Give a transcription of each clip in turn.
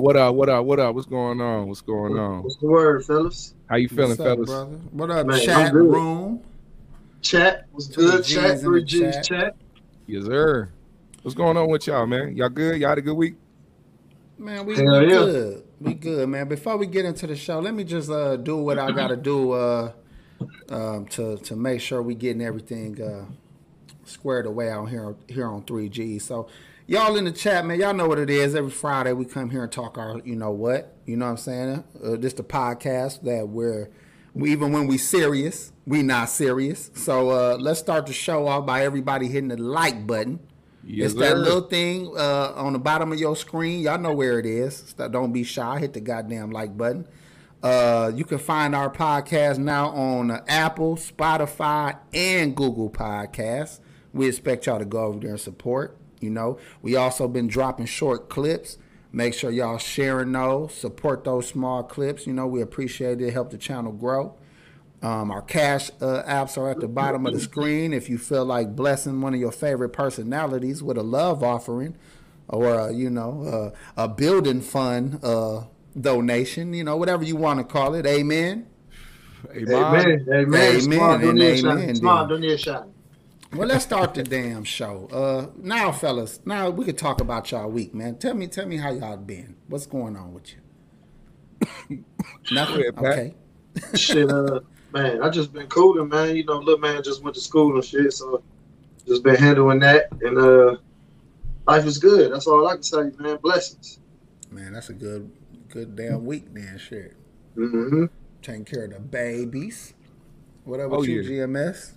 What up? What up? What up? What's going on? What's going on? What's the word, fellas? How you feeling, fellas? Brother? What up, Man, chat room? Chat was good. Chat, three G's chat. chat. Yes, sir. What's going on with y'all, man? Y'all good? Y'all had a good week? Man, we, we yeah. good. We good, man. Before we get into the show, let me just uh, do what I gotta do uh, um, to to make sure we getting everything uh, squared away out here here on 3G. So y'all in the chat, man, y'all know what it is. Every Friday we come here and talk our, you know what, you know what I'm saying? Uh, this the podcast that we're, we, even when we serious, we not serious. So uh, let's start the show off by everybody hitting the like button. Yes, it's that little thing uh, on the bottom of your screen. Y'all know where it is. Don't be shy. Hit the goddamn like button. Uh, you can find our podcast now on Apple, Spotify, and Google Podcasts. We expect y'all to go over there and support. You know, we also been dropping short clips. Make sure y'all sharing those, support those small clips. You know, we appreciate it. Help the channel grow. Um, our cash uh, apps are at the bottom of the screen. If you feel like blessing one of your favorite personalities with a love offering, or uh, you know, uh, a building fund uh, donation, you know, whatever you want to call it. Amen. Amen. Amen. Amen. Amen. Small donation. Amen. Small donation. Well, let's start the damn show. Uh, now, fellas, now we could talk about y'all week, man. Tell me, tell me how y'all been. What's going on with you? Nothing. okay. shit, uh, man, I just been cooling, man. You know, little man just went to school and shit, so just been handling that, and uh, life is good. That's all I can say, man. Blessings. Man, that's a good, good damn week, man. Shit. Mm-hmm. Taking care of the babies. Whatever oh, you, yeah. GMS?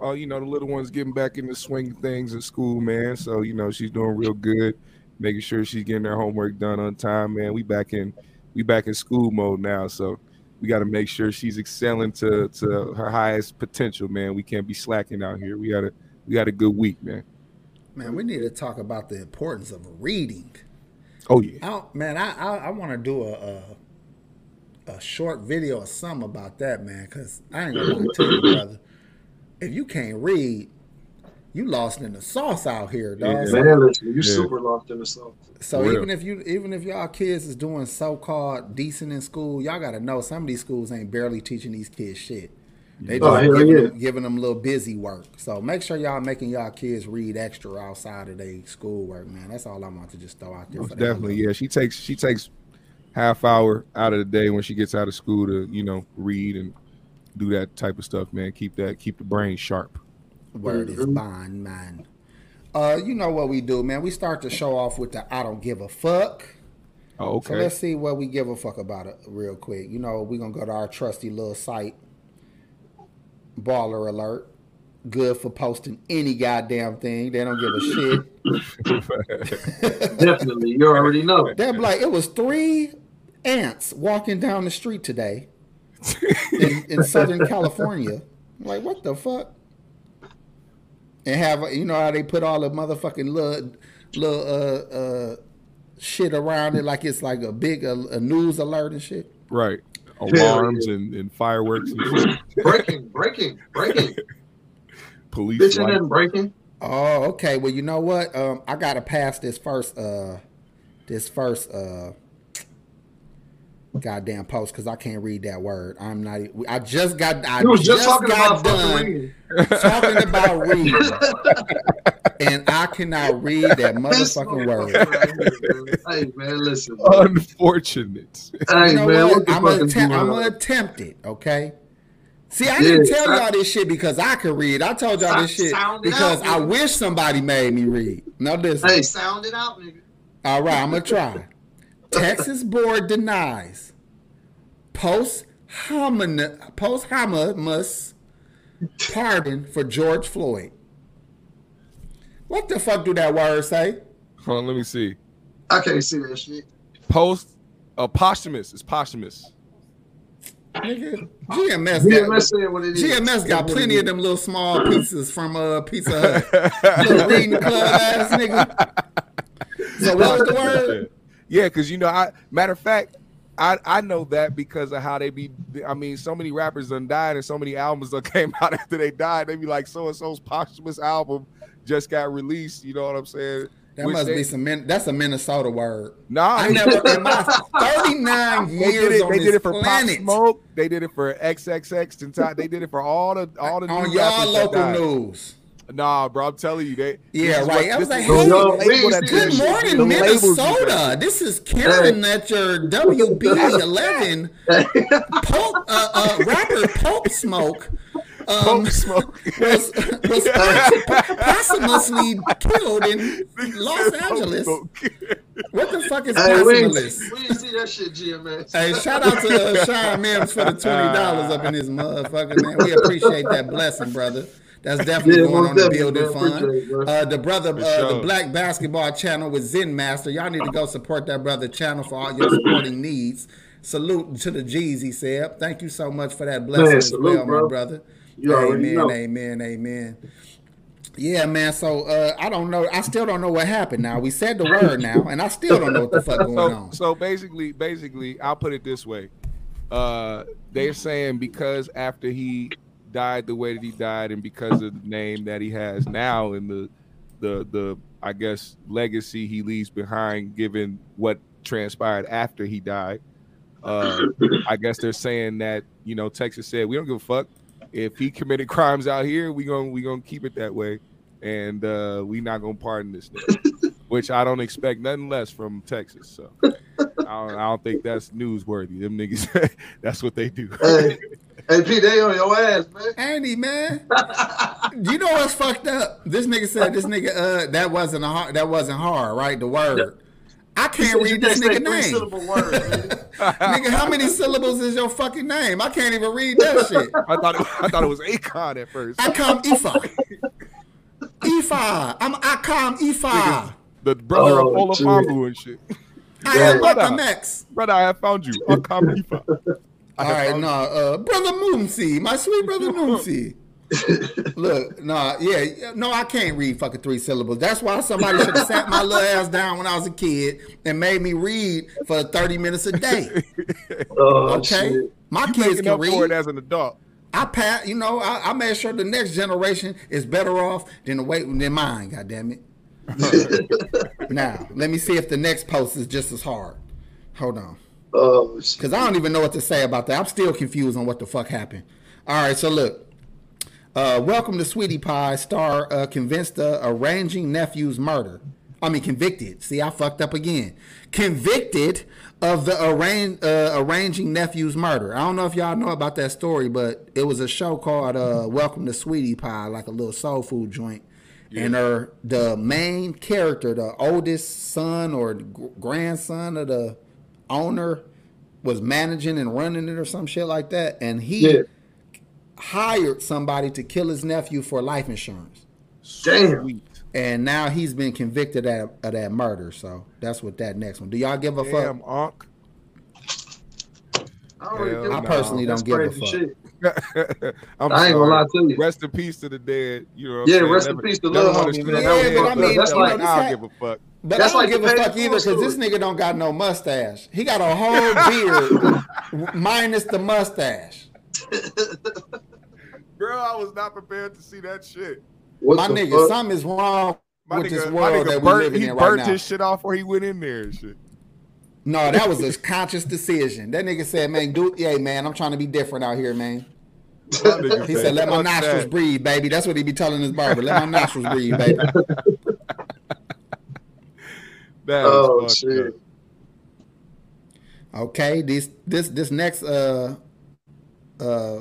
Oh, you know, the little one's getting back in the swing things in school, man. So, you know, she's doing real good, making sure she's getting her homework done on time, man. We back in we back in school mode now. So we got to make sure she's excelling to to her highest potential, man. We can't be slacking out here. We got a we got a good week, man. Man, we need to talk about the importance of reading. Oh yeah, I, man. I I, I want to do a, a, a short video or something about that, man. Cause I ain't gonna lie to you, brother if you can't read, you lost in the sauce out here, dog. Yeah, man, listen, you yeah. super lost in the sauce. So Real. even if you even if y'all kids is doing so called decent in school, y'all gotta know some of these schools ain't barely teaching these kids shit. They oh, just oh, giving, yeah. them, giving them little busy work. So make sure y'all making y'all kids read extra outside of their schoolwork, man. That's all I want to just throw out there. definitely, yeah. She takes she takes half hour out of the day when she gets out of school to you know read and do that type of stuff, man. Keep that, keep the brain sharp. Word is mm-hmm. bond, man. Uh, you know what we do, man. We start to show off with the "I don't give a fuck." Oh, okay. So let's see what we give a fuck about it real quick. You know, we're gonna go to our trusty little site. Baller alert. Good for posting any goddamn thing. They don't give a shit. Definitely. You already know. They're like, it was three ants walking down the street today in, in Southern California. like, what the fuck? And have you know how they put all the motherfucking little little uh uh shit around it like it's like a big a, a news alert and shit. Right. Alarms yeah. and, and fireworks and shit. breaking, breaking, breaking. Police bitching and breaking. Oh, okay. Well, you know what? Um, I gotta pass this first uh this first uh goddamn post because I can't read that word. I'm not. I just got. I was just, just talking got about done talking about reading, and I cannot read that motherfucking word. hey man, listen. Unfortunate. Hey you know man, what? I'm gonna, att- I'm gonna attempt it. Okay. See, I didn't tell y'all this shit because I could read. I told y'all this shit because out, I wish somebody made me read. Now this. Hey, sound it out, nigga. All right, I'm gonna try. Texas board denies post posthumous pardon for George Floyd. What the fuck do that word say? Hold on, let me see. I can't see that shit. Post uh, posthumous. It's posthumous. Nigga, GMS, GMS, got, GMS got plenty of them little small pieces from uh, Pizza Hut. little reading club ass nigga. So what's the word? Yeah, because you know, I matter of fact, I I know that because of how they be. I mean, so many rappers done died, and so many albums that came out after they died. They be like, so and so's posthumous album just got released. You know what I'm saying? That Which must they, be some. that's a Minnesota word. Nah, I never in my 39 years they did it, on they did it for planet. Pop Smoke. They did it for XXX. They did it for all the all the on y'all local news. Nah, bro, I'm telling you, they. Yeah, right. I was like, hey, no, good morning, Minnesota. This is Karen at your WB11 Pope, uh, uh, rapper Pope Smoke. Um, Pope Smoke was, was posthumously killed in Los Angeles. What the fuck is hey, we, we didn't see that shit, GMS. Hey, shout out to uh, Sean Mims for the twenty dollars up in his motherfucker, man. We appreciate that blessing, brother. That's definitely yeah, going on the building fund. Uh, the brother, uh, the Black Basketball Channel with Zen Master. Y'all need to go support that brother channel for all your supporting needs. Salute to the G's, he said. Thank you so much for that blessing man, as salute, well, bro. my brother. You amen, know. amen, amen. Yeah, man. So uh, I don't know. I still don't know what happened. Now we said the word now, and I still don't know what the fuck going so, on. So basically, basically, I'll put it this way: uh, they're saying because after he died the way that he died, and because of the name that he has now, and the the the I guess legacy he leaves behind, given what transpired after he died. Uh, I guess they're saying that you know Texas said we don't give a fuck if he committed crimes out here, we gonna we gonna keep it that way, and uh, we not gonna pardon this nigga. Which I don't expect nothing less from Texas. So I don't, I don't think that's newsworthy. Them niggas, that's what they do. Hey, Hey, P, they on your ass, man. Andy, man. you know what's fucked up? This nigga said this nigga uh that wasn't a hard that wasn't hard, right? The word. I can't read this nigga name. Word, nigga, how many syllables is your fucking name? I can't even read that shit. I thought it, I thought it was Akon at first. Akam Ifa. Ifa. I'm Akam Ifa. The brother oh, of Olafambu and shit. I am Malcolm X. Brother, I have found you. Akam Ifa. All right, no, uh, brother Moomsy, my sweet brother Moomsy. Look, nah, yeah, no, I can't read fucking three syllables. That's why somebody should have sat my little ass down when I was a kid and made me read for thirty minutes a day. Oh, okay, shit. my you kids can read for it as an adult. I pat, you know, I, I, made sure the next generation is better off than the way than mine. God damn it. now, let me see if the next post is just as hard. Hold on. Because I don't even know what to say about that. I'm still confused on what the fuck happened. All right, so look. Uh, welcome to Sweetie Pie. Star uh, convinced the arranging nephew's murder. I mean, convicted. See, I fucked up again. Convicted of the arrange, uh, arranging nephew's murder. I don't know if y'all know about that story, but it was a show called uh, Welcome to Sweetie Pie, like a little soul food joint. Yeah. And her, the main character, the oldest son or grandson of the owner was managing and running it or some shit like that, and he yeah. hired somebody to kill his nephew for life insurance. Damn. And now he's been convicted of, of that murder. So that's what that next one. Do y'all give a Damn, fuck? Unc. I, I personally don't give a fuck. Shit. I'm I ain't gonna lie to you. Rest in peace to the dead. You know. yeah, rest never, in peace to love homie, man. Yeah, but I mean, that's like I don't give a fuck. But that's I don't like give a fuck either because this nigga don't got no mustache. He got a whole beard minus the mustache. Bro, I was not prepared to see that shit. What my nigga, fuck? something is wrong my with nigga, this world that we living in right now. He burnt his shit off before he went in there and shit. No, that was a conscious decision. That nigga said, "Man, do yeah, man. I'm trying to be different out here, man." he said, "Let my nostrils that. breathe, baby." That's what he be telling his barber. Let my nostrils breathe, baby. Oh shit. Up. Okay, this this this next uh uh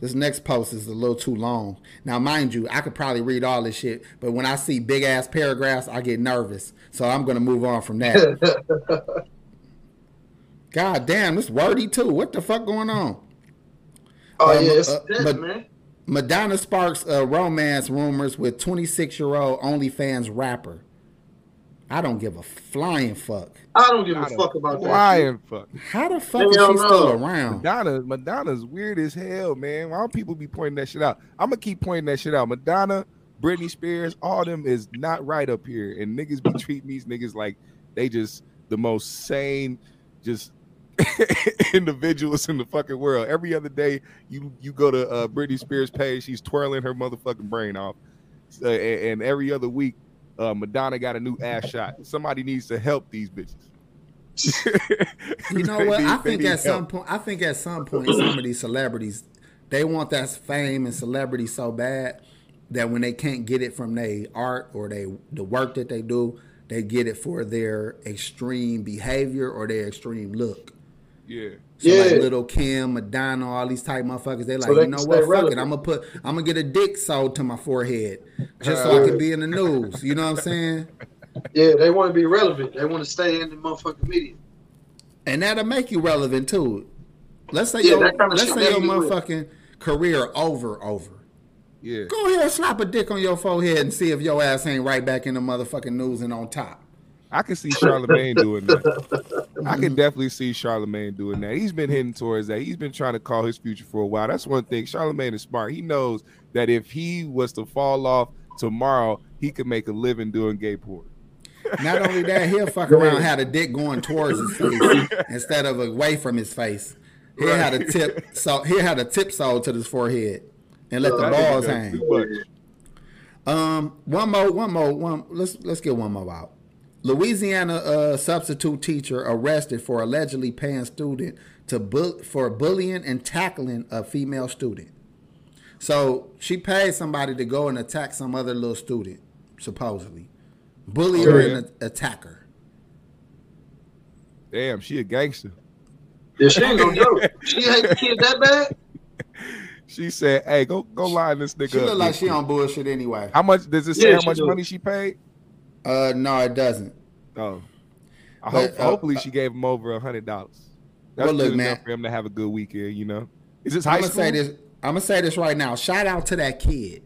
this next post is a little too long. Now, mind you, I could probably read all this shit, but when I see big ass paragraphs, I get nervous. So I'm gonna move on from that. God damn, this wordy too. What the fuck going on? Oh um, yeah, it's uh, dead, Ma- man. Madonna sparks uh, romance rumors with 26 year old OnlyFans rapper. I don't give a flying fuck. I don't give a fuck about that. Flying fuck. How the fuck is she know. still around? Madonna, Madonna's weird as hell, man. Why don't people be pointing that shit out? I'm gonna keep pointing that shit out. Madonna, Britney Spears, all them is not right up here, and niggas be treating these niggas like they just the most sane, just individuals in the fucking world. Every other day, you you go to uh, Britney Spears' page, she's twirling her motherfucking brain off, uh, and, and every other week uh, Madonna got a new ass shot. Somebody needs to help these bitches. you know what? Need, I think at help. some point, I think at some point, some of these celebrities, they want that fame and celebrity so bad that when they can't get it from their art or they the work that they do, they get it for their extreme behavior or their extreme look. Yeah. So yeah. like Lil' Kim, Madonna, all these type motherfuckers, they like, so they you know what? Fuck it. I'm gonna put I'm gonna get a dick sewed to my forehead just so I can be in the news. You know what I'm saying? Yeah, they want to be relevant. They want to stay in the motherfucking media. And that'll make you relevant too. Let's say yeah, your let's say your motherfucking career over over. Yeah. Go ahead, and slap a dick on your forehead and see if your ass ain't right back in the motherfucking news and on top. I can see Charlemagne doing that. I can definitely see Charlemagne doing that. He's been hitting towards that. He's been trying to call his future for a while. That's one thing. Charlemagne is smart. He knows that if he was to fall off tomorrow, he could make a living doing gay porn. Not only that, he'll fuck around had a dick going towards his face instead of away from his face. He right. had a tip so he had a tip sewed to his forehead and let the balls hang. Um, one more, one more, one. Let's let's get one more out. Louisiana uh, substitute teacher arrested for allegedly paying student to bu- for bullying and tackling a female student. So she paid somebody to go and attack some other little student, supposedly, bully her oh, yeah. and a- attack her. Damn, she a gangster. Yeah, she ain't gonna do it. She hate the kid that bad. She said, "Hey, go go line this nigga." She look like she on bullshit anyway. How much does it say? Yeah, how much do. money she paid? Uh, no, it doesn't. Oh, I but, hope, uh, hopefully she gave him over a hundred dollars. That's well, look, good man, for him to have a good weekend. You know, is this high I'm gonna school? Say this, I'm gonna say this right now. Shout out to that kid.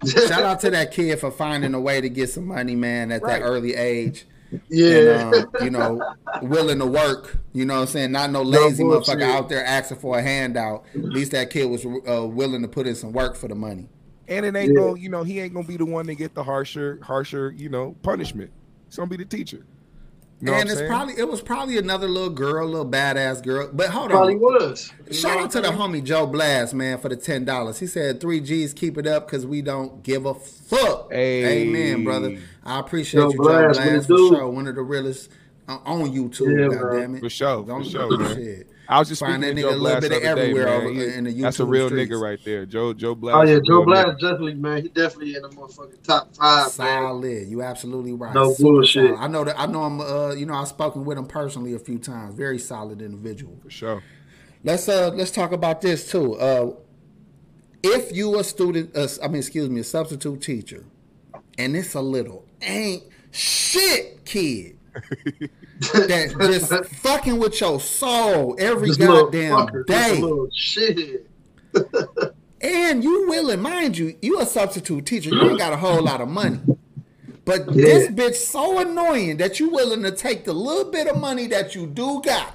Shout out to that kid for finding a way to get some money, man, at right. that early age. Yeah, and, um, you know, willing to work. You know, what I'm saying not no lazy no motherfucker out there asking for a handout. At least that kid was uh, willing to put in some work for the money. And it ain't yeah. gonna, you know, he ain't gonna be the one to get the harsher, harsher, you know, punishment. He's gonna be the teacher. You know and it's saying? probably it was probably another little girl, little badass girl. But hold probably on, probably was. Shout out to the homie Joe Blast, man, for the ten dollars. He said three G's, keep it up, because we don't give a fuck. Hey. Amen, brother. I appreciate Joe you, Blast, Joe Blast, for sure. One of the realest uh, on YouTube. Yeah, God damn it, for sure, don't for sure, man. Shit. I was just Find that nigga a little bit of everywhere day, over in the YouTube That's a real streets. nigga right there, Joe Joe Blast. Oh yeah, Joe Blast nigga. definitely man. He definitely in the motherfucking top five. Solid, man. you absolutely right. No Super bullshit. Solid. I know that. I know him. Uh, you know, I've spoken with him personally a few times. Very solid individual. For sure. Let's uh let's talk about this too. Uh, if you a student, uh, I mean, excuse me, a substitute teacher, and it's a little ain't shit kid that just fucking with your soul every just goddamn day. shit. and you willing, mind you, you a substitute teacher. You ain't got a whole lot of money. But yeah. this bitch so annoying that you willing to take the little bit of money that you do got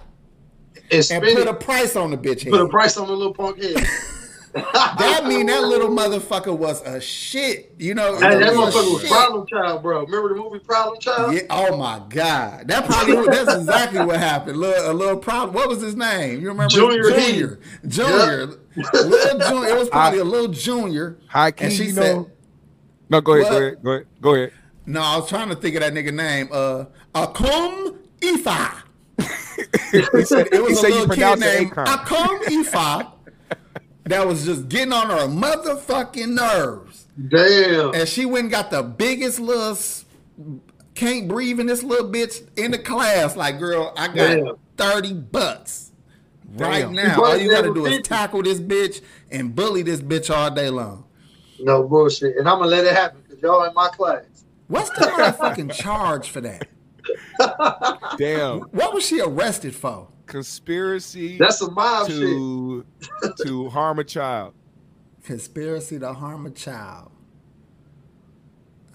and, and put a price on the bitch head. Put a price on the little punk head. that mean that little motherfucker was a shit. You know, hey, that motherfucker was Problem Child, bro. Remember the movie Problem Child? Yeah. Oh my god, that probably that's exactly what happened. Little, a little problem. What was his name? You remember? Junior. Junior. Junior. Yep. little junior. It was probably a little junior. High key, and she you said, know. No, go ahead. What? Go ahead. Go ahead. Go ahead. No, I was trying to think of that nigga name. Uh, Akum Ifa. he said it was he a little kid named Akum Ifa that was just getting on her motherfucking nerves. Damn. And she went and got the biggest little can't breathe in this little bitch in the class. Like, girl, I got Damn. 30 bucks. Damn. Right now, all you gotta do is tackle this bitch and bully this bitch all day long. No bullshit. And I'm gonna let it happen because y'all in my class. What's the motherfucking charge for that? Damn. What was she arrested for? Conspiracy. That's a mob to to harm a child. Conspiracy to harm a child.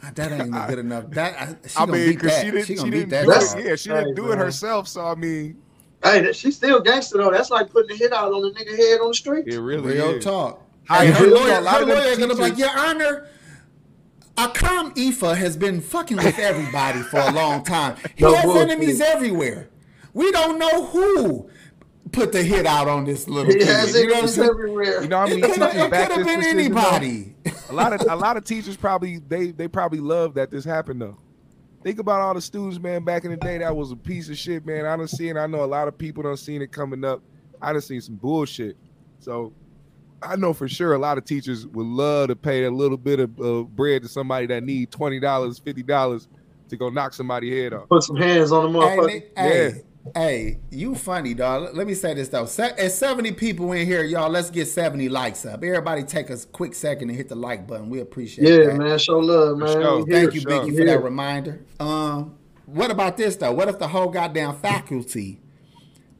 Ah, that ain't good enough. That I, I mean, because she didn't, she, she didn't do it. Yeah, she didn't do it herself. So I mean, hey, she's still gangster though. That's like putting a hit out on a nigga head on the street. It really Real is. talk. I her lawyer, her lawyer gonna be like, Your Honor, Akum Ifa has been fucking with everybody for a long time. He no has bullshit. enemies everywhere. We don't know who put the hit out on this little kid. Has you know what I'm saying? Everywhere. You know what I mean? It could have been anybody. a lot of a lot of teachers probably they they probably love that this happened though. Think about all the students, man. Back in the day, that was a piece of shit, man. I don't see it. I know a lot of people don't seen it coming up. I done seen some bullshit. So I know for sure a lot of teachers would love to pay a little bit of uh, bread to somebody that need twenty dollars, fifty dollars to go knock somebody head off. Put some hands on the motherfucker. Hey, hey, yeah. Hey, you funny, dog. Let me say this though. At 70 people in here, y'all, let's get 70 likes up. Everybody take a quick second and hit the like button. We appreciate it. yeah, that. man. Show love, man. Show. Thank you, Biggie, for that reminder. Um, what about this though? What if the whole goddamn faculty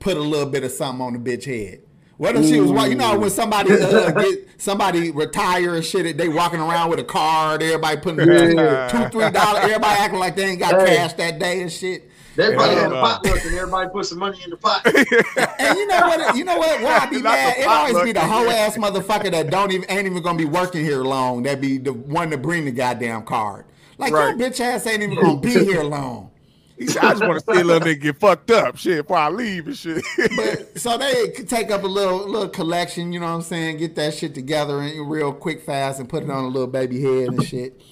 put a little bit of something on the bitch head? What if she was, you know, when somebody uh, get somebody retire and shit, they walking around with a card, everybody putting yeah. two, three dollars, everybody acting like they ain't got hey. cash that day and shit. They probably had uh, a potluck and everybody put some money in the pot. and you know what? You know what? Why I be mad? It always be the whole ass motherfucker that don't even ain't even gonna be working here long. That be the one to bring the goddamn card. Like right. your bitch ass ain't even gonna be here long. He said, I just want to see a little nigga get fucked up, shit, before I leave and shit. but so they take up a little little collection, you know what I'm saying? Get that shit together and real quick, fast, and put it on a little baby head and shit.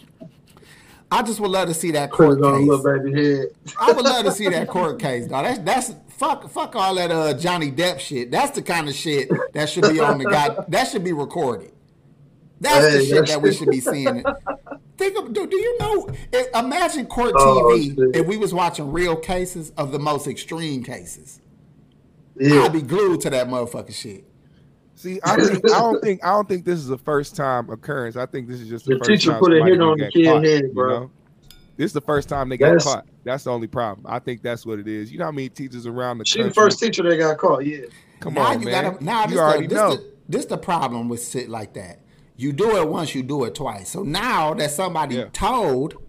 I just would love to see that court case. little baby head. I would love to see that court case, dog. That's that's fuck fuck all that uh Johnny Depp shit. That's the kind of shit that should be on the guy. That should be recorded. That's hey, the shit that we should be seeing. Think of do, do you know? Imagine court oh, TV shit. if we was watching real cases of the most extreme cases. Yeah. I'd be glued to that motherfucking shit. See, I think I don't think I don't think this is a first time occurrence. I think this is just the, the first teacher time put a hit on the kid caught, head, bro. You know? This is the first time they got that's, caught. That's the only problem. I think that's what it is. You know how many teachers around the she country? the first teacher that got caught. Yeah. Come now on, you man. Gotta, now you already the, know. This the, this the problem with shit like that. You do it once, you do it twice. So now that somebody yeah. told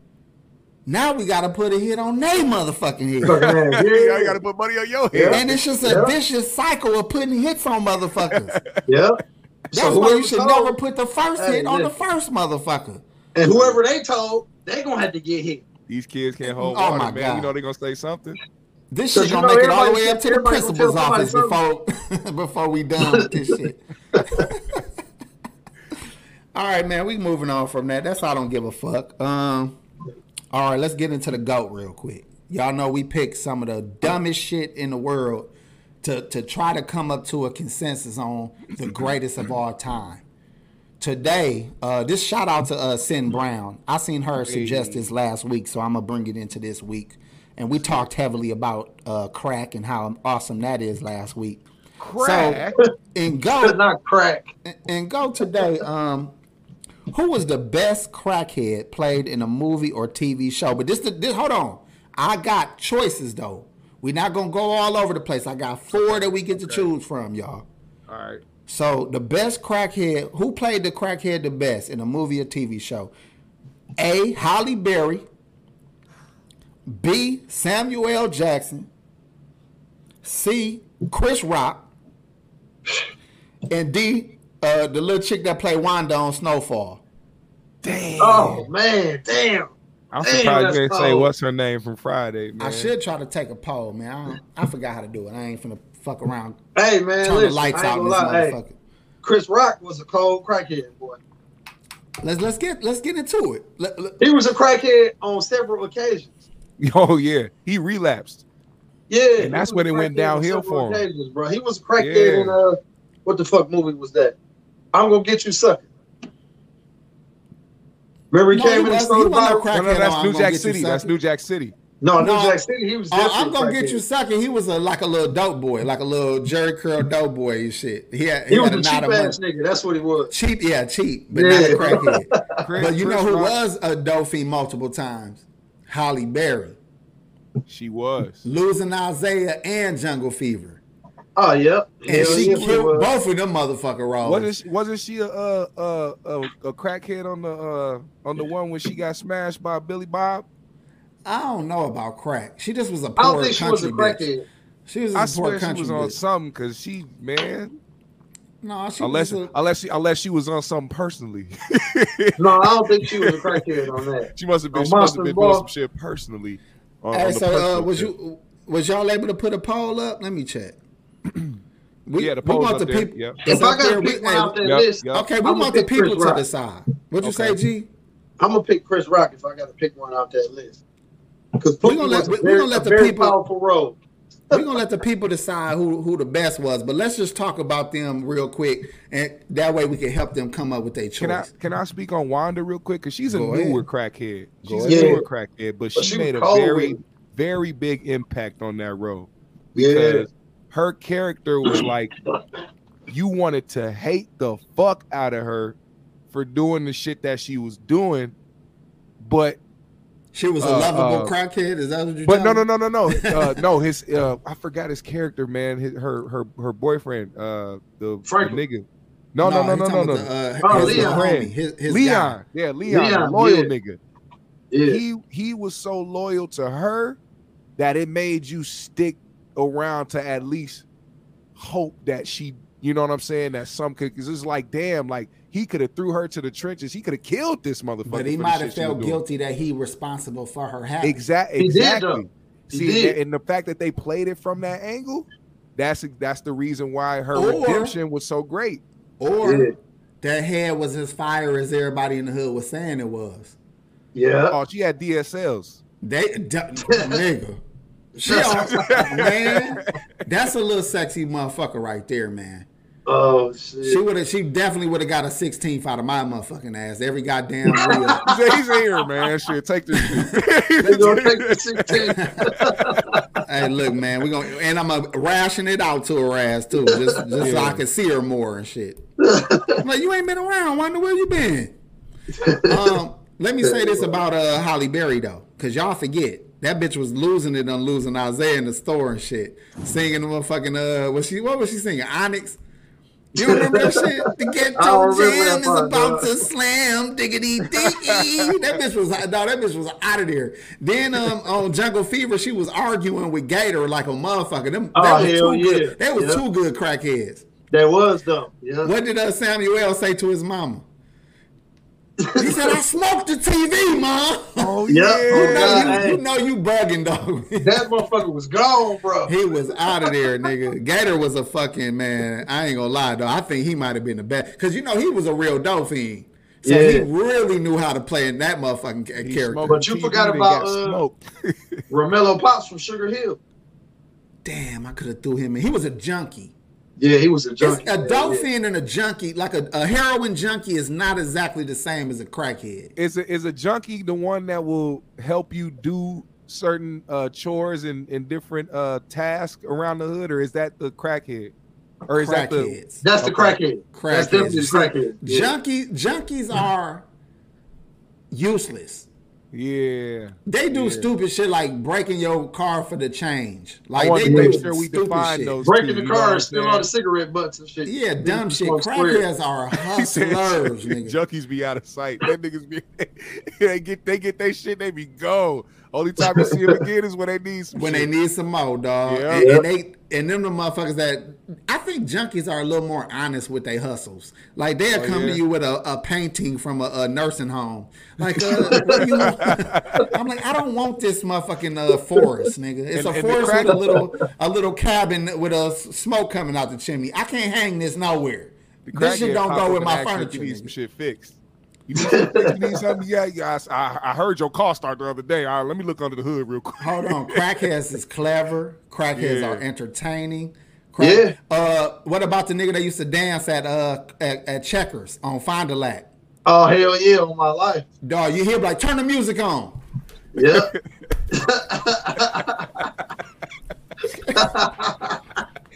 now we gotta put a hit on their motherfucking head. yeah, you gotta put money on your head. And it's just a vicious cycle of putting hits on motherfuckers. yeah. That's so why you should told, never put the first hit on the first motherfucker. And whoever they told, they gonna have to get hit. These kids can't hold oh water, man. God. You know they gonna say something. This shit gonna make it all the way up to the principal's office before before we done with this shit. all right, man. We moving on from that. That's all I don't give a fuck. Um all right, let's get into the GOAT real quick. Y'all know we picked some of the dumbest shit in the world to, to try to come up to a consensus on the greatest of all time. Today, uh, this shout out to uh, Sin Brown. I seen her suggest this last week, so I'm gonna bring it into this week. And we talked heavily about uh, crack and how awesome that is last week. Crack so, and go not crack. And go today. Um, who was the best crackhead played in a movie or TV show? But this, this hold on. I got choices though. We're not gonna go all over the place. I got four that we get to choose from, y'all. All right. So the best crackhead, who played the crackhead the best in a movie or TV show? A. Halle Berry. B. Samuel L. Jackson. C. Chris Rock. And D. Uh, the little chick that played Wanda on Snowfall. Damn. Oh man, damn. I'm surprised you didn't say what's her name from Friday, man. I should try to take a poll, man. I, I forgot how to do it. I ain't finna fuck around. Hey man, turn listen, the lights out in this motherfucker. Hey, Chris Rock was a cold crackhead boy. Let's let's get let's get into it. Let, let, he was a crackhead on several occasions. Oh yeah, he relapsed. Yeah, and that's when it went downhill for him, occasions, bro. He was a crackhead yeah. in uh, what the fuck movie was that? I'm gonna get you sucker. Remember he no, came he in and stole the No, no, that's New Jack City. That's New Jack City. No, no, New Jack City. He was. Uh, I'm gonna get you sucking. He was a, like a little dope boy, like a little Jerry curl dope boy and shit. He had. He, he was a cheap ass nigga. That's what he was. Cheap, yeah, cheap, but yeah. not a crackhead. but you know who was a dopey multiple times? Halle Berry. She was losing Isaiah and Jungle Fever. Oh yep. and Hell she yeah, killed both of them motherfucker roles. Wasn't she, wasn't she a, a a, a crackhead on the uh, on the one when she got smashed by Billy Bob? I don't know about crack. She just was a poor I don't think she was a crackhead. Bitch. She was a I poor swear she was on bitch. something because she man. No, she unless a, unless she unless she was on something personally. no, I don't think she was a crackhead on that. She must have been. she must have been doing some shit personally. On, hey, on so uh, was you was y'all able to put a poll up? Let me check. we, yeah, the we want the people. Yep. If I got to pick one out that yep, list, yep. okay, we I'm want the people to decide. What'd you okay. say, G? I'm gonna pick Chris Rock if I got to pick one out that list. Because we're gonna let, we gonna let the people powerful role. we're gonna let the people decide who who the best was, but let's just talk about them real quick, and that way we can help them come up with their choice. Can I can I speak on Wanda real quick? Because she's a Go newer ahead. crackhead. She's Go a ahead. newer crackhead, but, but she, she made a very very big impact on that role. Because her character was like you wanted to hate the fuck out of her for doing the shit that she was doing, but she was a uh, lovable uh, crackhead. Is that what you're? But no, no, no, no, no, uh, no. His uh, I forgot his character, man. His, her, her, her boyfriend, uh, the, the nigga. No, no, no, no, no, no. The, uh, oh, his Leon. Friend. His, his Leon. Guy. Yeah, Leon, Leon loyal yeah. nigga. Yeah. He he was so loyal to her that it made you stick around to at least hope that she, you know what I'm saying, that some could because it's like, damn, like he could have threw her to the trenches. He could have killed this motherfucker. But he might have felt guilty that he responsible for her having. Exactly. Exactly. See, and the fact that they played it from that angle, that's that's the reason why her or, redemption was so great. Or that head was as fire as everybody in the hood was saying it was. Yeah. Oh, she had DSLs. They d- nigga. She man, that's a little sexy motherfucker right there, man. Oh shit. She would have. She definitely would have got a 16th out of my motherfucking ass. Every goddamn real. He's here, man. Shit, take this. they gonna take the 16. hey, look, man. We gonna and I'm gonna ration it out to her ass too, just just yeah. so I can see her more and shit. I'm like, you ain't been around. Wonder where you been. Um, let me say this about uh Halle Berry though, because y'all forget that bitch was losing it on losing Isaiah in the store and shit, singing the motherfucking uh, was she what was she singing? Onyx. You remember that shit? The ghetto jam is about to slam, diggity diggy. that bitch was no, that bitch was out of there. Then um on Jungle Fever, she was arguing with Gator like a motherfucker. Them oh, that was hell too yeah. good. They was yep. two good crackheads. That was though. Yeah. What did uh, Samuel say to his mama? He said, "I smoked the TV, mom." Oh yeah, you, know, you, you, know you bugging, dog. that motherfucker was gone, bro. He was out of there, nigga. Gator was a fucking man. I ain't gonna lie, though. I think he might have been the best because you know he was a real dolphin. So yeah. he really knew how to play in that motherfucking he character. But you TV forgot about uh, Romello Pops from Sugar Hill. Damn, I could have threw him in. He was a junkie. Yeah, he was a junkie. It's a dolphin yeah. and a junkie, like a, a, heroin junkie, is not exactly the same as a crackhead. Is a, is a junkie the one that will help you do certain uh, chores and, and different uh, tasks around the hood, or is that the crackhead? Or is that the that's the crackhead? Crackhead. That's definitely the crackhead. Yeah. Junkie junkies are useless. Yeah. They do yeah. stupid shit like breaking your car for the change. Like I they to do make sure we define shit. those. Breaking two, the you know what car I'm and stealing all the cigarette butts and shit. Yeah, dumb shit. Smoke square. Crackheads are hustlers, nigga. junkies be out of sight. That niggas be they get they get their shit, they be go. Only time you see them again is when they need some when shit. they need some more, dog. Yeah. And, and they and them the motherfuckers that I think junkies are a little more honest with their hustles. Like they'll Oh, come yeah? to you with a, a painting from a, a nursing home. Like, uh, what do you want? I'm like, I don't want this motherfucking uh, forest, nigga. It's And- a forest crack- with a little a little cabin with a s- smoke coming out the chimney. I can't hang this nowhere. This shit don't go with my ask you furniture. You need some shit fixed. You need, some you need something? Yeah, yeah. I, I- I heard your car start the other day. All right, let me look under the hood real quick. Hold on, crackheads is clever. Crackheads Yeah. are entertaining. Crack, Yeah. Uh, what about the nigga that used to dance at uh at, at Checkers on Fond du Lac? Oh hell yeah, on my life. Dog, you hear like turn the music on. Yeah.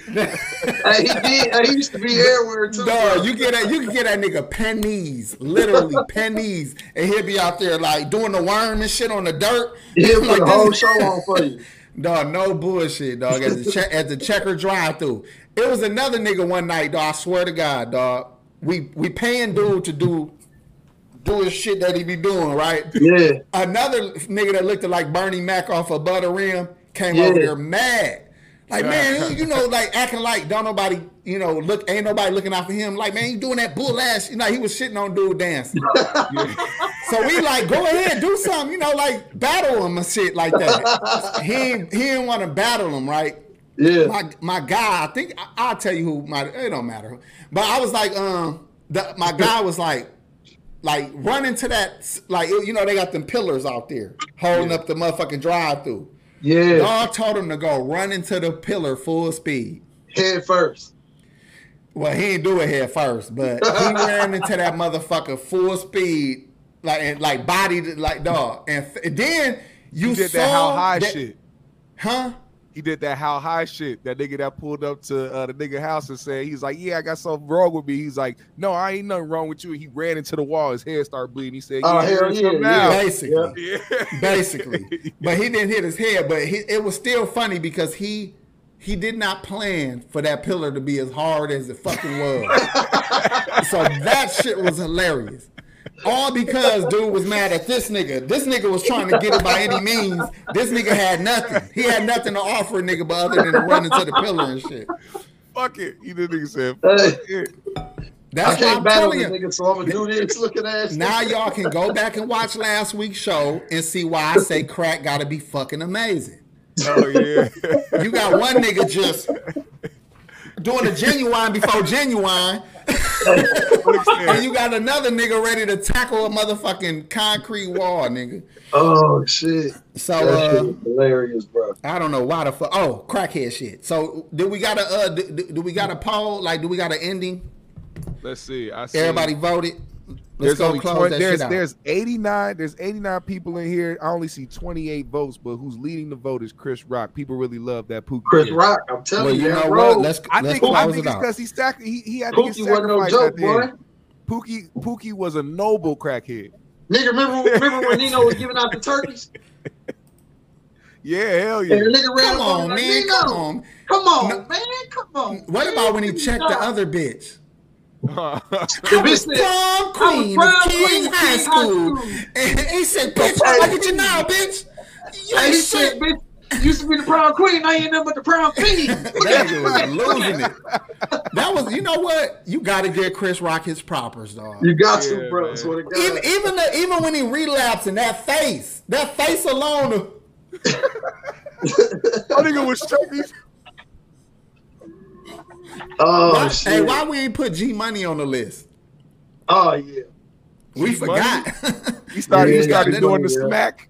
he did. He used to be everywhere too. Dog, you get that you can get that nigga pennies, literally pennies, and he'll be out there like doing the worm and shit on the dirt. He'll put Like the whole show on for you. Dog, no bullshit, dog. At the che- at the checker drive through. It was another nigga one night, dog. I swear to God, dog. We we paying dude to do do his shit that he be doing, right? Yeah. Another nigga that looked like Bernie Mac off a butter rim came Yeah. over there mad. Like, man, you know, like acting like don't nobody, you know, look, ain't nobody looking out for him. Like, man, you doing that bull ass. You know, he was shitting on dude dancing. So we like, go ahead, do something, you know, like battle him and shit like that. He he didn't want to battle him, right? Yeah. My my guy, I think I, I'll tell you who my it don't matter. But I was like, um, the, my guy was like, like running to that, like you know, they got them pillars out there holding up the motherfucking drive through. Yeah. Dog told him to go run into the pillar full speed. Head first. Well, he didn't do it head first, but he ran into that motherfucker full speed, like and like body, like dog, and, f- and then you He did saw that how high that- shit. huh? He did that how high shit. That nigga that pulled up to uh, the nigga house and said, he's like, yeah, I got something wrong with me. He's like, no, I ain't nothing wrong with you. He ran into the wall. His head started bleeding. He said, Oh, yeah, hell yeah, yeah. Basically, Yeah. basically, but he didn't hit his head. But he, it was still funny because he he did not plan for that pillar to be as hard as it fucking was. so that shit was hilarious. All because dude was mad at this nigga. This nigga was trying to get it by any means. This nigga had nothing. He had nothing to offer a nigga but other than to run into the pillar and shit. Fuck it. He the nigga said, Hey, fuck it. That's why can't I'm battle telling you. nigga, so I'm gonna do this. Look at that. Now y'all can go back and watch last week's show and see why I say crack gotta be fucking amazing. Oh, yeah. You got one nigga just doing a genuine before genuine, and you got another nigga ready to tackle a motherfucking concrete wall, nigga. Oh shit. So That shit uh, is hilarious, bro. I don't know why the fuck. Oh, crackhead shit. So do we got a uh, do, do- do we got a poll? Like, do we got an ending? Let's see. I see. Everybody voted. Let's There's go only close 20, that there's there's 89 there's 89 people in here. I only see 28 votes, but who's leading the vote is Chris Rock. People really love that Pookie. Chris kid. Rock, I'm telling well, you, you know road, what? Let's I let's think I think it it's because he stack he, he had to get Pookie wasn't no joke, at the boy. end. Pookie Pookie was a noble crackhead. Nigga, remember remember when Nino was giving out the turkeys? Yeah, hell yeah. And the nigga ran Come on on, him like, man. Nino, Come on. Come on, No. man. Come on. What man. about when he checked the other bitch? The I bitch was said, prom queen prom of King queen High King High School. School. And he said, bitch, I look at you now, bitch. You Hey, ain't he shit. said, bitch, you used to be the prom queen, now you ain't nothing but the prom queen. That nigga was losing it. That was, you know what? You got to get Chris Rock his propers, dog. You got Yeah, to, bro. man. Swear to God. Even even the, even when he relapsed in that face, that face alone. That nigga was straight. Oh, why, shit. hey, why we ain't put G Money on the list? Oh, yeah. We G forgot. He started he Yeah, started yeah, doing the yeah. smack.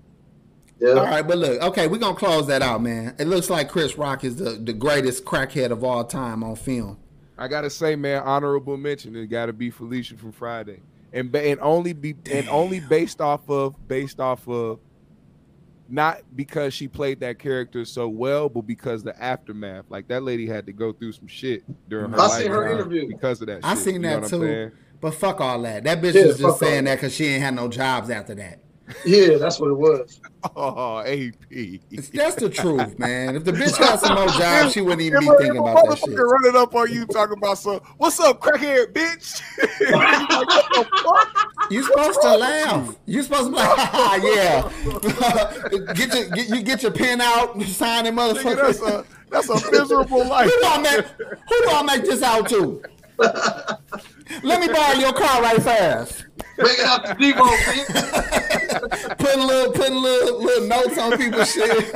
Yeah. All right, but look, okay, we're gonna close that out, man. It looks like Chris Rock is the, the greatest crackhead of all time on film. I gotta say, man, honorable mention. It gotta be Felicia from Friday, and and only be and only based off of based off of not because she played that character so well, but because the aftermath. Like that lady had to go through some shit during her I seen her interview. because of that. I shit, seen you know that too. But fuck all that. That bitch Yeah, was just fuck all saying that. that because she ain't had no jobs after that. Yeah, that's what it was. Oh, AP. That's the truth, man. If the bitch got some more jobs, she wouldn't even be thinking about that shit. Running up on you talking about some, what's up, crackhead bitch? you supposed to laugh. You supposed to be like, yeah. get your get you get your pen out, sign it, motherfucker. That's a that's a miserable life. who do I make who do I make this out to? Let me borrow your car right fast. Bring it out to Debo, putting little putting little little notes on people's shit.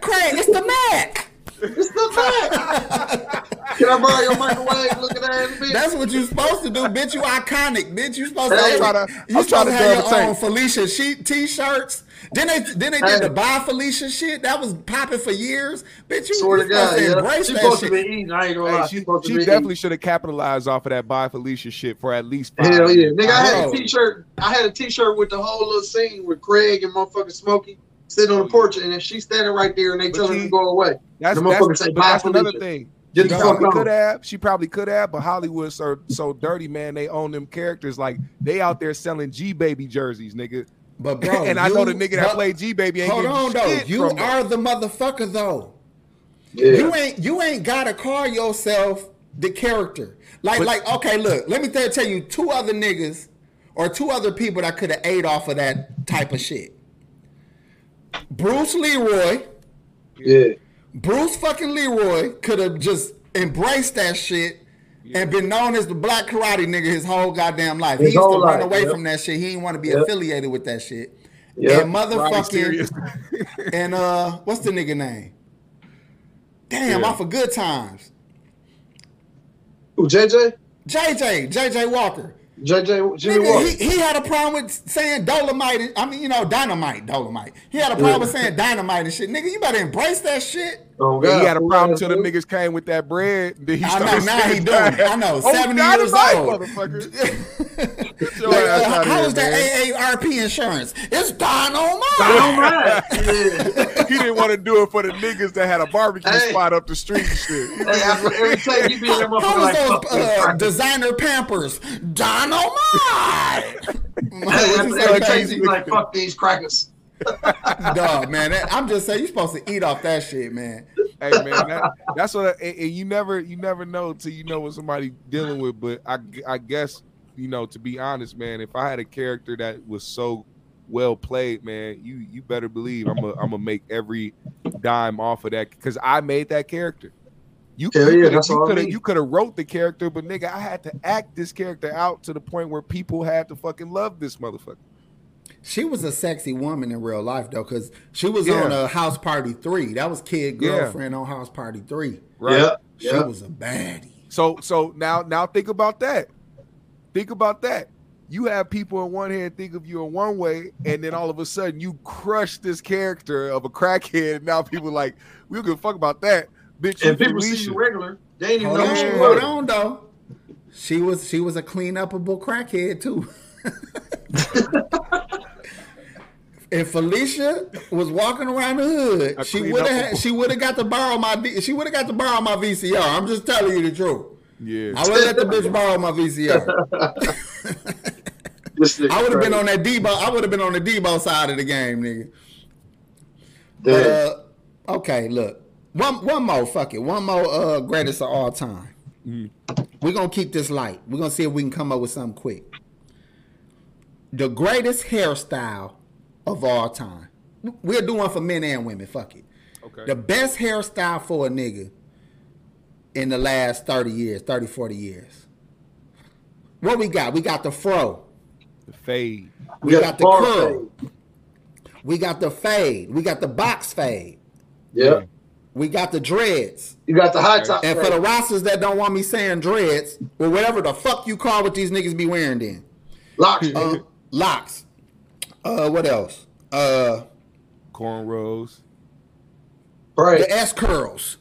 Craig, it's the Mac. It's the Mac. Can I borrow your microwave? Look at that, bitch. That's what you're supposed to do, bitch. You iconic, bitch. You supposed hey, to. I'm trying to, you I'm supposed to have your own Felicia sheet t-shirts. Then they then they did hey. the Bye Felicia shit. That was popping for years. Bitch, you swear to God, to yeah. embrace she that supposed shit. to be eating. I ain't gonna lie. She, she, she definitely should have capitalized off of that Bye Felicia shit for at least five Hell yeah. years. Nigga, I had a t-shirt. I had a t-shirt with the whole little scene with Craig and motherfucking Smokey sitting on the oh, porch and then she's standing right there and they tell her to go away. That's, the that's, say, that's another thing. Get she probably could have. She probably could have, but Hollywood's so so dirty, man. They own them characters. Like they out there selling G baby jerseys, nigga. But bro, and I know the nigga that played G baby ain't Hold on though. You are them. the motherfucker though. Yeah. You ain't you ain't gotta call yourself the character. Like but, like okay, look, let me tell, tell you two other niggas or two other people that could have ate off of that type of shit. Bruce Leroy. Yeah. Bruce fucking Leroy could have just embraced that shit yeah. and been known as the black karate nigga his whole goddamn life. His he used to run away yep. from that shit. He didn't want to be yep. affiliated with that shit. Yep. And motherfucking and uh what's the nigga name? Damn, yeah. off of good times. Who JJ? JJ, JJ Walker. JJ Jimmy Nigga, He, he had a problem with saying dolomite. I mean, you know, dynamite, dolomite. He had a problem yeah. with saying dynamite and shit. Nigga, you better embrace that shit. Oh, God. He had a problem till the niggas came with that bread. Then he I know, now he doing it. I know, 70 oh, years old. like, uh, how is that AARP insurance? It's dynamite. Dynamite. he didn't want to do it for the niggas that had a barbecue hey. spot up the street and shit. Hey, after every time you be in them How like, those uh, designer Pampers? Dynamite. every time you be like, fuck these crackers. Dog, man, that, I'm just saying you're supposed to eat off that shit, man. Hey, man, that, that's what. I, and you never, you never know until you know what somebody dealing with. But I, I guess you know, to be honest, man, if I had a character that was so well played, man, you you better believe I'm gonna I'm gonna make every dime off of that because I made that character. You yeah, yeah, could have you could have wrote the character, but nigga, I had to act this character out to the point where people had to fucking love this motherfucker. She was a sexy woman in real life though, because she was yeah. on a House Party Three. That was Kid Girlfriend yeah. on House Party Three. Right. Yeah. She yeah. was a baddie. So so now now think about that. Think about that. You have people in one hand think of you in one way, and then all of a sudden you crush this character of a crackhead. And now people like, we don't give a fuck about that. Bitch, and people see you regular. They ain't even hold know on, she hold on though. She was she was a clean upable crackhead too. if Felicia was walking around the hood, I she would have she would have got to borrow my she would have got to borrow my VCR. I'm just telling you the truth. Yeah, I would let the bitch borrow my VCR. I would have been on that Debo. I would have been on the Debo side of the game, nigga. But, Uh, okay, look, one one more. Fuck it, one more. Uh, greatest of all time. Mm. We're gonna keep this light. We're gonna see if we can come up with something quick. The greatest hairstyle of all time. We'll do one for men and women. Fuck it. Okay. The best hairstyle for a nigga in the last 30 years, 30, 40 years. What we got? We got the fro. The fade. We, we got, got the curl. Fade. We got the fade. We got the box fade. Yeah. We got the dreads. You got the high top. And fade. for the rosters that don't want me saying dreads, or whatever the fuck you call what these niggas be wearing then. Locks. Uh, locks. Uh, what else? Uh, cornrows. Right. The S curls.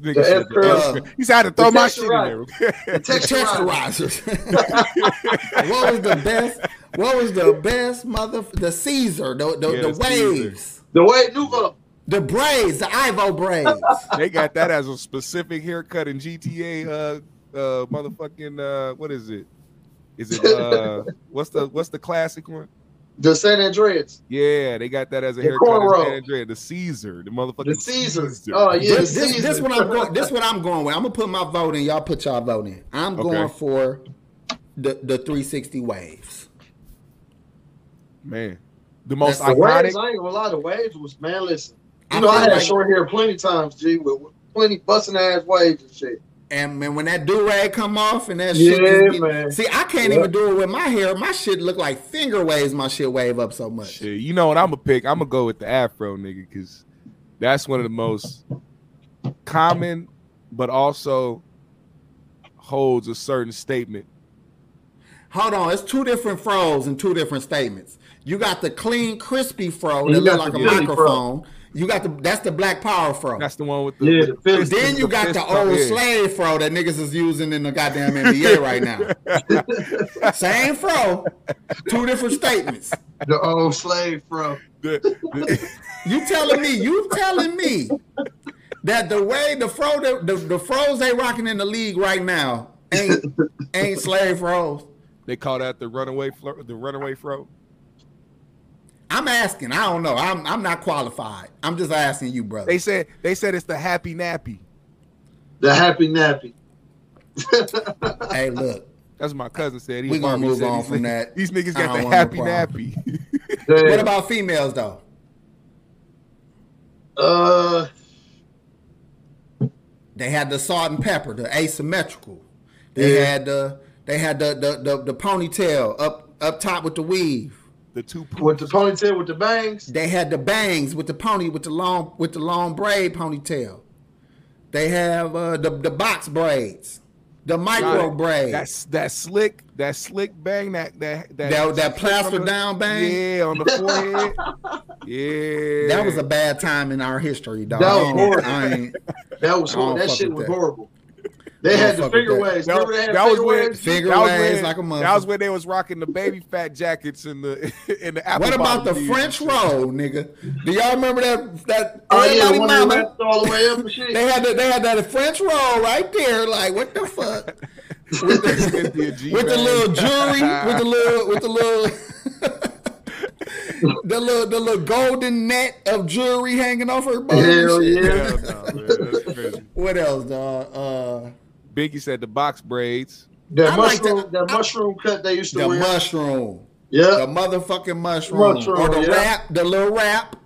the S curls. You said had to throw my shit in there. the texturizers. what was the best? What was the best mother? The Caesar. The the, yeah, the waves. Caesar. The wave Nouveau. The braids, the Ivo braids. they got that as a specific haircut in GTA. Uh, uh, motherfucking uh, what is it? Is it uh what's the what's the classic one? The San Andreas. Yeah, they got that as a the haircut. San Andreas, the Caesar, the motherfucking the Caesar. Caesar. Oh yeah, this, this, this what I'm going. This what I'm going with. I'm gonna put my vote in. Y'all put y'all vote in. I'm okay. going for the the 360 waves. Man, the most That's iconic. Waves, I ain't gonna lie. The waves was man. Listen, you I know I had like, short hair plenty times, G, with plenty busting ass waves and shit. And man, when that do rag come off and that shit, yeah, get, man. see, I can't yeah. even do it with my hair. My shit look like finger waves. My shit wave up so much. Shit, you know what? I'm gonna pick. I'm gonna go with the afro, nigga, because that's one of the most common, but also holds a certain statement. Hold on, it's two different fros and two different statements. You got the clean, crispy fro that look like a microphone. Fro. You got the that's the black power fro. That's the one with the. Yeah, the fist, then you got the old yeah. slave fro that niggas is using in the goddamn NBA right now. Same fro, two different statements. The old slave fro. you telling me? You telling me that the way the fro the, the, the fros they rocking in the league right now ain't ain't slave fros. They call that the runaway fro, the runaway fro. I'm asking. I don't know. I'm I'm not qualified. I'm just asking you, brother. They said they said it's the happy nappy. The happy nappy. hey, look. That's what my cousin said. We're gonna move on from that. These niggas got the happy nappy. what about females though? Uh they had the salt and pepper, the asymmetrical. They yeah. had the they had the, the the the ponytail up up top with the weave the two with the ponytail with the bangs. They had the bangs with the pony with the long with the long braid ponytail. They have uh, the the box braids, the micro braid. That's that slick, that slick bang, that that that that, that plaster down bang. Yeah, on the forehead. yeah, that was a bad time in our history, dog. That was horrible. that was horrible. That shit was that. horrible. They had the finger waves. That, that, that was when figure that was when, like a mother. That was when they was rocking the Baby Phat jackets in the in the Apple What about the French roll, nigga? Do y'all remember that that oh, yeah, mama, all the way up and shit? they had the, they had that French roll right there. Like what the fuck? with, the, with the little jewelry, with the little with the little the little the little golden net of jewelry hanging off her body. Hell yeah! no, what else, dog? Uh, Biggie said the box braids. That mushroom, like that mushroom cut they used to the wear. The mushroom. Yeah. The motherfucking mushroom. mushroom or the yeah. wrap, the little wrap.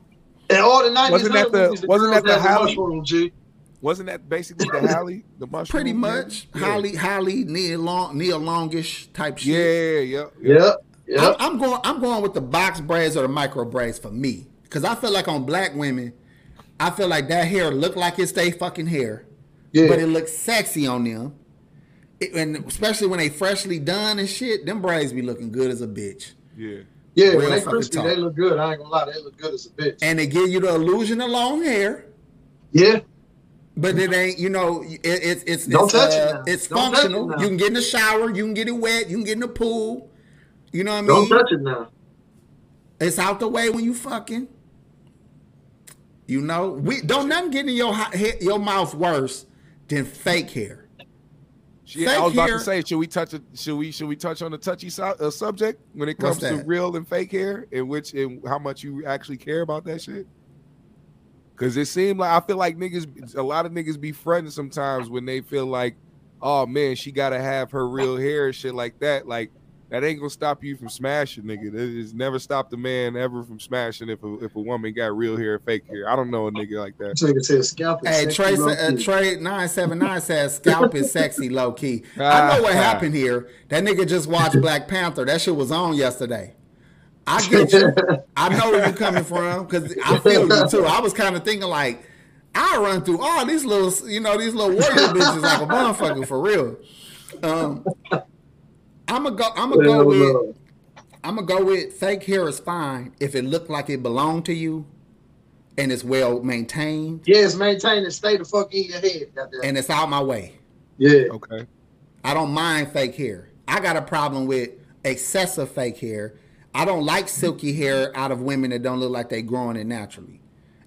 And all the 90s wasn't that the, the wasn't that the Halle? Mushroom, G. Wasn't that basically the Halle, the mushroom? Pretty much. Yeah. Halle, Halle, Nia Long, Nia Longish type shit. Yeah, yeah, yeah. yeah. yeah. I'm, I'm going. I'm going with the box braids or the micro braids for me, because I feel like on black women, I feel like that hair look like it's they fucking hair, yeah. but it looks sexy on them and especially when they freshly done and shit, them braids be looking good as a bitch. Yeah. Yeah, Real when they crispy, talk. they look good. I ain't gonna lie, they look good as a bitch. And they give you the illusion of long hair. Yeah. But it ain't, you know, it, it's it's Don't it's, touch uh, it it's Don't functional. It you can get in the shower, you can get it wet, you can get in the pool. You know what I mean? Don't touch it now. It's out the way when you fucking. You know, we don't nothing get in your your mouth worse than fake hair. Yeah, I was about to say, should we touch it? Should we should we touch on the touchy su- uh, subject when it comes to real and fake hair, in which and how much you actually care about that shit? Because it seemed like I feel like niggas, a lot of niggas be fronting sometimes when they feel like, oh man, she gotta have her real hair and shit like that. Like that ain't gonna stop you from smashing, nigga. It's never stopped a man ever from smashing if a if a woman got real hair fake hair. I don't know a nigga like that. Nigga said scalp. Hey, Trey, uh, Trey nine seven nine says scalp is sexy, low key. I know what happened here. That nigga just watched Black Panther. That shit was on yesterday. I get you. I know where you're coming from because I feel you too. I was kind of thinking like. I run through all these little, you know, these little warrior bitches like a motherfucker for real. Um, I'm gonna go. I'm gonna go with. I'm gonna go with fake hair is fine if it looked like it belonged to you, and it's well maintained. Yeah, it's maintained and stay the fuck in your head. Goddamn. And it's out my way. Yeah. Okay. I don't mind fake hair. I got a problem with excessive fake hair. I don't like silky hair out of women that don't look like they growing it naturally.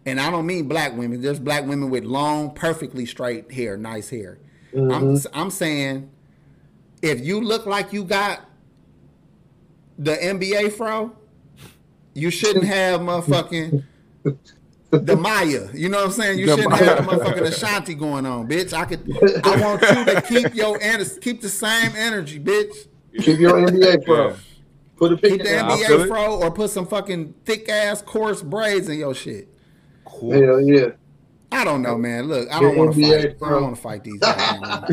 And I don't mean black women. There's black women with long, perfectly straight hair, nice hair. Mm-hmm. I'm I'm saying if you look like you got the NBA fro, you shouldn't have motherfucking the Mya. You know what I'm saying? You the shouldn't Mya. have the motherfucking Ashanti going on, bitch. I could. I want you to keep your energy, keep the same energy, bitch. Keep your NBA fro. Yeah. Put a keep the NBA fro or put some fucking thick ass coarse braids in your shit. Cool. Hell yeah. I don't know, man. Look, I don't want to fight. Bro. I don't want to fight these guys.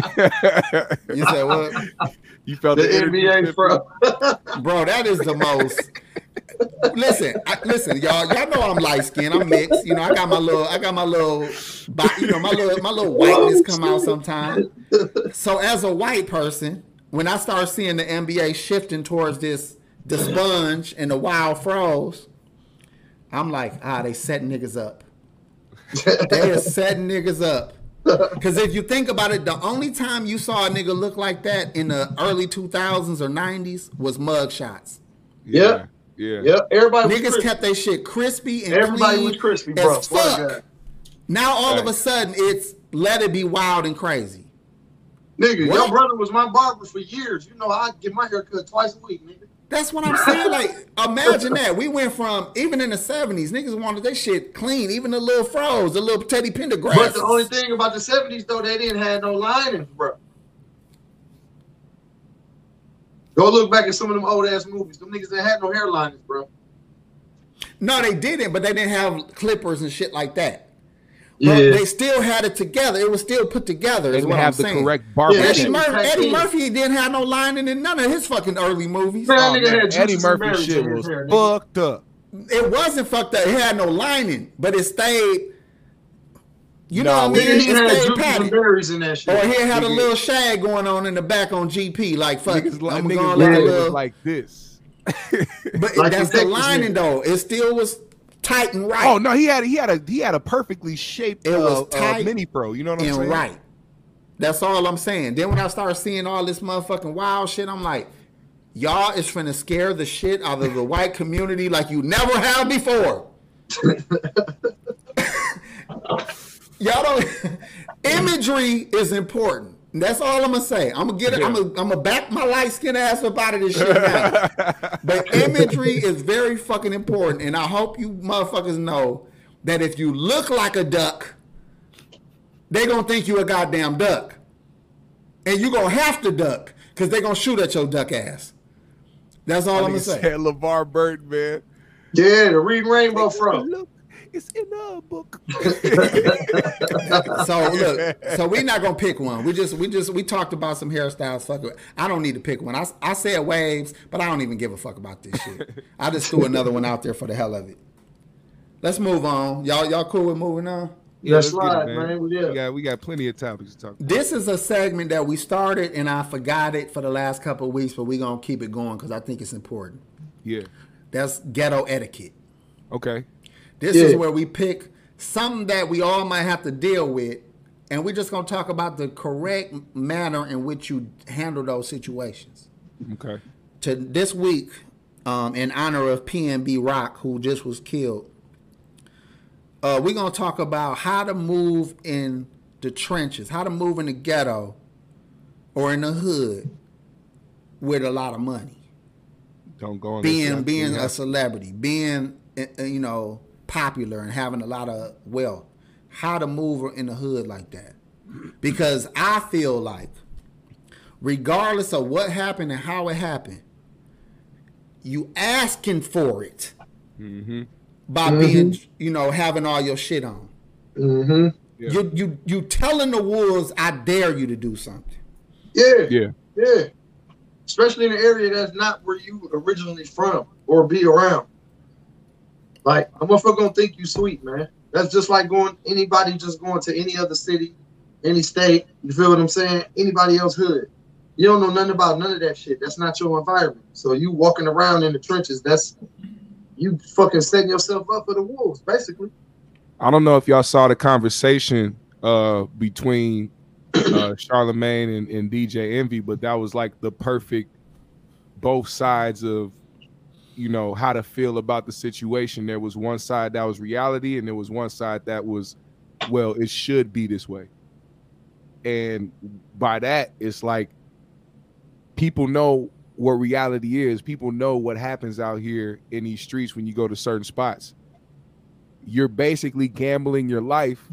you said what? You felt the, the NBA, bro. bro, that is the most. listen, I, listen, y'all. Y'all know I'm light skinned. I'm mixed. You know, I got my little, I got my little, you know, my little, my little whiteness come out sometimes. So as a white person, when I start seeing the NBA shifting towards this, the sponge and the wild fros, I'm like, ah, they set niggas up they are setting niggas up. Because if you think about it, the only time you saw a nigga look like that in the early 2000s or 90s was mug shots. Yeah. Yeah. Yeah. Everybody Niggas kept their shit crispy and Everybody was crispy, bro. Fuck. Now all right. of a sudden it's let it be wild and crazy. Nigga, what? your brother was my barber for years. You know I get my hair cut twice a week, nigga. That's what I'm saying. Like, imagine that. We went from even in the '70s, niggas wanted their shit clean, even the little fros, the little Teddy Pendergrass. But the only thing about the '70s though, they didn't have no linings, bro. Go look back at some of them old ass movies. Them niggas didn't have no hairlines, bro. No, they didn't, but they didn't have clippers and shit like that. Yeah. they still had it together. It was still put together. They didn't have I'm the saying. correct barber. Yeah, Eddie, Mur- Eddie Murphy didn't have no lining in none of his fucking early movies. Man, oh, man. Eddie Murphy shit was hair, fucked up. It wasn't fucked up. It had no lining, but it stayed. You no, know what I mean? He had juices berries in that shit. Or he had a little shag going on in the back on GP. Like fuck, niggas, I'm niggas going like, little, like this. but like that's the lining though. It still was tight and right. Oh no, he had he had a he had a perfectly shaped it was uh, tight uh, mini pro. You know what I'm saying? Right. That's all I'm saying. Then when I start seeing all this motherfucking wild shit, I'm like, y'all is finna scare the shit out of the white community like you never have before. y'all don't. imagery is important. That's all I'm gonna say. I'm gonna get it. Yeah. I'm gonna, I'm gonna back my light skin ass up out of this shit now. but imagery is very fucking important, and I hope you motherfuckers know that if you look like a duck, they gonna think you a goddamn duck, and you gonna have to duck because they gonna shoot at your duck ass. That's all I am gonna say. LeVar Burton, man. Yeah, the Reading Rainbow from. It's in the book. so look, so we're not gonna pick one. We just we just we talked about some hairstyles. Fuck it. I don't need to pick one. I, I said waves, but I don't even give a fuck about this shit. I just threw another one out there for the hell of it. Let's move on. Y'all y'all cool with moving on? Yeah, let's slide, it, man. man. Yeah. We got we got plenty of topics to talk about. This is a segment that we started and I forgot it for the last couple of weeks, but we're gonna keep it going because I think it's important. Yeah. That's ghetto etiquette. Okay. This yeah. is where we pick something that we all might have to deal with, and we're just gonna talk about the correct manner in which you handle those situations. Okay. To this week, um, in honor of PnB Rock, who just was killed, uh, we're gonna talk about how to move in the trenches, how to move in the ghetto or in the hood with a lot of money. Don't go on being being a celebrity, being uh, you know popular and having a lot of wealth, how to move in the hood like that. Because I feel like, regardless of what happened and how it happened, you asking for it mm-hmm. by mm-hmm. being, you know, having all your shit on. Mm-hmm. Yeah. You you you telling the wolves, I dare you to do something. Yeah, yeah, yeah. Especially in an area that's not where you originally from or be around. Like a motherfucker gonna think you sweet, man. That's just like going anybody just going to any other city, any state. You feel what I'm saying? Anybody else hood. You don't know nothing about none of that shit. That's not your environment. So you walking around in the trenches. That's you fucking setting yourself up for the wolves, basically. I don't know if y'all saw the conversation uh, between uh, Charlemagne and, and DJ Envy, but that was like the perfect both sides of you know how to feel about the situation there was one side that was reality and there was one side that was well it should be this way and by that it's like people know what reality is. People know what happens out here in these streets when you go to certain spots. You're basically gambling your life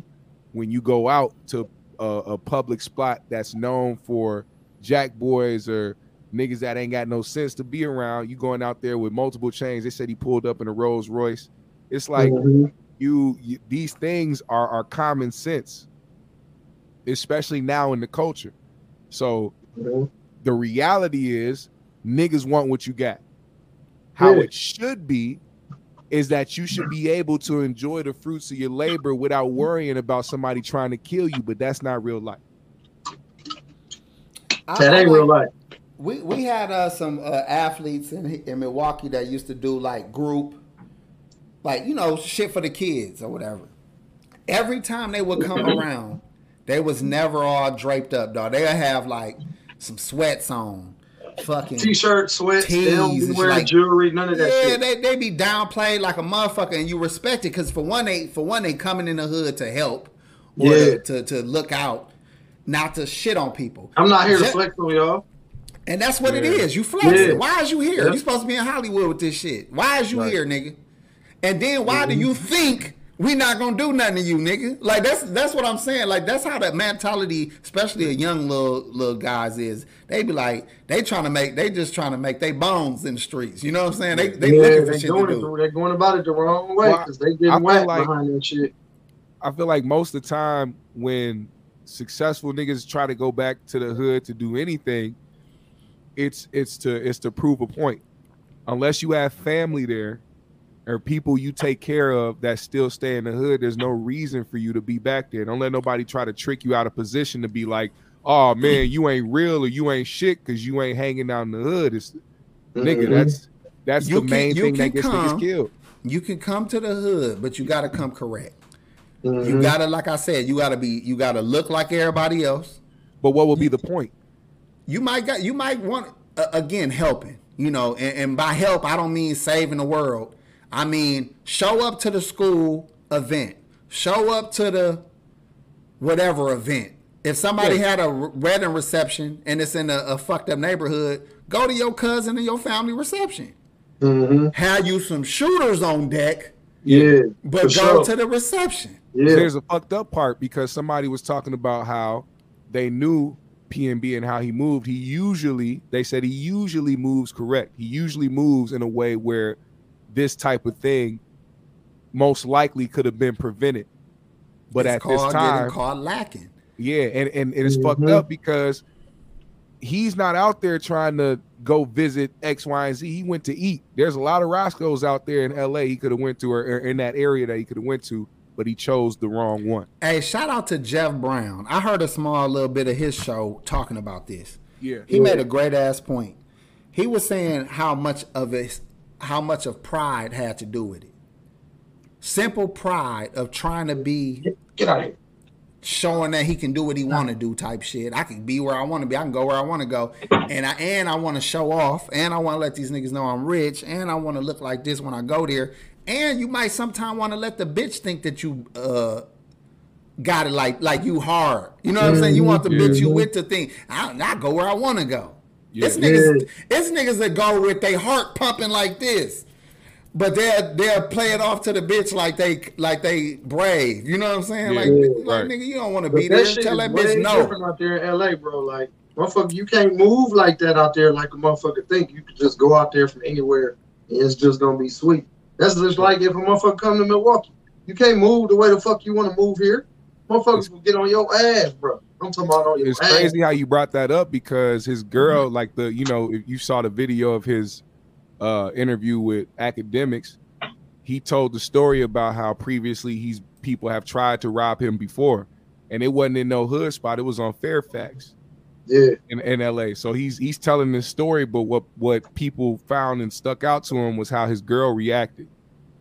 when you go out to a, a public spot that's known for jack boys or niggas that ain't got no sense to be around. You going out there with multiple chains. They said he pulled up in a Rolls Royce. It's like mm-hmm. you, you, these things are are common sense, especially now in the culture. So mm-hmm. the reality is niggas want what you got. How yeah. it should be is that you should be able to enjoy the fruits of your labor without worrying about somebody trying to kill you, but that's not real life. That ain't real life. We we had uh, some uh, athletes in in Milwaukee that used to do like group, like you know shit for the kids or whatever. Every time they would come around, they was never all draped up, dog. They'd have like some sweats on, fucking t-shirt, sweats, they don't be wearing like, jewelry, none of that. Yeah, shit. they they be downplayed like a motherfucker, and you respect it because for one they for one they coming in the hood to help or yeah. to, to, to look out, not to shit on people. I'm not here Just, to flex on y'all. And that's what yeah. it is. You flexing. Yeah. Why is you here? Yeah. You supposed to be in Hollywood with this shit. Why is you right. here, nigga? And then why mm-hmm. do you think we not gonna do nothing to you, nigga? Like that's that's what I'm saying. Like that's how that mentality, especially a young little little guys, is. They be like they trying to make they just trying to make their bones in the streets. You know what I'm saying? They they looking for shit to do. It, they're going about it the wrong way because well, they getting whacked like, behind that shit. I feel like most of the time when successful niggas try to go back to the hood to do anything, it's it's to it's to prove a point. Unless you have family there or people you take care of that still stay in the hood, there's no reason for you to be back there. Don't let nobody try to trick you out of position to be like, oh man, you ain't real or you ain't shit because you ain't hanging out in the hood. It's mm-hmm. nigga, that's that's you the can, main thing that gets come, niggas killed. You can come to the hood, but you gotta come correct. Mm-hmm. You gotta, like I said, you gotta be, you gotta look like everybody else. But what will be the point? You might got, you might want uh, again helping. You know, and, and by help, I don't mean saving the world. I mean show up to the school event, show up to the whatever event. If somebody yeah. had a wedding reception and it's in a, a, fucked up neighborhood, go to your cousin and your family reception. Mm-hmm. Have you some shooters on deck? Yeah, but go sure. to the reception. Yeah. There's a fucked up part because somebody was talking about how they knew PnB and how he moved. He usually, they said he usually moves correct. He usually moves in a way where this type of thing most likely could have been prevented. But it's at this time, called lacking. Yeah, and, and, and it's mm-hmm. fucked up because he's not out there trying to go visit X, Y, and Z. He went to eat. There's a lot of Roscoe's out there in LA he could have went to or, or in that area that he could have went to but he chose the wrong one. Hey, shout out to Jeff Brown. I heard a small little bit of his show talking about this. Yeah. He yeah. made a great ass point. He was saying how much of it how much of pride had to do with it. Simple pride of trying to be get out of here. Showing that he can do what he want to do, type shit. I can be where I want to be. I can go where I want to go, and I and I want to show off, and I want to let these niggas know I'm rich, and I want to look like this when I go there, and you might sometime want to let the bitch think that you uh got it like like you hard. You know what I'm saying? You want the mm-hmm. bitch you with to think I, I go where I want to go. Yeah. It's niggas, yeah. it's niggas that go with their heart pumping like this, but they'll they'll play it off to the bitch like they like they brave. You know what I'm saying? Yeah, like, right. like nigga, you don't want to be there. Tell that bitch no. Out there in LA, bro. Like motherfucker, you can't move like that out there. Like a motherfucker think you could just go out there from anywhere and it's just gonna be sweet. That's just like if a motherfucker come to Milwaukee. You can't move the way the fuck you want to move here. Motherfuckers will get on your ass, bro. I'm talking about on your It's ass. crazy how you brought that up because his girl, mm-hmm. like the, you know, if you saw the video of his uh interview with Akademiks, he told the story about how previously he's people have tried to rob him before, and it wasn't in no hood spot. It was on Fairfax. Yeah. In, in LA. So he's he's telling this story, but what what people found and stuck out to him was how his girl reacted.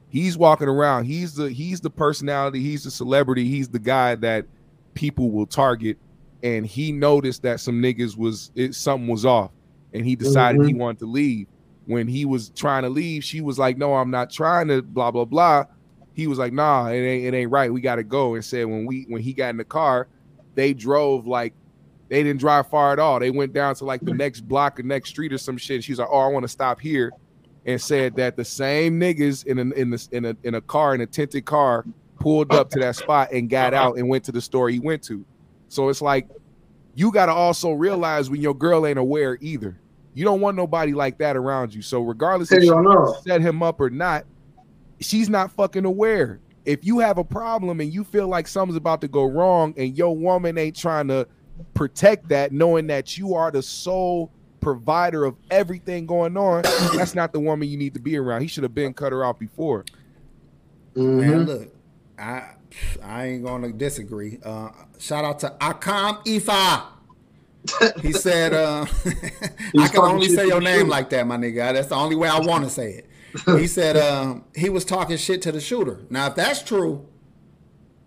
He's walking around. He's the he's the personality, he's the celebrity, he's the guy that people will target. And he noticed that some niggas was it something was off. And he decided mm-hmm. he wanted to leave. When he was trying to leave, she was like, No, I'm not trying to blah blah blah. He was like, Nah, it ain't it ain't right. We gotta go. And said when we when he got in the car, they drove like they didn't drive far at all. They went down to like the next block or next street or some shit. She's like, "Oh, I want to stop here," and said that the same niggas in a, in the in a in a car in a tinted car pulled up to that spot and got out and went to the store he went to. So it's like you got to also realize when your girl ain't aware either. You don't want nobody like that around you. So regardless if you set him up or not, she's not fucking aware. If you have a problem and you feel like something's about to go wrong and your woman ain't trying to protect that, knowing that you are the sole provider of everything going on, that's not the woman you need to be around. He should have been cut her off before. Mm-hmm. Man, look, I I ain't gonna disagree. Uh, shout out to Akam Ifa. He said, uh, I can only say your name like that, my nigga. That's the only way I want to say it. He said um, he was talking shit to the shooter. Now, if that's true,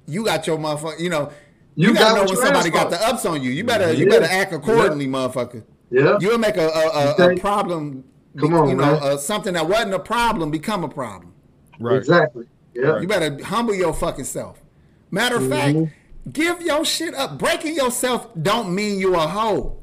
you got your motherfucker. You know, you, you gotta know when somebody got the ups on you. You better yeah. you better act accordingly, yeah. motherfucker. Yeah, you'll make a a, a, a problem. Come on, you know, uh, something that wasn't a problem become a problem. Right. Exactly. Yeah. You better humble your fucking self. Matter of mm-hmm. fact, give your shit up. Breaking yourself don't mean you a hoe.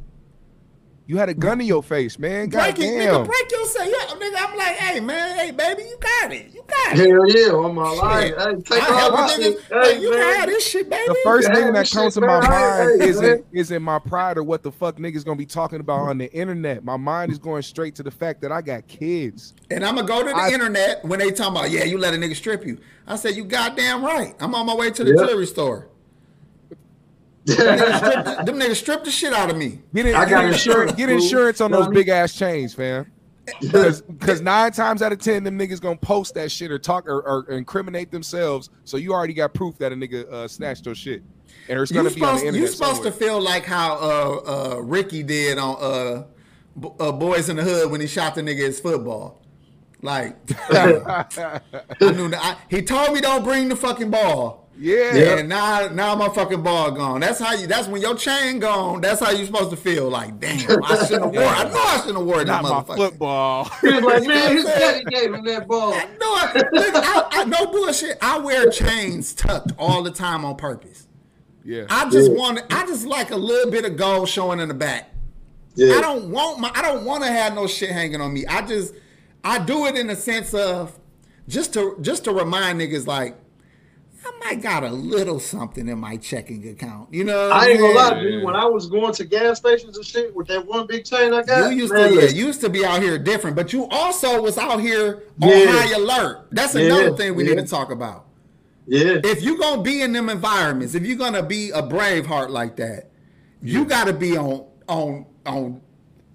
You had a gun in your face, man. God break it, nigga. Break yourself. Yeah, nigga. I'm like, hey, man, hey, baby, you got it. You got it. Hell yeah, on my life. Hey, take I all niggas. Hey, you got this shit, baby. The first thing that comes to my mind hey, isn't isn't my pride or what the fuck niggas gonna be talking about on the internet. My mind is going straight to the fact that I got kids. And I'm gonna go to the I, internet when they talking about, yeah, you let a nigga strip you. I said, you goddamn right. I'm on my way to the yep. jewelry store them, niggas them niggas stripped the shit out of me. Get, in, I got insurance. Get insurance on those big ass chains, fam. Because nine times out of ten, them niggas gonna post that shit or talk or, or incriminate themselves. So you already got proof that a nigga uh, snatched your shit, and it's gonna you be supposed, on the internet. You supposed somewhere. to feel like how uh, uh, Ricky did on uh, uh, Boys in the Hood when he shot the nigga his football. Like I knew that I, he told me don't bring the fucking ball. Yeah. Yeah. Now, now my fucking ball gone. That's how you. That's when your chain gone. That's how you supposed to feel. Like, damn, I shouldn't have worn. I know I shouldn't have worn that Not my football. He was like, man, his daddy gave him that ball. I know. I, I, I, no bullshit. I wear chains tucked all the time on purpose. Yeah. I just yeah. want. I just like a little bit of gold showing in the back. Yeah. I don't want my. I don't want to have no shit hanging on me. I just. I do it in the sense of just to just to remind niggas like I got a little something in my checking account. You know, I ain't gonna lie to you. When I was going to gas stations and shit with that one big chain I got, you used man, to yeah, used to be out here different, but you also was out here on yeah. high alert. That's another yeah. thing we need to talk about. Yeah. If you're gonna be in them environments, if you're gonna be a brave heart like that, you gotta be on on on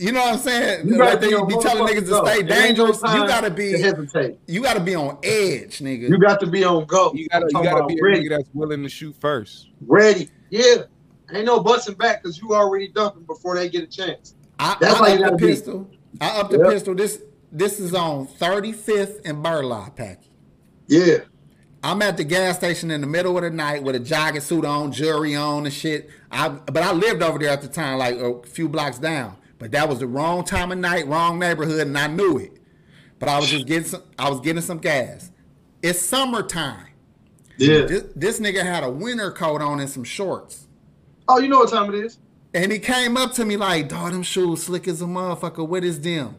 you know what I'm saying? You like they be, be telling niggas to stay dangerous. You gotta be hesitate. You gotta be on edge, nigga. You got to be on go. You gotta, you gotta be a ready. nigga that's willing to shoot first. Ready. Yeah. Ain't no busting back because you already dumping before they get a chance. I, that's I, I up the pistol. I up the yep. pistol. This this is on 35th and Burleigh, Packy. Yeah. I'm at the gas station in the middle of the night with a jogging suit on, jewelry on, and shit. I but I lived over there at the time, like a few blocks down. But that was the wrong time of night, wrong neighborhood, and I knew it. But I was just getting some. I was getting some gas. It's summertime. Yeah. This, this nigga had a winter coat on and some shorts. Oh, you know what time it is. And he came up to me like, dog, them shoes slick as a motherfucker. What is them?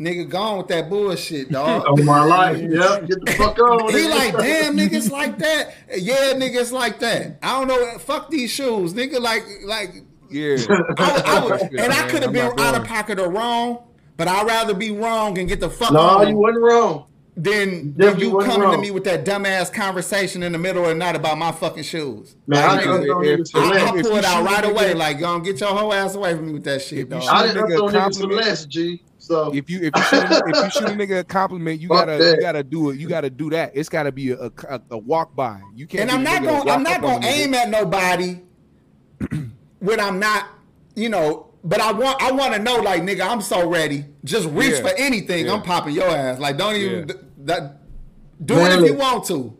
Nigga gone with that bullshit, dog. oh my life. Yeah, get the fuck on. he like, damn, niggas like that. Yeah, niggas like that. I don't know. Fuck these shoes, nigga. Like, like yeah. I, I would, and I could have been out of pocket or wrong, but I'd rather be wrong and get the fuck. No, you wasn't wrong. Then, then you coming wrong. to me with that dumbass conversation in the middle of the night about my fucking shoes. Man, like, I, nigga, I, I, pull it out right away. Like, go and get your whole ass away from me with that shit, dog. I didn't know niggas some less, G. So if you if you shoot, if you shoot a nigga a compliment, you gotta that. you gotta do it. You gotta do that. It's gotta be a, a, a walk by. You can't. And I'm not gonna I'm not gonna aim at nobody when I'm not you know, but I want I want to know, like, nigga, I'm so ready. Just reach yeah. for anything. Yeah. I'm popping your ass. Like, don't even yeah. that, do it if you want to.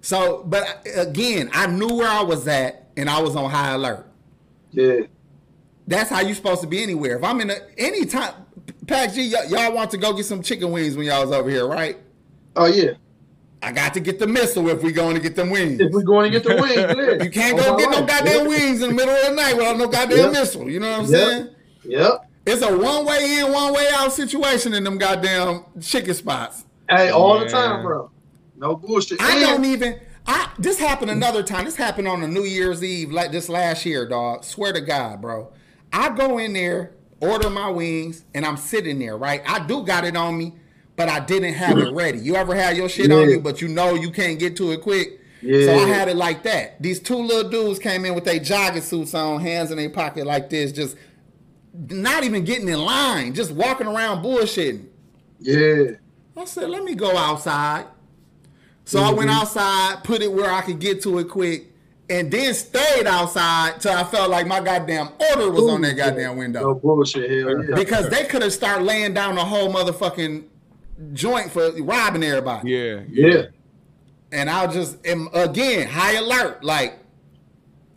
So, but again, I knew where I was at, and I was on high alert. Yeah, that's how you supposed to be anywhere. If I'm in a, any time, Pac G, y- y'all want to go get some chicken wings when y'all was over here, right? Oh yeah. I got to get the missile if we going to get them wings. If we going to get the wings, yeah. you can't go get no goddamn yep. wings in the middle of the night without no goddamn yep. missile. You know what I'm yep. saying? Yep. It's a one way in, one way out situation in them goddamn chicken spots. Hey, all yeah. the time, bro. No bullshit. I don't even. I this happened another time. This happened on a New Year's Eve, like this last year, dog. Swear to God, bro. I go in there, order my wings, and I'm sitting there, right? I do got it on me but I didn't have it ready. You ever had your shit yeah. on you, but you know you can't get to it quick? Yeah. So I had it like that. These two little dudes came in with their jogging suits on, hands in their pocket like this, just not even getting in line, just walking around bullshitting. Yeah. I said, let me go outside. So mm-hmm. I went mm-hmm. outside, put it where I could get to it quick, and then stayed outside till I felt like my goddamn order was Ooh, on that goddamn window. No bullshit, hell yeah. Because they could have started laying down the whole motherfucking joint for robbing everybody. Yeah, yeah. And I'll just am again high alert. Like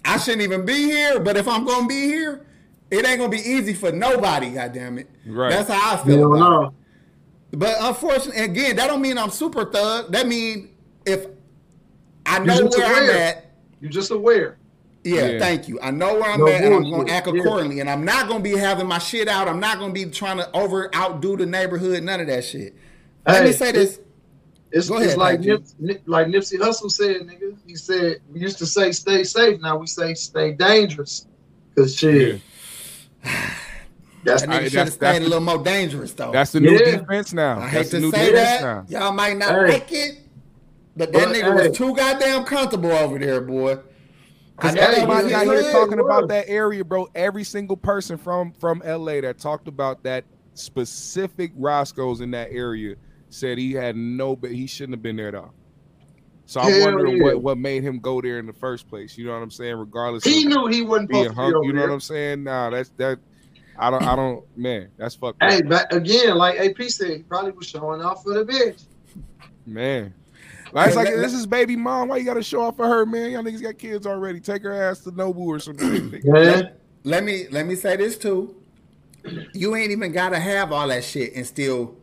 I shouldn't even be here, but if I'm gonna be here, it ain't gonna be easy for nobody. God damn it. Right. That's how I feel about know. it. But unfortunately, again, that don't mean I'm super thug. That mean if I know where aware. I'm at. You're just aware. Yeah, yeah, thank you. I know where I'm no at, and I'm going to act accordingly. Yeah. And I'm not going to be having my shit out. I'm not going to be trying to over outdo the neighborhood. None of that shit. Let me say this. It's, Go it's like Nip, Nip, like Nipsey Hussle said, nigga. He said we used to say stay safe. Now we say stay dangerous. Cause shit. Yeah. That's, that nigga should have stayed a little more dangerous though. That's the new yeah. defense now. I hate to say that. Now. Y'all might not hey. like it, but that but, nigga hey. was too goddamn comfortable over there, boy. Cause everybody out here talking about that area, bro. Every single person from from LA that talked about that specific Roscoe's in that area said he had no, but he shouldn't have been there at all. So I'm wondering yeah. what, what made him go there in the first place. You know what I'm saying? Regardless, he knew he wasn't being hunk. You know there. what I'm saying? Nah, that's that. I don't. I don't. Man, that's fucked. Hey, up. but again, like AP said, he probably was showing off for the bitch. Man, like, it's like this is baby mom. Why you got to show off for her, man? Y'all niggas got kids already. Take her ass to Nobu or something. yeah. Let me let me say this too. You ain't even gotta have all that shit and still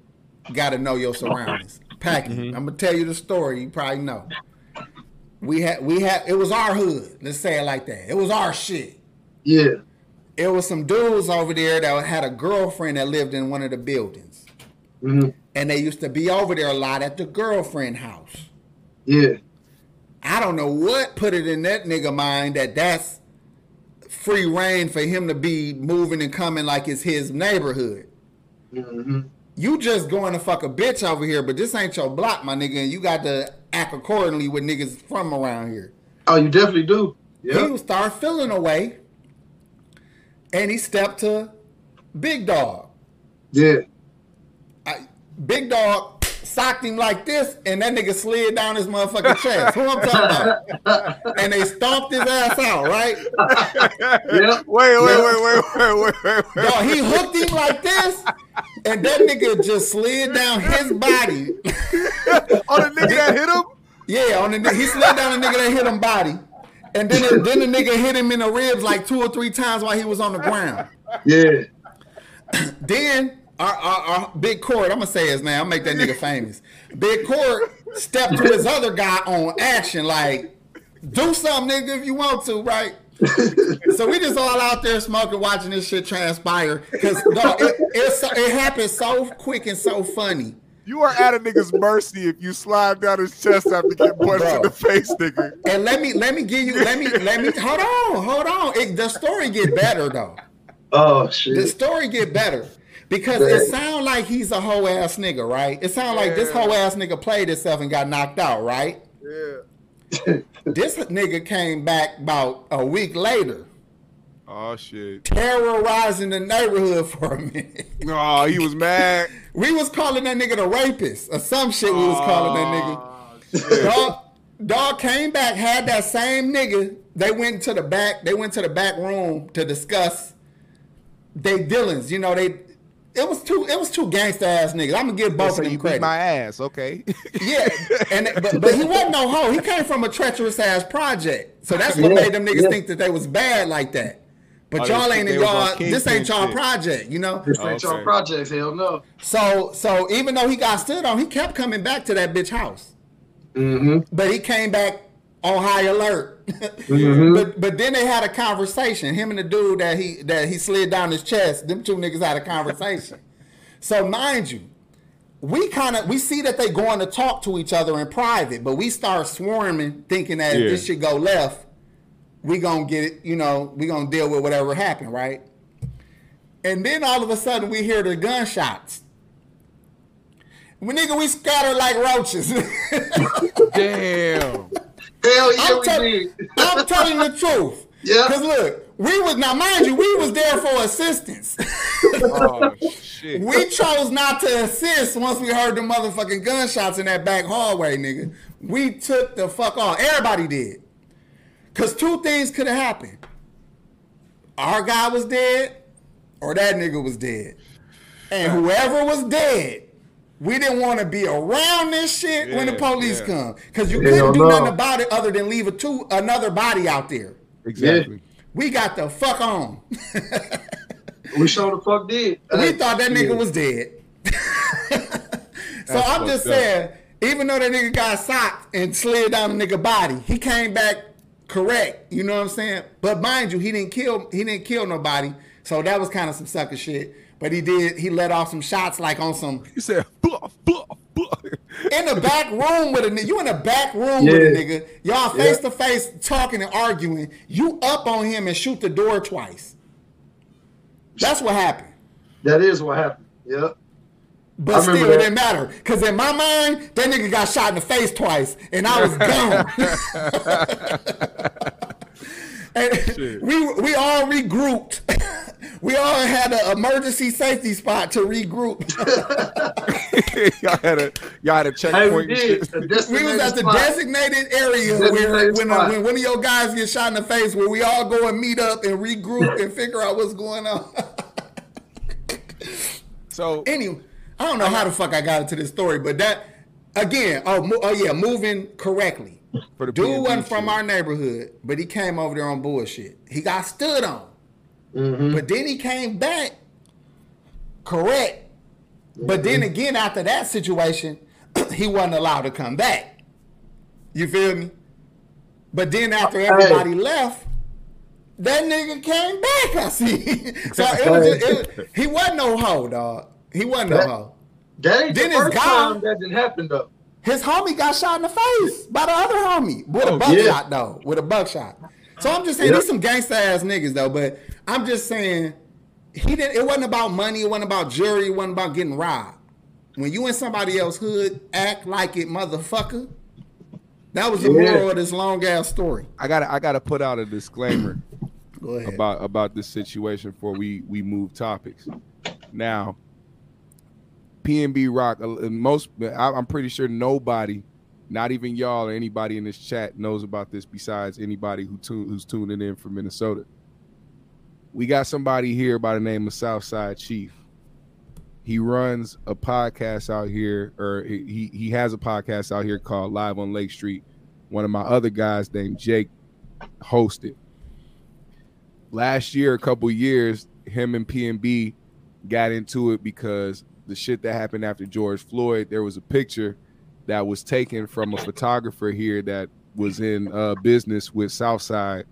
got to know your surroundings. Packy, mm-hmm. I'm gonna tell you the story. You probably know. We had we had it was our hood. Let's say it like that. It was our shit. Yeah. It was some dudes over there that had a girlfriend that lived in one of the buildings. Mm-hmm. And they used to be over there a lot at the girlfriend house. Yeah. I don't know what put it in that nigga mind that that's free reign for him to be moving and coming like it's his neighborhood. Mm-hmm you just going to fuck a bitch over here, but this ain't your block, my nigga, and you got to act accordingly with niggas from around here. Oh, you definitely do. Yeah. He would start feeling away, and he stepped to Big Dog. Yeah. I, Big Dog socked him like this, and that nigga slid down his motherfucking chest. Who I'm talking about? and they stomped his ass out, right? yep. Wait, wait, wait, wait, wait, wait, wait, wait. Dog, he hooked him like this, and that nigga just slid down his body. on the nigga that hit him? Yeah, on the he slid down the nigga that hit him body. And then, it, then the nigga hit him in the ribs like two or three times while he was on the ground. Yeah. then our, our, our, big court, I'm gonna say his name. I'll make that nigga famous. Big court stepped to his other guy on action, like, do something, nigga, if you want to, right? so we just all out there smoking, watching this shit transpire because it, it, it happened so quick and so funny. You are at a nigga's mercy if you slide down his chest after get punched Bro. in the face, nigga. And let me let me give you let me let me hold on hold on. It, the story get better though. Oh shit. The story get better. Because it sounds like he's a whole ass nigga, right? It sounds yeah. like this whole ass nigga played himself and got knocked out, right? Yeah. this nigga came back about a week later. Oh shit. Terrorizing the neighborhood for a minute. Oh, he was mad. we was calling that nigga the rapist or some shit we was calling that nigga. Dog, dog came back, had that same nigga. They went to the back, they went to the back room to discuss they dealings. You know, they it was two. It was two gangster ass niggas. I'm gonna give both so of them credit. Beat my ass, okay? yeah, and but, but, he wasn't no hoe. He came from a treacherous ass project, so that's what yeah, made them niggas yeah. think that they was bad like that. But oh, y'all ain't in y'all. This ain't y'all project, you know. This ain't okay. y'all project. Hell no. So so even though he got stood on, he kept coming back to that bitch house. mm-hmm. but he came back on high alert. mm-hmm. But but then they had a conversation. Him and the dude that he that he slid down his chest. Them two niggas had a conversation. so mind you, we kind of we see that they going to talk to each other in private, but we start swarming, thinking that yeah. if this should go left, we gonna get it. You know, we gonna deal with whatever happened, right? And then all of a sudden we hear the gunshots. We nigga, we scatter like roaches. Damn. Hell yeah, I'm, te- I'm telling the truth. Yeah. Cause look, we was now mind you, we was there for assistance. oh shit. We chose not to assist once we heard the motherfucking gunshots in that back hallway, nigga. We took the fuck off. Everybody did. Cause two things could have happened. Our guy was dead, or that nigga was dead. And whoever was dead, we didn't want to be around this shit yeah, when the police yeah. come. Cause you couldn't do nothing about it other than leave a two another body out there. Exactly. We got the fuck on. we sure the fuck did. We thought that nigga was dead. so I'm just saying, even though that nigga got socked and slid down the nigga body, he came back correct. You know what I'm saying? But mind you, he didn't kill he didn't kill nobody. So that was kind of some sucker shit. But he did he let off some shots like on some He said bluff, bluff, bluff. In the back room with a nigga. You in the back room yeah. with a nigga. Y'all face to face talking and arguing. You up on him and shoot the door twice. That's what happened. That is what happened. Yep. But still, that. it didn't matter. Because in my mind, that nigga got shot in the face twice, and I was gone. and we we all regrouped. we all had an emergency safety spot to regroup. y'all had a y'all had a checkpoint. Hey, we, we was at the spot. designated area designated where when, uh, when one of your guys get shot in the face, where we all go and meet up and regroup and figure out what's going on. so anyway. I don't know how the fuck I got into this story, but that again, oh, oh yeah, moving correctly. For the Dude wasn't from our neighborhood, but he came over there on bullshit. He got stood on, mm-hmm. but then he came back correct. Mm-hmm. But then mm-hmm. again, after that situation, he wasn't allowed to come back. You feel me? But then after everybody hey. left, that nigga came back. I see. so it was, just, it he wasn't no hoe, dog. He wasn't that, no hoe. That ain't then the first guy, time that didn't happen though. His homie got shot in the face by the other homie with oh, a buckshot yeah. though, with a buckshot. So I'm just saying yep. these some gangsta ass niggas though, but I'm just saying he didn't. It wasn't about money. It wasn't about jury. It wasn't about getting robbed. When you in somebody else's hood, act like it, motherfucker. That was the yeah. moral of this long ass story. I gotta I gotta put out a disclaimer about about this situation before we we move topics. Now, PnB Rock, uh, most I'm pretty sure nobody, not even y'all or anybody in this chat knows about this besides anybody who who's tuning in from Minnesota. We got somebody here by the name of Southside Chief. He runs a podcast out here, or he he has a podcast out here called Live on Lake Street. One of my other guys named Jake hosted. Last year, a couple years, him and PNB got into it because the shit that happened after George Floyd, there was a picture that was taken from a photographer here that was in uh, business with Southside,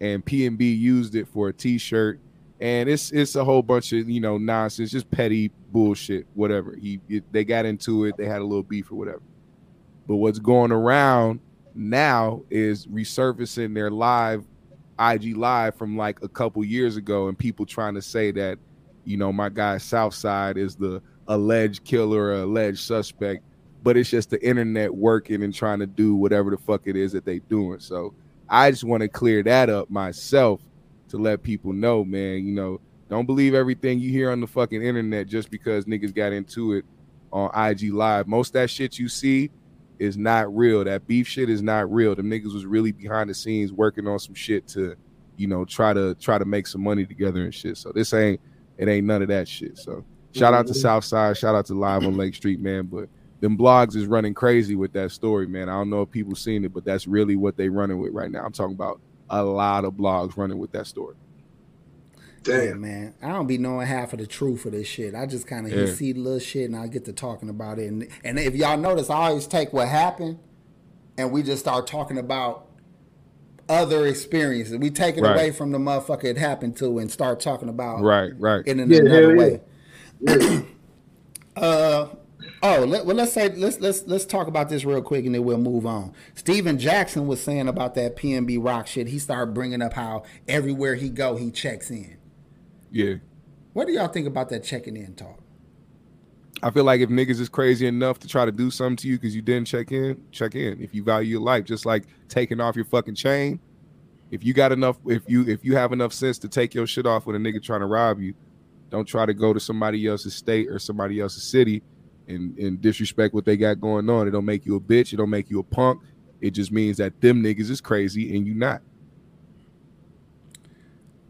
and PnB used it for a T-shirt, and it's it's a whole bunch of you know nonsense, just petty bullshit, whatever. He it, they got into it, they had a little beef or whatever. But what's going around now is resurfacing their live IG live from like a couple years ago, and people trying to say that you know my guy Southside is the alleged killer or alleged suspect, but it's just the internet working and trying to do whatever the fuck it is that they doing. So I just want to clear that up myself to let people know, man, you know, don't believe everything you hear on the fucking internet just because niggas got into it on IG Live. Most that shit you see is not real. That beef shit is not real. The niggas was really behind the scenes working on some shit to, you know, try to try to make some money together and shit. So this ain't it ain't none of that shit. So Shout out to. Southside. Shout out to Live on Lake Street, man. But them blogs is running crazy with that story, man. I don't know if people seen it, but that's really what they running with right now. I'm talking about a lot of blogs running with that story. Damn, yeah, man. I don't be knowing half of the truth of this shit. I just kind of yeah. see the little shit and I get to talking about it. And and if y'all notice, I always take what happened and we just start talking about other experiences. We take it right. away from the motherfucker it happened to and start talking about right, right in another yeah, way. Yeah. uh, oh, let, well, let's say let's let's let's talk about this real quick and then we'll move on. Stephen Jackson was saying about that PnB Rock shit. He started bringing up how everywhere he go he checks in. Yeah. What do y'all think about that checking in talk? I feel like if niggas is crazy enough to try to do something to you because you didn't check in, check in. If you value your life, just like taking off your fucking chain. If you got enough, if you if you have enough sense to take your shit off when a nigga trying to rob you, don't try to go to somebody else's state or somebody else's city and, and disrespect what they got going on. It don't make you a bitch. It don't make you a punk. It just means that them niggas is crazy and you not.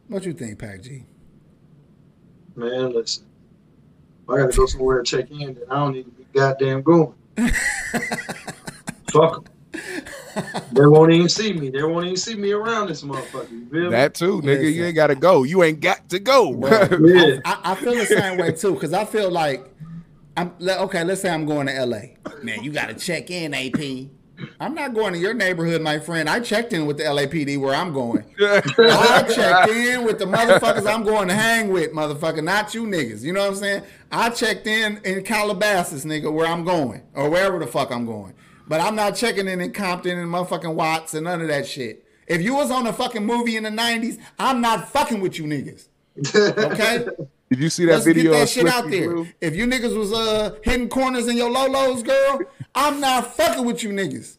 What you think, Pac G? Man, listen. I gotta go somewhere and check in, then I don't need to be goddamn going. Fuck them. They won't even see me. They won't even see me around this motherfucker. That too, nigga. You ain't gotta go. You ain't got to go. yeah. I, I, feel the same way too, because I feel like I'm okay. Let's say I'm going to L.A. Man, you gotta check in, AP. I'm not going to your neighborhood, my friend. I checked in with the LAPD where I'm going. I checked in with the motherfuckers I'm going to hang with, motherfucker, not you niggas. You know what I'm saying? I checked in in Calabasas, nigga, where I'm going, or wherever the fuck I'm going. But I'm not checking in in Compton and motherfucking Watts and none of that shit. If you was on a fucking movie in the 90s, I'm not fucking with you niggas. Okay? Did you see that Let's video? Get that shit out there. If you niggas was uh hitting corners in your lolos, girl, I'm not fucking with you niggas.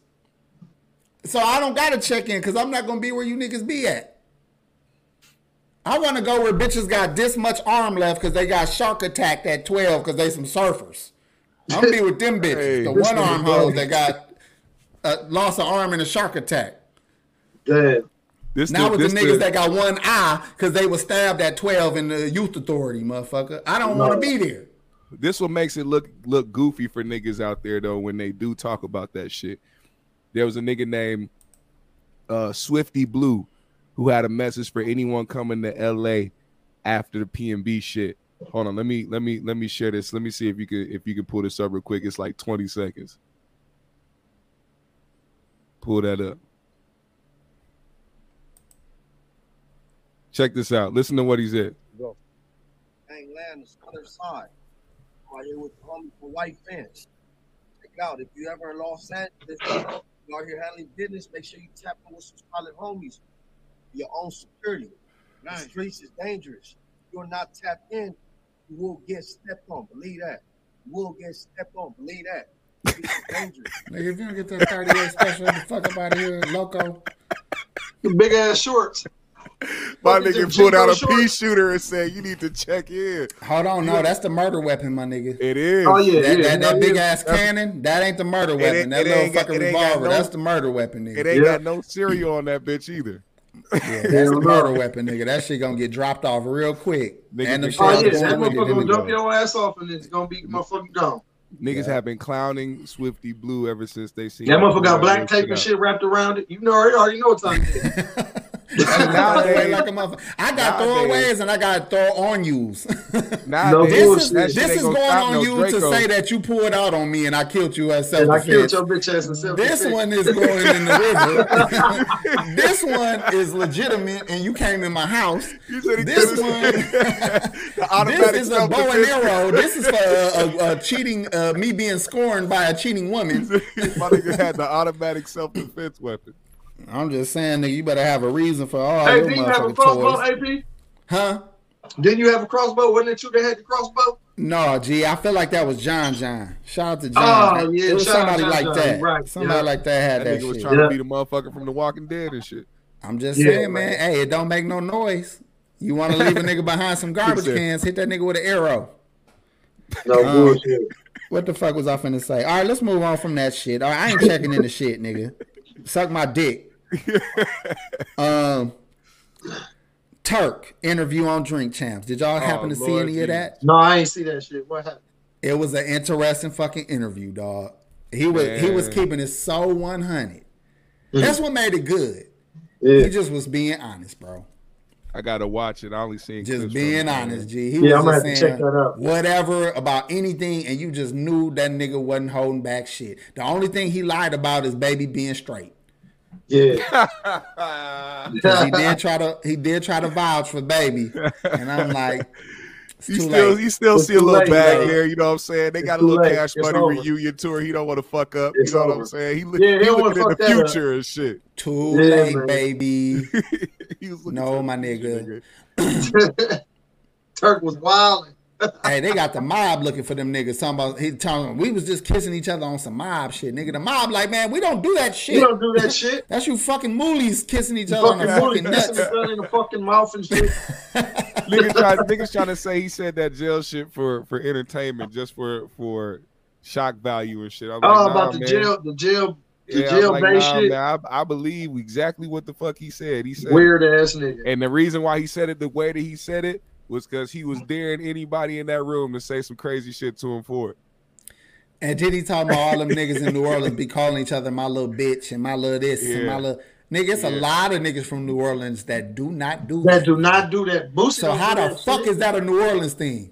So I don't gotta check in because I'm not gonna be where you niggas be at. I want to go where bitches got this much arm left because they got shark attacked at 12 because they some surfers. I'm gonna be with them bitches, hey, the one arm hoes that got uh, lost an arm in a shark attack. Damn. This now the, with the niggas the, that got one eye because they were stabbed at 12 in the youth authority, motherfucker. I don't no. want to be there. This what makes it look look goofy for niggas out there though when they do talk about that shit. There was a nigga named uh, Swifty Blue who had a message for anyone coming to LA after the PnB shit. Hold on, let me let me let me share this. Let me see if you could if you can pull this up real quick. It's like 20 seconds. Pull that up. Check this out. Listen to what he said. Go. Hang land other side. Right here with the for White Fence. Check out if you ever in Los Angeles, you out here handling business, make sure you tap in with some solid homies. Your own security. Nice. The streets is dangerous. You're not tapped in, you will get stepped on. Believe that. You will get stepped on. Believe that. dangerous. Nigga, if you don't get that 38 special, the fuck up out of here, loco. Big ass shorts. My nigga pulled out a shorts. pea shooter and said, "You need to check in." Hold on, no, that's the murder weapon, my nigga. It is. Oh yeah, that, yeah, that, that big ass cannon, that ain't the murder weapon. That little fucking revolver, no, that's the murder weapon, nigga. It ain't yeah. got no cereal on that bitch either. Yeah, that's the murder weapon, nigga. That shit gonna get dropped off real quick. Nigga, and the oh yeah, that motherfucker gonna drop your ass off and it's gonna be motherfucking gone. Niggas yeah. have been clowning Swifty Blue ever since they seen that motherfucker got black tape and shit wrapped around it. You know, already know what time it is. nowadays, like a motherfucker. I got throwaways and I got throw on yous. no this is, this is going on no you Draco. to say that you pulled out on me and I killed you as self defense. I killed your bitch ass self This one is going in the river. this one is legitimate and you came in my house. This one, this is a bow and arrow. This is for a, a, a cheating, uh, me being scorned by a cheating woman. my nigga had the automatic self defense weapon. I'm just saying, nigga, you better have a reason for all hey, your did you have a crossbow, toys. AP? Huh? Didn't you have a crossbow? Wasn't it you that had the crossbow? No, gee, I feel like that was John John. Shout out to John. Oh, yeah, it was somebody John, like John. that. Right. Somebody yeah. like that had that, that nigga shit. was trying yeah. to be the motherfucker from The Walking Dead and shit. I'm just yeah, saying, man. Hey, it don't make no noise. You want to leave a nigga behind some garbage cans? Hit that nigga with an arrow. No um, bullshit. What the fuck was I finna say? All right, let's move on from that shit. All right, I ain't checking in the shit, nigga. Suck my dick. um, Turk interview on Drink Champs. Did y'all happen oh, to Lord see any geez. of that? No, I ain't see that shit. What happened? It was an interesting fucking interview, dog. He was Man. he was keeping it so one hundred. Mm-hmm. That's what made it good. Yeah. He just was being honest, bro. I gotta watch it. I only seen just being honest, G. He yeah, I'm gonna check that out. Whatever about anything, and you just knew that nigga wasn't holding back shit. The only thing he lied about is baby being straight. Yeah, he did try to he did try to vouch for baby, and I'm like, you still late. you still it's see a little late, bag there. You know what I'm saying? They got a little cash money over. reunion tour. He don't want to fuck up. It's you know over. what I'm saying? He, yeah, he, he looking in the future up. and shit. Too yeah, late, man. baby. no, my nigga. Turk was wilding hey, they got the mob looking for them niggas. Talking about he telling them we was just kissing each other on some mob shit, nigga. The mob like, man, we don't do that shit. We don't do that shit. That's you fucking moolies kissing each other fucking on the fucking nuts. in the fucking mouth and shit. niggas, try, niggas trying to say he said that jail shit for for entertainment, just for for shock value and shit. I'm oh, like, nah, about the man. jail, the jail. The yeah, jail like, nah, shit. Man, I, I, believe exactly what the fuck he said. He said weird ass nigga. And the reason why he said it the way that he said it was because he was daring anybody in that room to say some crazy shit to him for it. And then he talking about all them niggas in New Orleans be calling each other my little bitch and my little this yeah. and my little nigga. It's yeah. a lot of niggas from New Orleans that do not do that. That do not do that. Boosie so how the fuck shit. is that a New Orleans thing?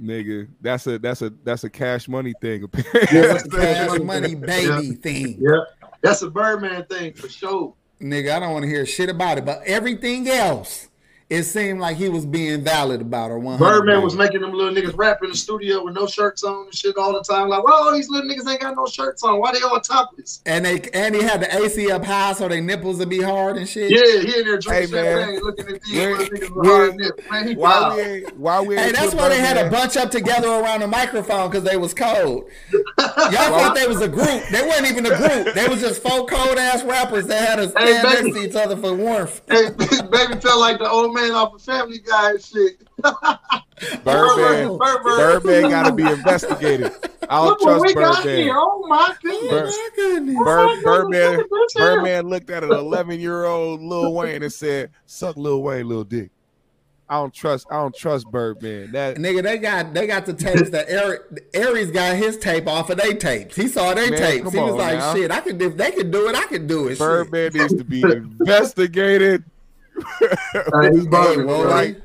Nigga, that's a that's a that's a cash money thing. yeah, that's a cash money baby yeah. thing. Yeah, that's a Birdman thing for sure. Nigga, I don't want to hear shit about it, but everything else it seemed like he was being valid about her. One Birdman was making them little niggas rap in the studio with no shirts on and shit all the time. Like, well, these little niggas ain't got no shirts on. Why they all topless? And they and he had the AC up high so their nipples would be hard and shit. Yeah, he in there drinking hey, champagne, looking at these niggas with hard nips. Man, he why we why we Hey, that's why they had a bunch up together around the microphone because they was cold. Y'all thought they was a group. They weren't even a group. They was just four cold ass rappers that had to stand hey, next to each other for warmth. Hey, baby felt like the old man off of Family Guy and shit. Birdman, Birdman got to be investigated. I don't Look trust Birdman. Oh, oh my goodness! Bird, Birdman, Birdman looked at an 11 year old Lil Wayne and said, "Suck Lil Wayne, little dick." I don't trust. I don't trust Birdman. That nigga, they got they got the tapes that Aries got his tape off of their tapes. He saw their tapes. He was like, now. "Shit, I could if they could do it, I could do it." Birdman shit. needs to be investigated. He's bogus, right?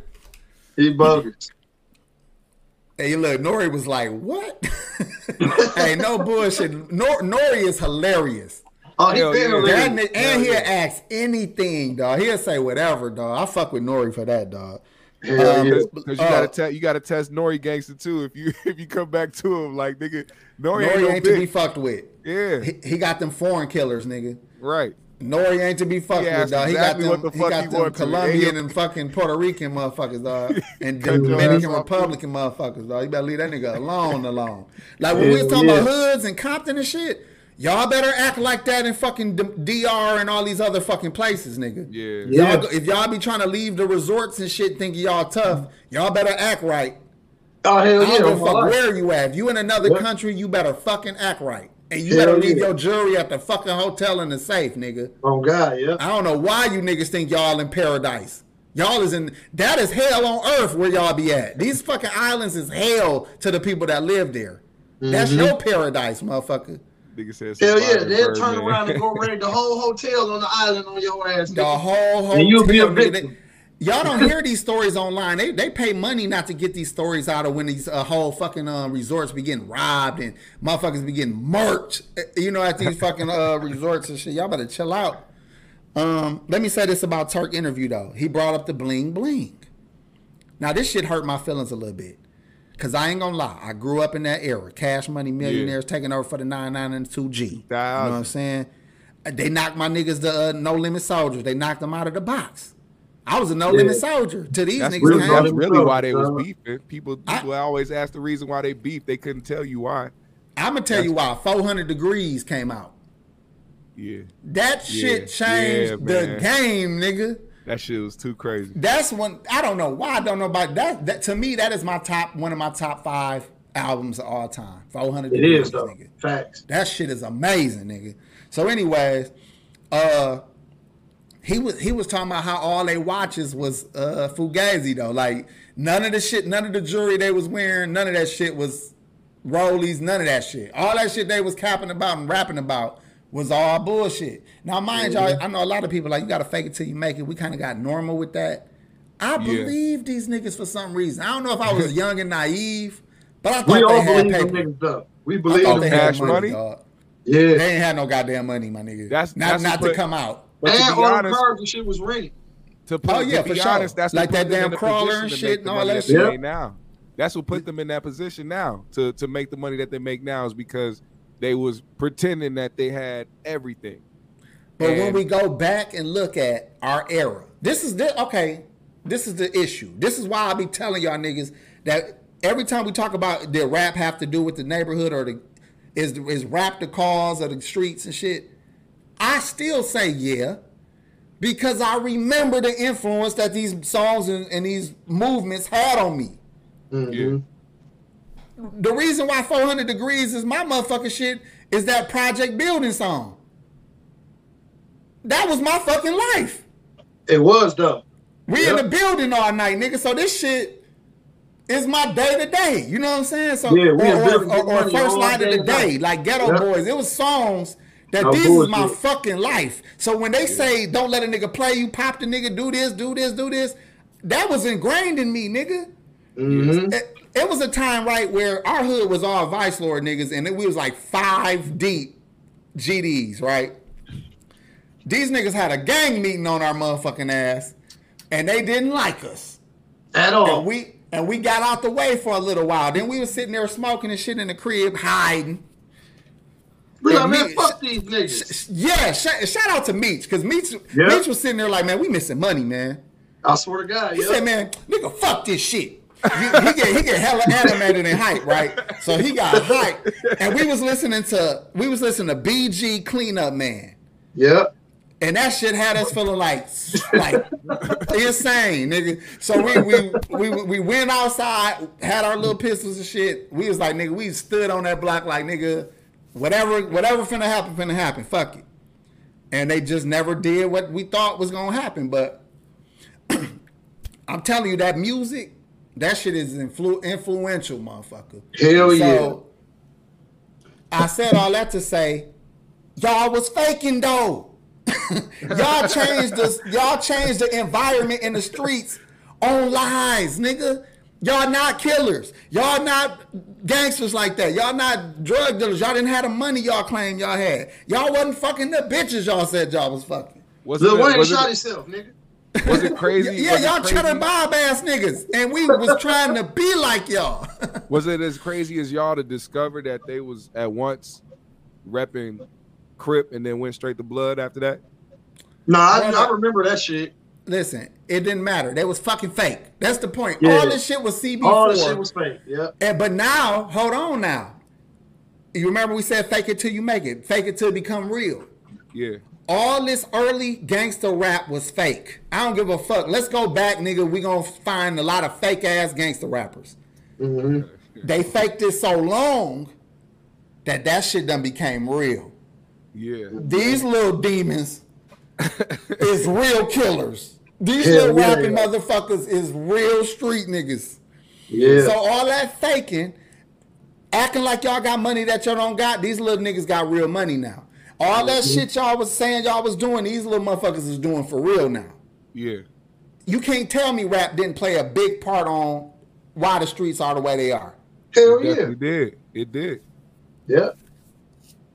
He bogus. Hey, look, Nori was like, "What?" hey, no bullshit. Nor- Nori is hilarious. Oh, he yeah. and yeah, he'll ask anything, dog. He'll say whatever, dog. I fuck with Nori for that, dog. Because um, you gotta uh, test, you gotta test Nori gangster too. If you if you come back to him like nigga, Nori, Nori ain't, ain't to be fucked with. Yeah, he, he, got them foreign killers, nigga. Right. Nori ain't to be fucked he with, dog. Exactly he got them, he got he them Colombian and fucking Puerto Rican motherfuckers, dog, and Dominican Republican motherfuckers, dog. You better leave that nigga alone, alone. Like when yeah, we was talking yeah. about hoods and Compton and shit. Y'all better act like that in fucking DR and all these other fucking places, nigga. Yeah. Y'all, if y'all be trying to leave the resorts and shit thinking y'all tough, y'all better act right. Oh hell yeah! Fuck where you at. If you in another what? country, you better fucking act right. And you hell better leave yeah. your jewelry at the fucking hotel in the safe, nigga. Oh God, yeah. I don't know why you niggas think y'all in paradise. Y'all is in that is hell on earth where y'all be at. These fucking islands is hell to the people that live there. Mm-hmm. That's your paradise, motherfucker. Nigga said Hell yeah, they'll turn man. around and go raid the whole hotel on the island on your ass. The whole hotel. And you'll be a victim. Y'all don't hear these stories online. They they pay money not to get these stories out of when these uh, whole fucking uh, resorts be getting robbed and motherfuckers be getting murked. Eh, you know, at these fucking uh, resorts and shit. Y'all better chill out. Um, let me say this about Turk interview though. He brought up the bling bling. Now this shit hurt my feelings a little bit. Cause I ain't gonna lie, I grew up in that era. Cash money millionaires yeah. taking over for the 99 and 2G. You know what I'm saying? They knocked my niggas the uh, no limit soldiers. They knocked them out of the box. I was a no limit yeah. soldier to these that's niggas. Really, that's really why they was beefing. People people I, always ask the reason why they beef. They couldn't tell you why. I'm gonna tell that's you why. 400 Degreez came out. Yeah. That shit yeah. changed the game, nigga. That shit was too crazy. That's one. I don't know why. I don't know about that. That to me, that is my top one of my top five albums of all time. Four hundred. It is though. Nigga. Facts. That shit is amazing, nigga. So, anyways, uh, he was he was talking about how all they watches was uh Fugazi though. Like none of the shit, none of the jewelry they was wearing, none of that shit was Rollies, none of that shit. All that shit they was capping about and rapping about was all bullshit. Now, mind y'all, I know a lot of people like you gotta fake it till you make it. We kind of got normal with that. I believe yeah. these niggas for some reason. I don't know if I was young and naive, but I thought we all believe paper. niggas We believe in cash money. money? Yeah, they ain't had no goddamn money, my nigga. That's not that's not to come out. But and all the cars and shit was rented. To put, oh yeah, to be honest, sure. that's like that damn crawler and shit and all that shit. Now, that's what put them in that position now to to make the money that they make now is because they was pretending that they had everything. But and when we go back and look at our era, this is the okay. This is the issue. This is why I be telling y'all niggas that every time we talk about did rap have to do with the neighborhood or the is is rap the cause of the streets and shit, I still say yeah. Because I remember the influence that these songs and, and these movements had on me. Mm-hmm. The reason why 400 Degreez is my motherfucking shit is that Project Building song. That was my fucking life. It was though. We yep. in the building all night, nigga. So this shit is my day to day. You know what I'm saying? So yeah, or, or, or, or first line of the day, like Geto yep. Boys. It was songs that no this bullshit. is my fucking life. So when they yeah. say don't let a nigga play you, pop the nigga, do this, do this, do this, that was ingrained in me, nigga. Mm-hmm. It, it, was a time right where our hood was all Vice Lord niggas, and we was like five deep GDs, right? These niggas had a gang meeting on our motherfucking ass, and they didn't like us at all. And we and we got out the way for a little while. Then we was sitting there smoking and shit in the crib, hiding. We like, man, fuck these niggas. Yeah, shout, shout out to Meech, because Meech, yep. Meech was sitting there like, man, we missing money, man. I swear to God. He yep. said, man, nigga, fuck this shit. he, he, get he get hella animated and hype, right? So he got hype, and we was listening to we was listening to BG Cleanup Man. Yep. And that shit had us feeling like like insane, nigga. So we, we we we went outside, had our little pistols and shit. We was like, nigga, we stood on that block like, nigga, whatever whatever finna happen, finna happen. Fuck it. And they just never did what we thought was gonna happen. But I'm telling you, that music, that shit is influ- influential, motherfucker. Hell so, yeah. I said all that to say, y'all was faking though. y'all changed the y'all changed the environment in the streets on lies, nigga. Y'all not killers. Y'all not gangsters like that. Y'all not drug dealers. Y'all didn't have the money y'all claim y'all had. Y'all wasn't fucking the bitches y'all said y'all was fucking. Was Lil Wayne shot himself, nigga. Was it crazy? yeah, was y'all cheddar bob ass niggas, and we was trying to be like y'all. was it as crazy as y'all to discover that they was at once repping Crip and then went straight to blood after that? No, I, I remember that shit. Listen, it didn't matter. They was fucking fake. That's the point. Yeah. All this shit was CB4. All this shit was fake. Yeah. And but now, hold on now. You remember we said fake it till you make it. Fake it till it become real. Yeah. All this early gangster rap was fake. I don't give a fuck. Let's go back, nigga. We gonna find a lot of fake ass gangster rappers. Mm-hmm. They faked it so long that that shit done became real. Yeah. These little demons is real killers. These Hell little yeah, rapping yeah. motherfuckers is real street niggas. Yeah. So all that faking, acting like y'all got money that y'all don't got, these little niggas got real money now. All that mm-hmm. shit y'all was saying y'all was doing, these little motherfuckers is doing for real now. Yeah. You can't tell me rap didn't play a big part on why the streets are the way they are. Hell it yeah. It did. It did. Yeah.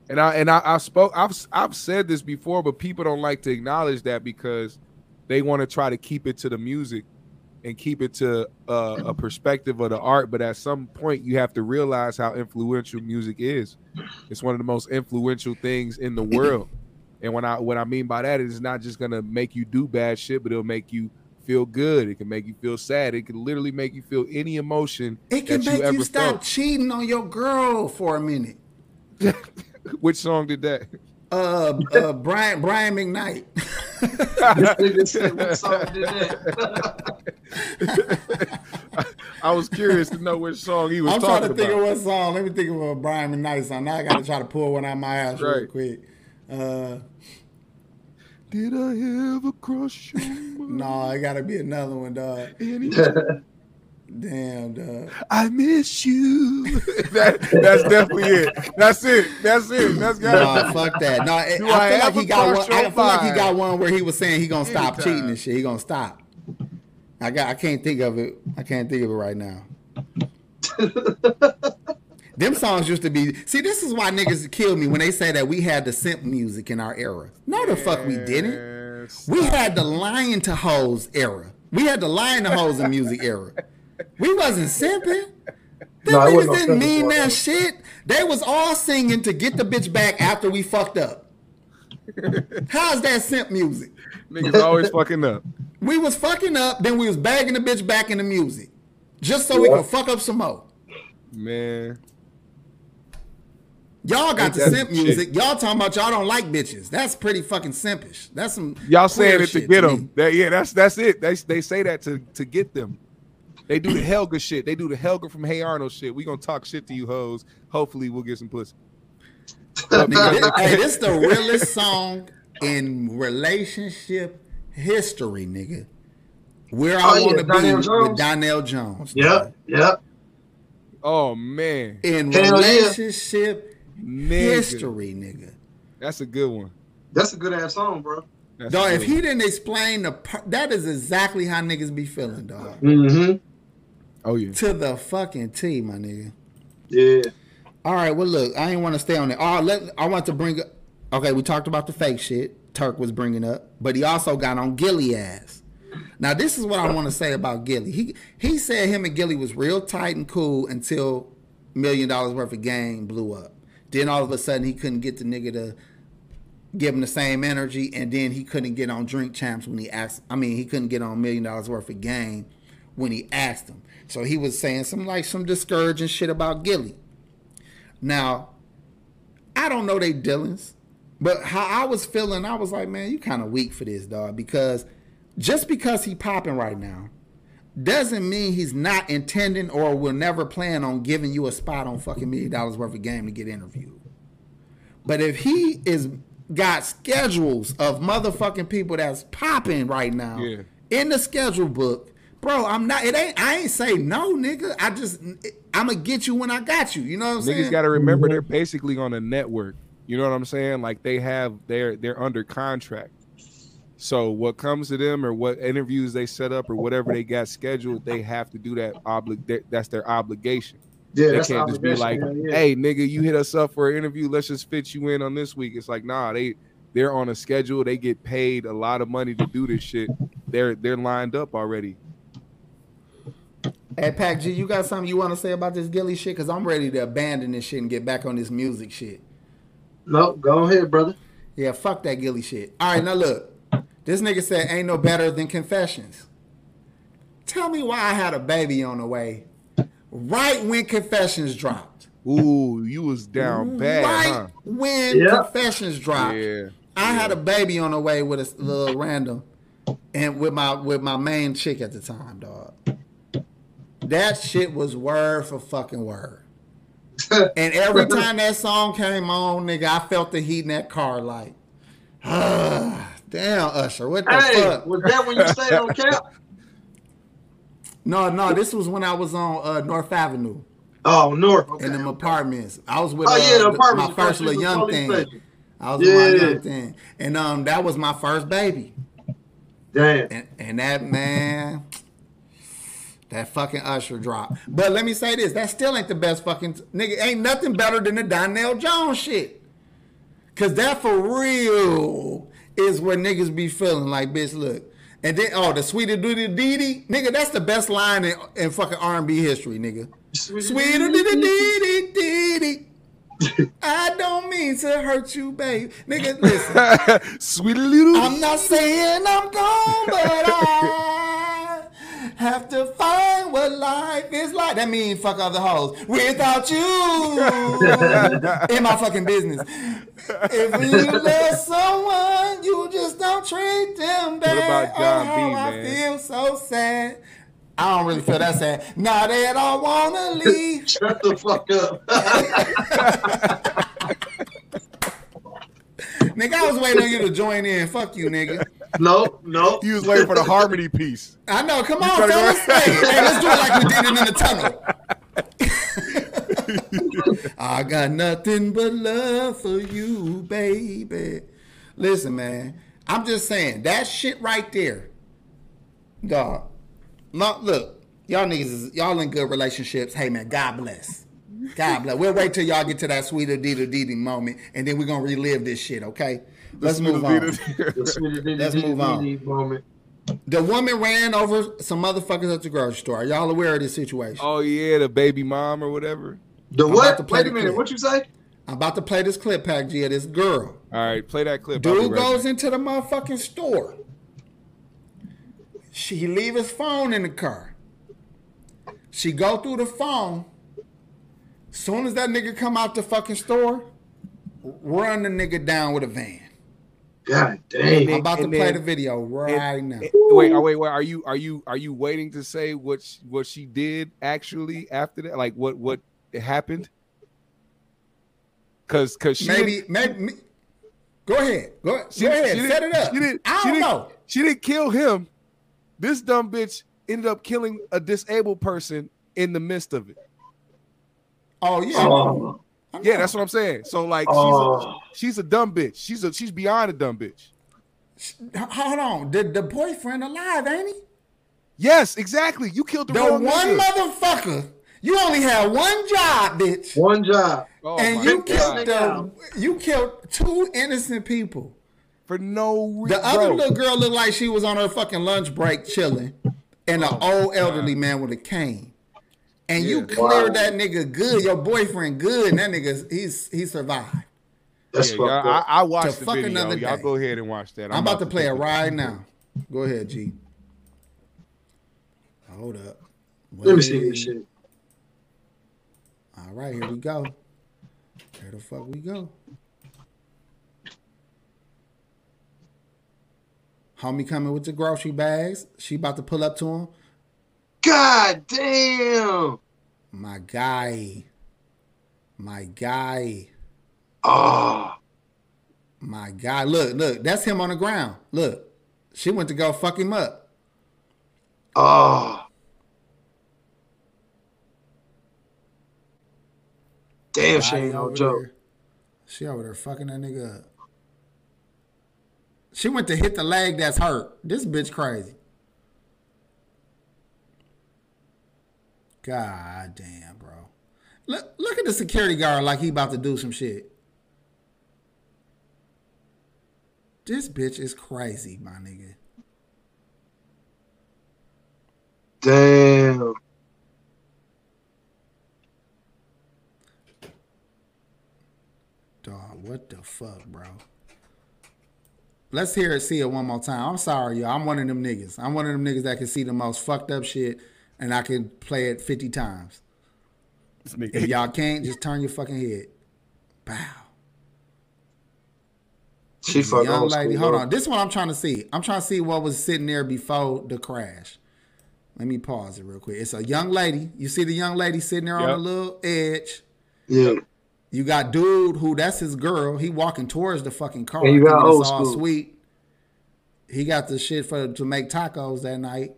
And I and I, I spoke. I've I've said this before, but people don't like to acknowledge that because they want to try to keep it to the music and keep it to uh, a perspective of the art. But at some point, you have to realize how influential music is. It's one of the most influential things in the world. And when I what I mean by that is it's not just gonna make you do bad shit, but it'll make you feel good. It can make you feel sad. It can literally make you feel any emotion. It can make you, you stop felt. cheating on your girl for a minute. Which song did that? Uh, uh Brian Brian McKnight. I was curious to know which song he was I'm trying to about. think of what song. Let me think of a Brian McKnight song. Now I got to try to pull one out of my ass right. real quick. Uh, Did I ever crush you? no, it got to be another one, dog. Damn, dog. I miss you. that, that's definitely it. That's it. That's it. That's got no, fuck that. No, I, I, feel like he got one. I feel like he got one where he was saying he gonna stop Anytime. cheating and shit. He gonna stop. I got. I can't think of it. I can't think of it right now. Them songs used to be. See, this is why niggas kill me when they say that we had the simp music in our era. No, the fuck we didn't. We had the lion to hoes era. We had the lion to hoes in music era. We wasn't simping. Them no, niggas didn't mean that shit. They was all singing to get the bitch back after we fucked up. How's that simp music? Niggas always fucking up. We was fucking up, then we was bagging the bitch back in the music. Just so we could fuck up some more. Man. Y'all got the simp music. Shit. Y'all talking about y'all don't like bitches. That's pretty fucking simpish. That's some y'all saying it to get to them. That, yeah, that's that's it. They they say that to to get them. They do the Helga shit. They do the Helga from Hey Arnold shit. We gonna talk shit to you hoes. Hopefully we'll get some pussy. hey, this is the realest song in relationship history, nigga. Where I oh, want to yeah, be with Donell Jones. Yep, yep. Oh man. In Hell relationship yeah. history, nigga. That's a good one. That's a good ass song, bro. dog, if he didn't explain the part, that is exactly how niggas be feeling, dog. Mm-hmm. Oh yeah. To the fucking T, my nigga. Yeah. All right. Well, look, I ain't want to stay on it. Oh, let I want to bring. Okay, we talked about the fake shit. Turk was bringing up, but he also got on Gillie ass. Now, this is what I want to say about Gillie. He he said him and Gillie was real tight and cool until million dollars worth of game blew up. Then all of a sudden he couldn't get the nigga to give him the same energy, and then he couldn't get on Drink Champs when he asked. I mean, he couldn't get on million dollars worth of game when he asked him. So he was saying some like some discouraging shit about Gillie. Now, I don't know they dealings, but how I was feeling, I was like, man, you kind of weak for this, dog, because just because he popping right now doesn't mean he's not intending or will never plan on giving you a spot on fucking million dollars worth of game to get interviewed. But if he is got schedules of motherfucking people that's popping right now yeah. in the schedule book, bro, I'm not. It ain't. I ain't say no, nigga. I just I'm gonna get you when I got you. You know what I'm Niggas saying? Niggas got to remember they're basically on a network. You know what I'm saying? Like they have they're they're under contract. So what comes to them or what interviews they set up or whatever they got scheduled, they have to do that. Obli- that's their obligation. Yeah, they can't just be like, yeah, "Hey, nigga, you hit us up for an interview. Let's just fit you in on this week." It's like, nah, they they're on a schedule. They get paid a lot of money to do this shit. They're they're lined up already. Hey, Pac G, you got something you want to say about this Gillie shit? Because I'm ready to abandon this shit and get back on this music shit. No, go ahead, brother. Yeah, fuck that Gillie shit. All right, now look. This nigga said ain't no better than confessions. Tell me why I had a baby on the way. Right when confessions dropped. Ooh, you was down bad. Right huh? when yep. confessions dropped. Yeah. I yeah. had a baby on the way with a little random and with my with my main chick at the time, dog. That shit was word for fucking word. and every time that song came on, nigga, I felt the heat in that car like, ah. Damn, Usher, what the hey, fuck? Was that when you stayed on cap? No, no, this was when I was on uh, North Avenue. Oh, North. Okay, in them apartments. I was with oh, yeah, the uh, apartments, my first little young thing. Station. I was yeah. with my young thing. And um that was my first baby. Damn. And, and that man that fucking Usher drop. But let me say this, that still ain't the best fucking nigga. Ain't nothing better than the Donell Jones shit. Cause that for real is where niggas be feeling like, bitch, look. And then, oh, the sweeter doody dee nigga, that's the best line in, in fucking R&B history, nigga. Sweeter doody dee dee. I don't mean to hurt you, babe. Nigga, listen. Sweet little. I'm not saying I'm gone, but I have to find what life is like. That means fuck other hoes. Without you in my fucking business. If you love someone, you just don't treat them bad. What about John oh, B, man? I feel so sad. I don't really feel that sad. Now that I wanna leave. Shut the fuck up. nigga, I was waiting on you to join in. Fuck you, nigga. No, no. He was waiting for the harmony piece. I know. Come on, fellas. Hey, hey, let's do it like we did it in the tunnel. I got nothing but love for you, baby. Listen, man. I'm just saying that shit right there, dog. look, y'all niggas, is, y'all in good relationships. Hey, man, God bless. God bless. We'll wait till y'all get to that sweet Adita Didi moment, and then we're gonna relive this shit. Okay, let's move on. let's move on. The woman ran over some motherfuckers at the grocery store. Are y'all aware of this situation? Oh yeah, the baby mom or whatever. The what? Wait a minute. What you say? I'm about to play this clip, Pac G, of this girl. All right, play that clip. Dude right goes into the motherfucking store. She leave his phone in the car. She go through the phone. Soon as that nigga come out the fucking store, run the nigga down with a van. God damn! I'm about to play the video right and, now. And, wait, oh, wait, wait. Are you are you are you waiting to say what she, what she did actually after that? Like what what happened? Cause cause she maybe maybe. Go ahead. Go, she, go ahead. Set it up. She didn't, I don't she know. She didn't kill him. This dumb bitch ended up killing a disabled person in the midst of it. Oh yeah. Oh. Yeah, that's what I'm saying. So like oh. she's a, oh. she's a dumb bitch. She's a she's beyond a dumb bitch. Hold on. The the boyfriend alive, ain't he? Yes, exactly. You killed the, the wrong one nigga. motherfucker. You only had one job, bitch. One job. Oh and you killed the, you killed two innocent people for no reason. The other bro. little girl looked like she was on her fucking lunch break chilling, and an oh, old elderly man with a cane. And yeah. you cleared wow. that nigga good, your boyfriend good, and that nigga he's he survived. That's yeah, I, I, watched the video. Another y'all go ahead and watch that. I'm, I'm about, about, to play it right now. Go ahead, G. Hold up. Wait. Let me see this shit. All right, here we go. Where the fuck we go? Homie coming with the grocery bags. She about to pull up to him. God damn. My guy. My guy. Oh. My guy. Look, look. That's him on the ground. Look. She went to go fuck him up. Oh. Damn, she ain't no joke. There. She over there fucking that nigga up. She went to hit the leg that's hurt. This bitch crazy. God damn, bro. Look look at the security guard like he about to do some shit. This bitch is crazy, my nigga. Damn. Dog, what the fuck, bro? Let's hear it, see it one more time. I'm sorry, y'all. I'm one of them niggas. I'm one of them niggas that can see the most fucked up shit and I can play it 50 times. If y'all can't, just turn your fucking head. Bow. She fucking young lady. Hold on. This is what I'm trying to see. I'm trying to see what was sitting there before the crash. Let me pause it real quick. It's a young lady. You see the young lady sitting there yep. on a little edge. Yeah. You got dude who that's his girl. He walking towards the fucking car. And you got old school. sweet. He got the shit for to make tacos that night.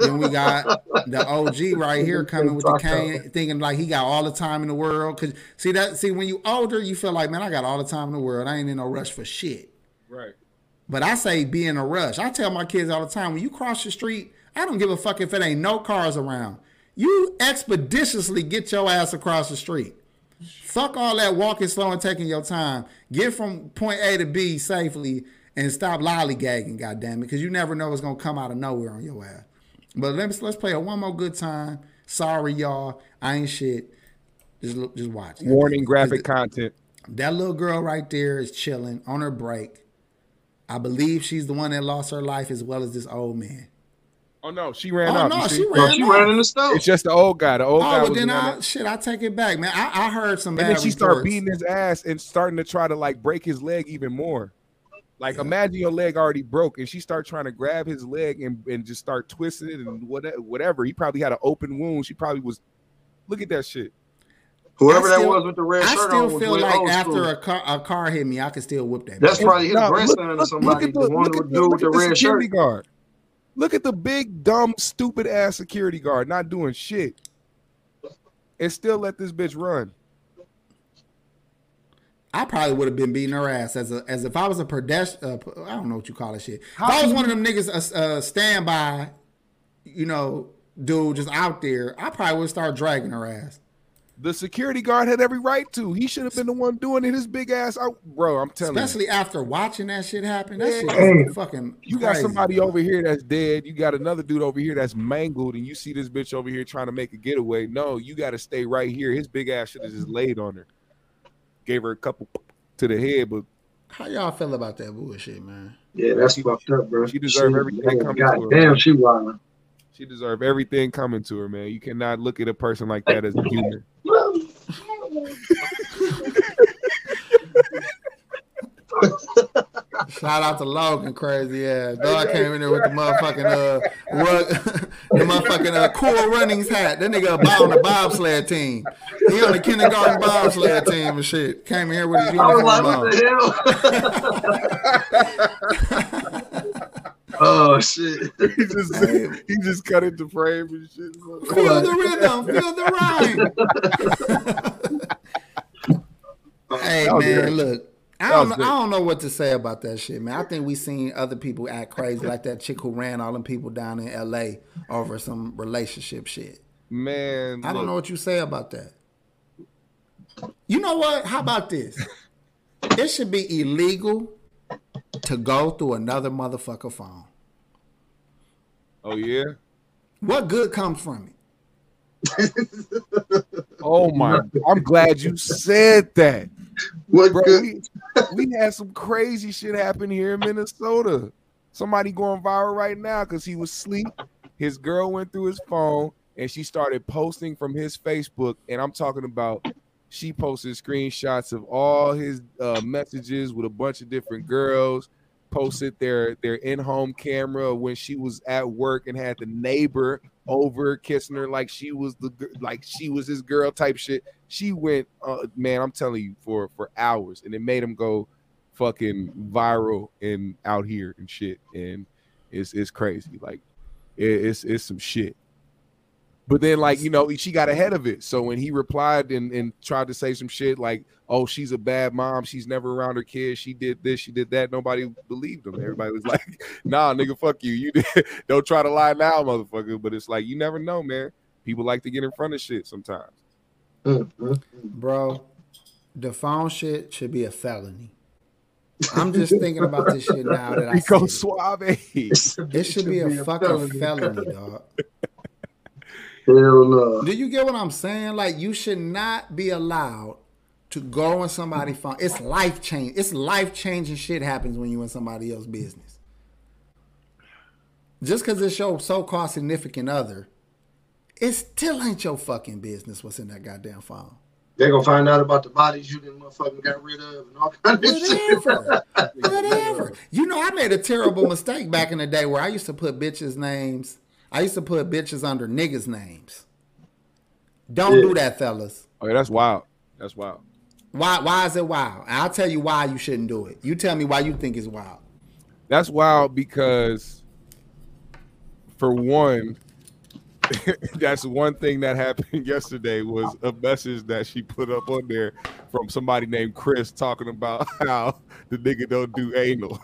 then we got the OG right here coming with the cane, thinking like he got all the time in the world. Cause see that see when you older, you feel like man, I got all the time in the world. I ain't in no rush for shit. Right. But I say be in a rush. I tell my kids all the time when you cross the street, I don't give a fuck if it ain't no cars around. You expeditiously get your ass across the street. Fuck all that walking slow and taking your time. Get from point A to B safely and stop lollygagging, goddamn it, because you never know what's gonna come out of nowhere on your ass. But let's let's play a one more good time. Sorry, y'all, I ain't shit. Just look, just watch. Warning: graphic content. That little girl right there is chilling on her break. I believe she's the one that lost her life as well as this old man. Oh no, she ran oh, No, she ran. she ran in the stove. It's just the old guy. The old oh, guy. Oh, then I, shit, I take it back, man. I, I heard some. And then she started beating his ass and starting to try to like break his leg even more. Like yeah. imagine your leg already broke and she start trying to grab his leg and, and just start twisting it and whatever. He probably had an open wound. She probably was look at that shit. Whoever still, that was with the red I shirt on. I still feel like after a car, a car hit me, I could still whip that. That's probably his no, grandson look, or somebody. Look at the, the one with the, with the red shirt. Guard. Look at the big, dumb, stupid ass security guard not doing shit, and still let this bitch run. I probably would have been beating her ass as a as if I was a pedestrian. Uh, I don't know what you call it shit. How if I was one of them niggas, uh, uh, standby, you know, dude, just out there, I probably would start dragging her ass. The security guard had every right to. He should have been the one doing it. His big ass out, bro. I'm telling Especially you. after watching that shit happen. That shit is fucking. You got somebody over here that's dead. You got another dude over here that's mangled, and you see this bitch over here trying to make a getaway. No, you got to stay right here. His big ass should have just laid on her gave her a couple to the head, but how y'all feel about that bullshit, man? Yeah, that's she, fucked up, bro. She deserved everything coming God to her. Damn, she wild. She deserved everything coming to her, man. You cannot look at a person like that as a human. Shout out to Logan, crazy ass. Dog came in there with the motherfucking uh, rug, the motherfucking uh, cool runnings hat. That nigga about on the bobsled team. He on the kindergarten bobsled team and shit. Came in here with his uniform on. oh shit! he just he just cut into frame and shit. Feel the rhythm, feel the rhyme. hey man, look. I don't, know, I don't know what to say about that shit, man. I think we seen other people act crazy, like that chick who ran all them people down in L.A. over some relationship shit. Man, I look. don't know what you say about that. You know what? How about this? it should be illegal to go through another motherfucker phone. Oh yeah. What good comes from it? oh my! I'm glad you said that. What Bro, good? We, had some crazy shit happen here in Minnesota. Somebody going viral right now because he was asleep. His girl went through his phone and she started posting from his Facebook. And I'm talking about she posted screenshots of all his uh, messages with a bunch of different girls. Posted their their in-home camera when she was at work and had the neighbor over kissing her like she was the like she was his girl type shit. She went, uh, man, I'm telling you, for for hours, and it made him go fucking viral and out here and shit. And it's it's crazy. Like it, it's it's some shit. But then, like, you know, she got ahead of it. So when he replied and, and tried to say some shit like, oh, she's a bad mom. She's never around her kids. She did this, she did that. Nobody believed him. Everybody was like, nah, nigga, fuck you. You did. don't try to lie now, motherfucker. But it's like, you never know, man. People like to get in front of shit sometimes. Mm-hmm. Bro, the phone shit should be a felony. I'm just thinking about this shit now that I Rico Suave. It should be a fucking felony, dog. Hell no. Do you get what I'm saying? Like you should not be allowed to go in somebody's phone. It's life change. It's life changing shit happens when you in somebody else's business. Just because it's your so called significant other, it still ain't your fucking business what's in that goddamn phone. They're gonna find out about the bodies you didn't motherfucking got rid of and all kind of Whatever. Whatever. You know, I made a terrible mistake back in the day where I used to put bitches' names I used to put bitches under niggas' names. Don't yeah. do that, fellas. Oh, yeah, that's wild. That's wild. Why? Why is it wild? I'll tell you why you shouldn't do it. You tell me why you think it's wild. That's wild because, for one, that's one thing that happened yesterday was a message that she put up on there from somebody named Chris talking about how the nigga don't do anal.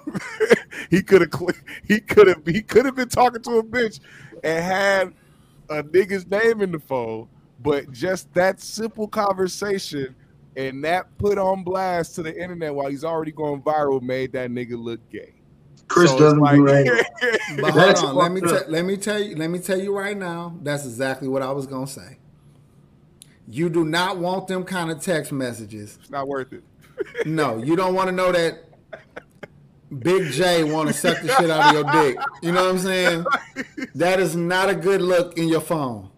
he could have he could have he could have been talking to a bitch and had a nigga's name in the phone, but just that simple conversation and that put on blast to the internet while he's already going viral made that nigga look gay. Chris so doesn't like, do right. but hold on, let me te- let me tell you let me tell you right now. That's exactly what I was gonna say. You do not want them kind of text messages. It's not worth it. no, you don't want to know that Big J want to suck the shit out of your dick. You know what I'm saying? That is not a good look in your phone.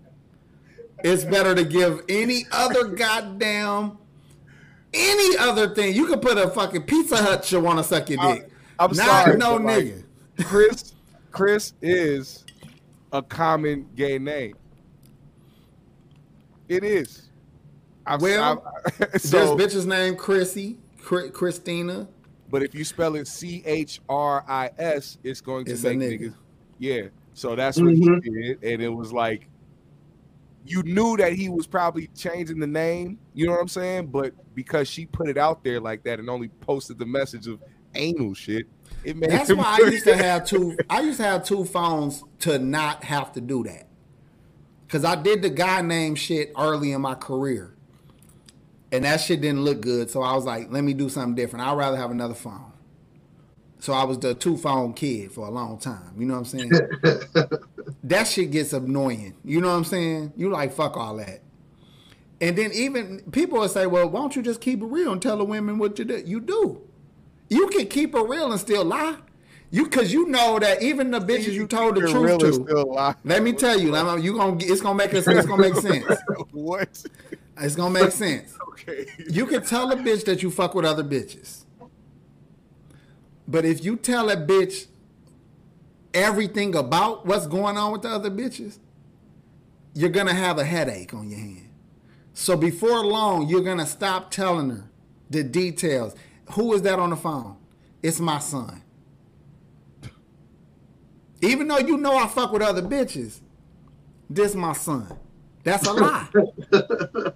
It's better to give any other goddamn any other thing. You could put a fucking Pizza Hut should want to suck your dick. I, am sorry, no nigga. Like, Chris, Chris is a common gay name. It is. I've, well, I've, so, there's bitches named Chrissy, Christina. But if you spell it C H R I S, it's going to it's make niggas. Yeah. So that's what mm-hmm. he did, and it was like you knew that he was probably changing the name. You know what I'm saying? But because she put it out there like that and only posted the message of anal shit, it made. That's why I used to have two. I used to have two phones to not have to do that. Cause I did the guy name shit early in my career. And that shit didn't look good. So I was like, let me do something different. I'd rather have another phone. So I was the two phone kid for a long time. You know what I'm saying? that shit gets annoying. You know what I'm saying? You like fuck all that. And then even people will say, well, why don't you just keep it real and tell the women what you do? You do. You can keep it real and still lie. You because you know that even the bitches you told the truth to. Let me tell you, you gonna it's gonna make it's gonna make sense. what? It's gonna make sense. okay. You can tell a bitch that you fuck with other bitches. But if you tell a bitch everything about what's going on with the other bitches, you're gonna have a headache on your hand. So before long, you're gonna stop telling her the details. Who is that on the phone? It's my son. Even though you know I fuck with other bitches, this my son. That's a lie.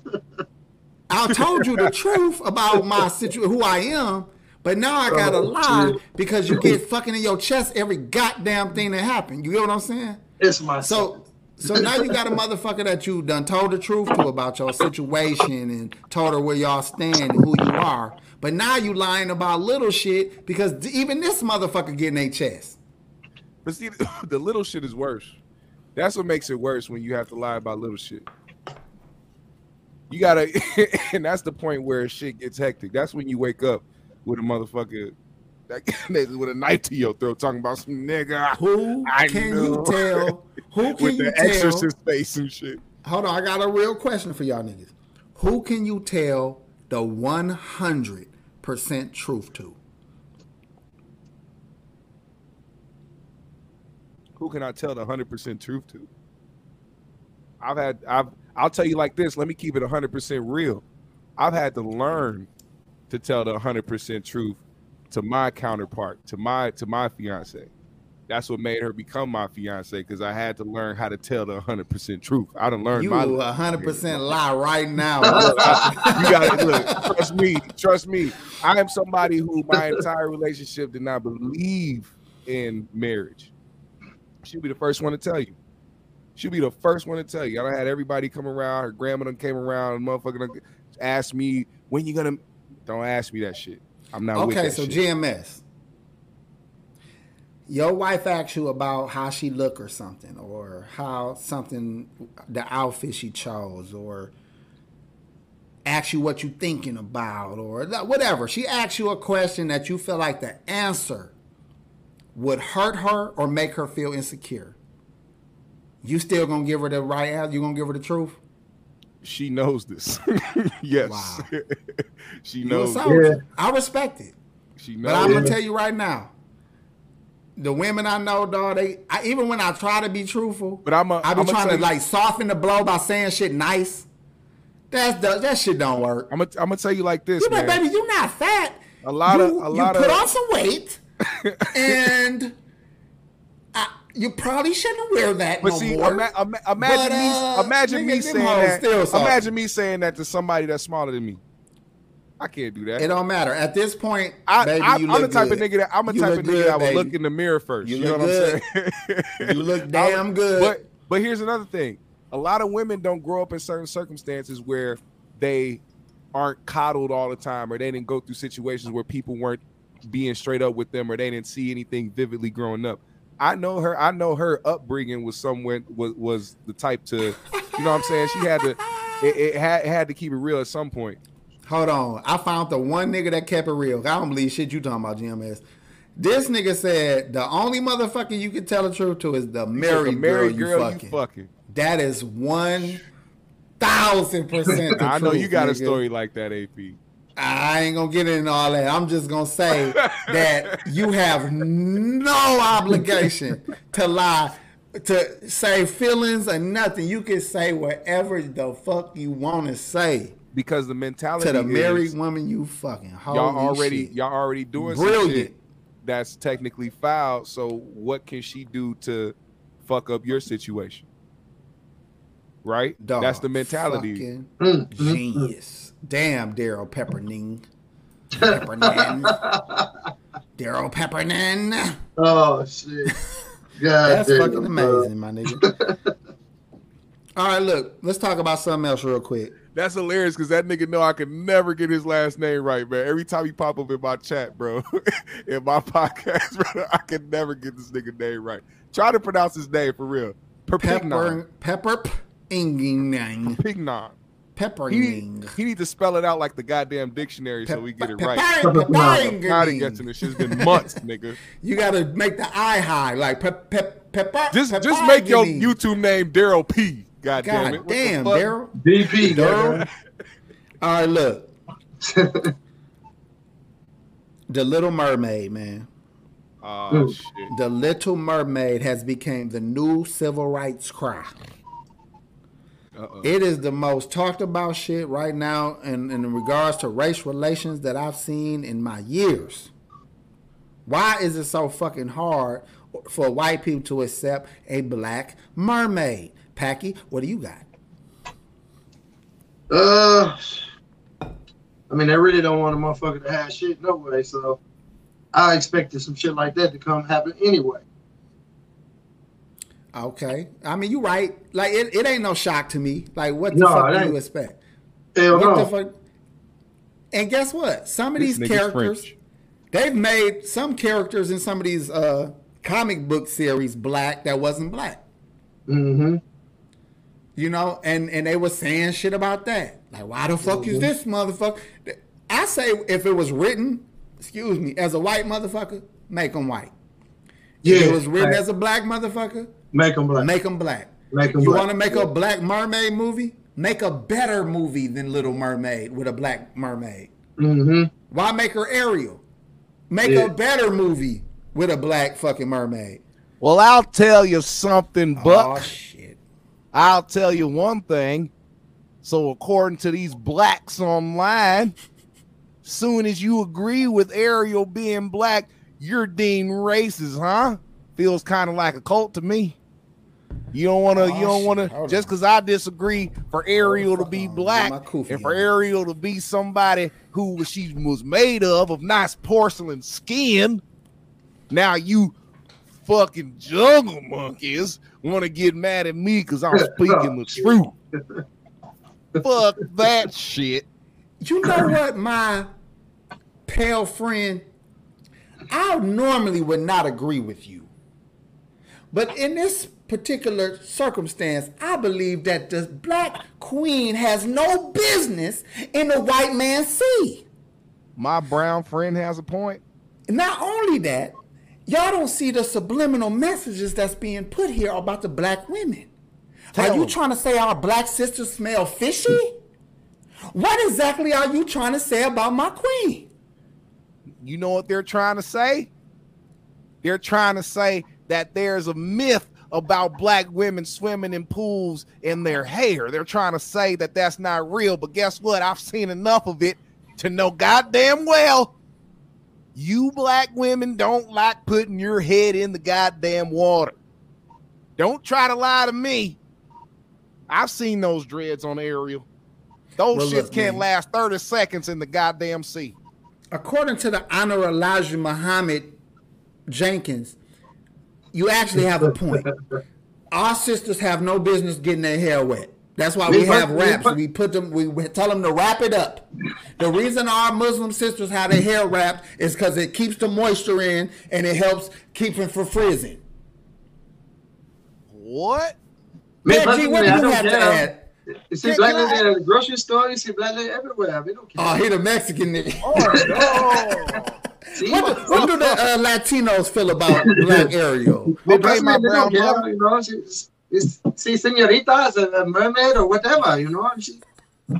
I told you the truth about my situation, who I am, but now I gotta oh, lie because you get fucking in your chest every goddamn thing that happened. You get what I'm saying? It's my so. So now you got a motherfucker that you done told the truth to about your situation and told her where y'all stand and who you are. But now you lying about little shit because even this motherfucker getting a chest. But see, the little shit is worse. That's what makes it worse when you have to lie about little shit. You gotta, and that's the point where shit gets hectic. That's when you wake up with a motherfucker that with a knife to your throat, talking about some nigga. Who I can knew. you tell? Who can with you the tell? exorcist face and shit. Hold on, I got a real question for y'all niggas. Who can you tell the one hundred percent truth to? who can I tell the hundred percent truth to? I've had I've I'll tell you like this. Let me keep it hundred percent real. I've had to learn to tell the hundred percent truth to my counterpart, to my to my fiance. That's what made her become my fiance because I had to learn how to tell the hundred percent truth. I done learned you my hundred percent lie right now. you gotta look. Trust me. Trust me. I am somebody who my entire relationship did not believe in marriage. She'll be the first one to tell you. She'll be the first one to tell you. I had everybody come around. Her grandma done came around and motherfucker asked me when you gonna. Don't ask me that shit. I'm not. Okay, so shit. GMS. Your wife asks you about how she look or something, or how something, the outfit she chose, or asks you what you thinking about, or whatever. She asks you a question that you feel like the answer would hurt her or make her feel insecure, you still gonna give her the right answer? You gonna give her the truth? She knows this. yes. Wow. she knows. Yeah. I respect it. She knows. But I'm gonna tell you right now, the women I know, dog, they I, even when I try to be truthful, but I'm a, I be trying to like soften the blow by saying shit nice. That's the, that shit don't work. I'm gonna I'm gonna tell you like this, you man. baby, you're not fat. A lot you, of a lot you of put on some weight and I, you probably shouldn't wear that but no see, more. Ima- ima- imagine but, uh, me, imagine me saying that. Imagine me saying that to somebody that's smaller than me. I can't do that. It don't matter at this point. I, baby, I, am the type good. of nigga that I'm the type of nigga that will look in the mirror first. You, you know what good. I'm saying? you look damn good. But but here's another thing. A lot of women don't grow up in certain circumstances where they aren't coddled all the time or they didn't go through situations where people weren't being straight up with them or they didn't see anything vividly growing up. I know her. I know her upbringing was somewhere was was the type to, you know, what I'm saying she had to, it, it had had to keep it real at some point. Hold on, I found the one nigga that kept it real. I don't believe shit you talking about, GMS. This nigga said the only motherfucker you can tell the truth to is the married, the married girl, girl, you, fucking. you fucking. That is one thousand percent. I know truth, you got nigga. a story like that, AP. I ain't gonna get into all that. I'm just gonna say that you have no obligation to lie, to say feelings or nothing. You can say whatever the fuck you want to say. because the mentality to the married woman you fucking y'all already shit. y'all already doing brilliant. that's technically foul. So what can she do to fuck up your situation? Right? Dog, that's the mentality. Mm, Genius. Damn, Daryl Pepperning. Peppernan. Daryl Peppernan. Oh shit. God That's damn, fucking bro. amazing, my nigga. All right, look, let's talk about something else real quick. That's hilarious because that nigga know I could never get his last name right, man. Every time he pop up in my chat, bro, in my podcast, bro, I could never get this nigga name right. Try to pronounce his name for real. Pepper, pepper, inging, Pignon. Pepper, He need, he need to spell it out like the goddamn dictionary so we get it right. Pepper, I'm guessing this shit. It's been months, nigga. You gotta make the eye high, like pep, pep, pepper. Just pepper, just make your. YouTube name Daryl P. God, damn God it. Damn. Daryl. DP, Daryl. All right, look, the Little Mermaid, man. Oh shit. The Little Mermaid has become the new civil rights cry. Uh-uh. It is the most talked about shit right now in, in regards to race relations that I've seen in my years. Why is it so fucking hard for white people to accept a black mermaid? Packy, what do you got? Uh, I mean, they really don't want a motherfucker to have shit no way. So I expected some shit like that to come happen anyway. Okay. I mean, you're right. Like, it, it ain't no shock to me. Like, what the No, fuck do you expect? Hell What the no. fuck? And guess what? Some of This these characters, French. they've made some characters in some of these uh, comic book series black that wasn't black. Mm-hmm. You know, and and they were saying shit about that. Like, why the fuck is this motherfucker? I say if it was written, excuse me, as a white motherfucker, make them white. Yeah. If it was written right. as a black motherfucker, Make them black. make them black. Make 'em You want to make a black mermaid movie? Make a better movie than Little Mermaid with a black mermaid. Mm-hmm. Why make her Ariel? Make Yeah. a better movie with a black fucking mermaid. Well, I'll tell you something, Buck. Oh Buck. shit! I'll tell you one thing. So, according to these blacks online, soon as you agree with Ariel being black, you're deemed racist, huh? Feels kind of like a cult to me. You don't want to. Oh, you don't oh, want to. Just because I disagree for oh, Ariel to be black and for. Ariel to be somebody who she was made of of nice porcelain skin. Now you fucking jungle monkeys want to get mad at me because I'm speaking the truth. Fuck that shit. You know what, my pale friend? I normally would not agree with you. But in this particular circumstance, I believe that the black queen has no business in the white man's sea. My brown friend has a point. Not only that, y'all don't see the subliminal messages that's being put here about the black women. Tell are you 'em. trying to say our black sisters smell fishy? What exactly are you trying to say about my queen? You know what they're trying to say? They're trying to say that there's a myth about black women swimming in pools in their hair. They're trying to say that that's not real. But guess what? I've seen enough of it to know goddamn well you black women don't like putting your head in the goddamn water. Don't try to lie to me. I've seen those dreads on Ariel. Those Well, shits look, can't man. last 30 seconds in the goddamn sea. According to the Honor Elijah Muhammad Jenkins, you actually have a point. Our sisters have no business getting their hair wet. That's why we We have put- we wraps. put- We put them. We we tell them to wrap it up. The reason our Muslim sisters have their hair wrapped is because it keeps the moisture in and it helps keep them from freezing. What? Me Yeah, G, what do you have to add? You see black can lady at the grocery store. You see black lady everywhere. We don't care. Oh, he the Mexican nigga. see, What, do- what do the uh, Latinos feel about Black Ariel? Me Okay, my they don't brown care. You know, she's, it's, see, senorita is a, a mermaid or whatever. You know, she,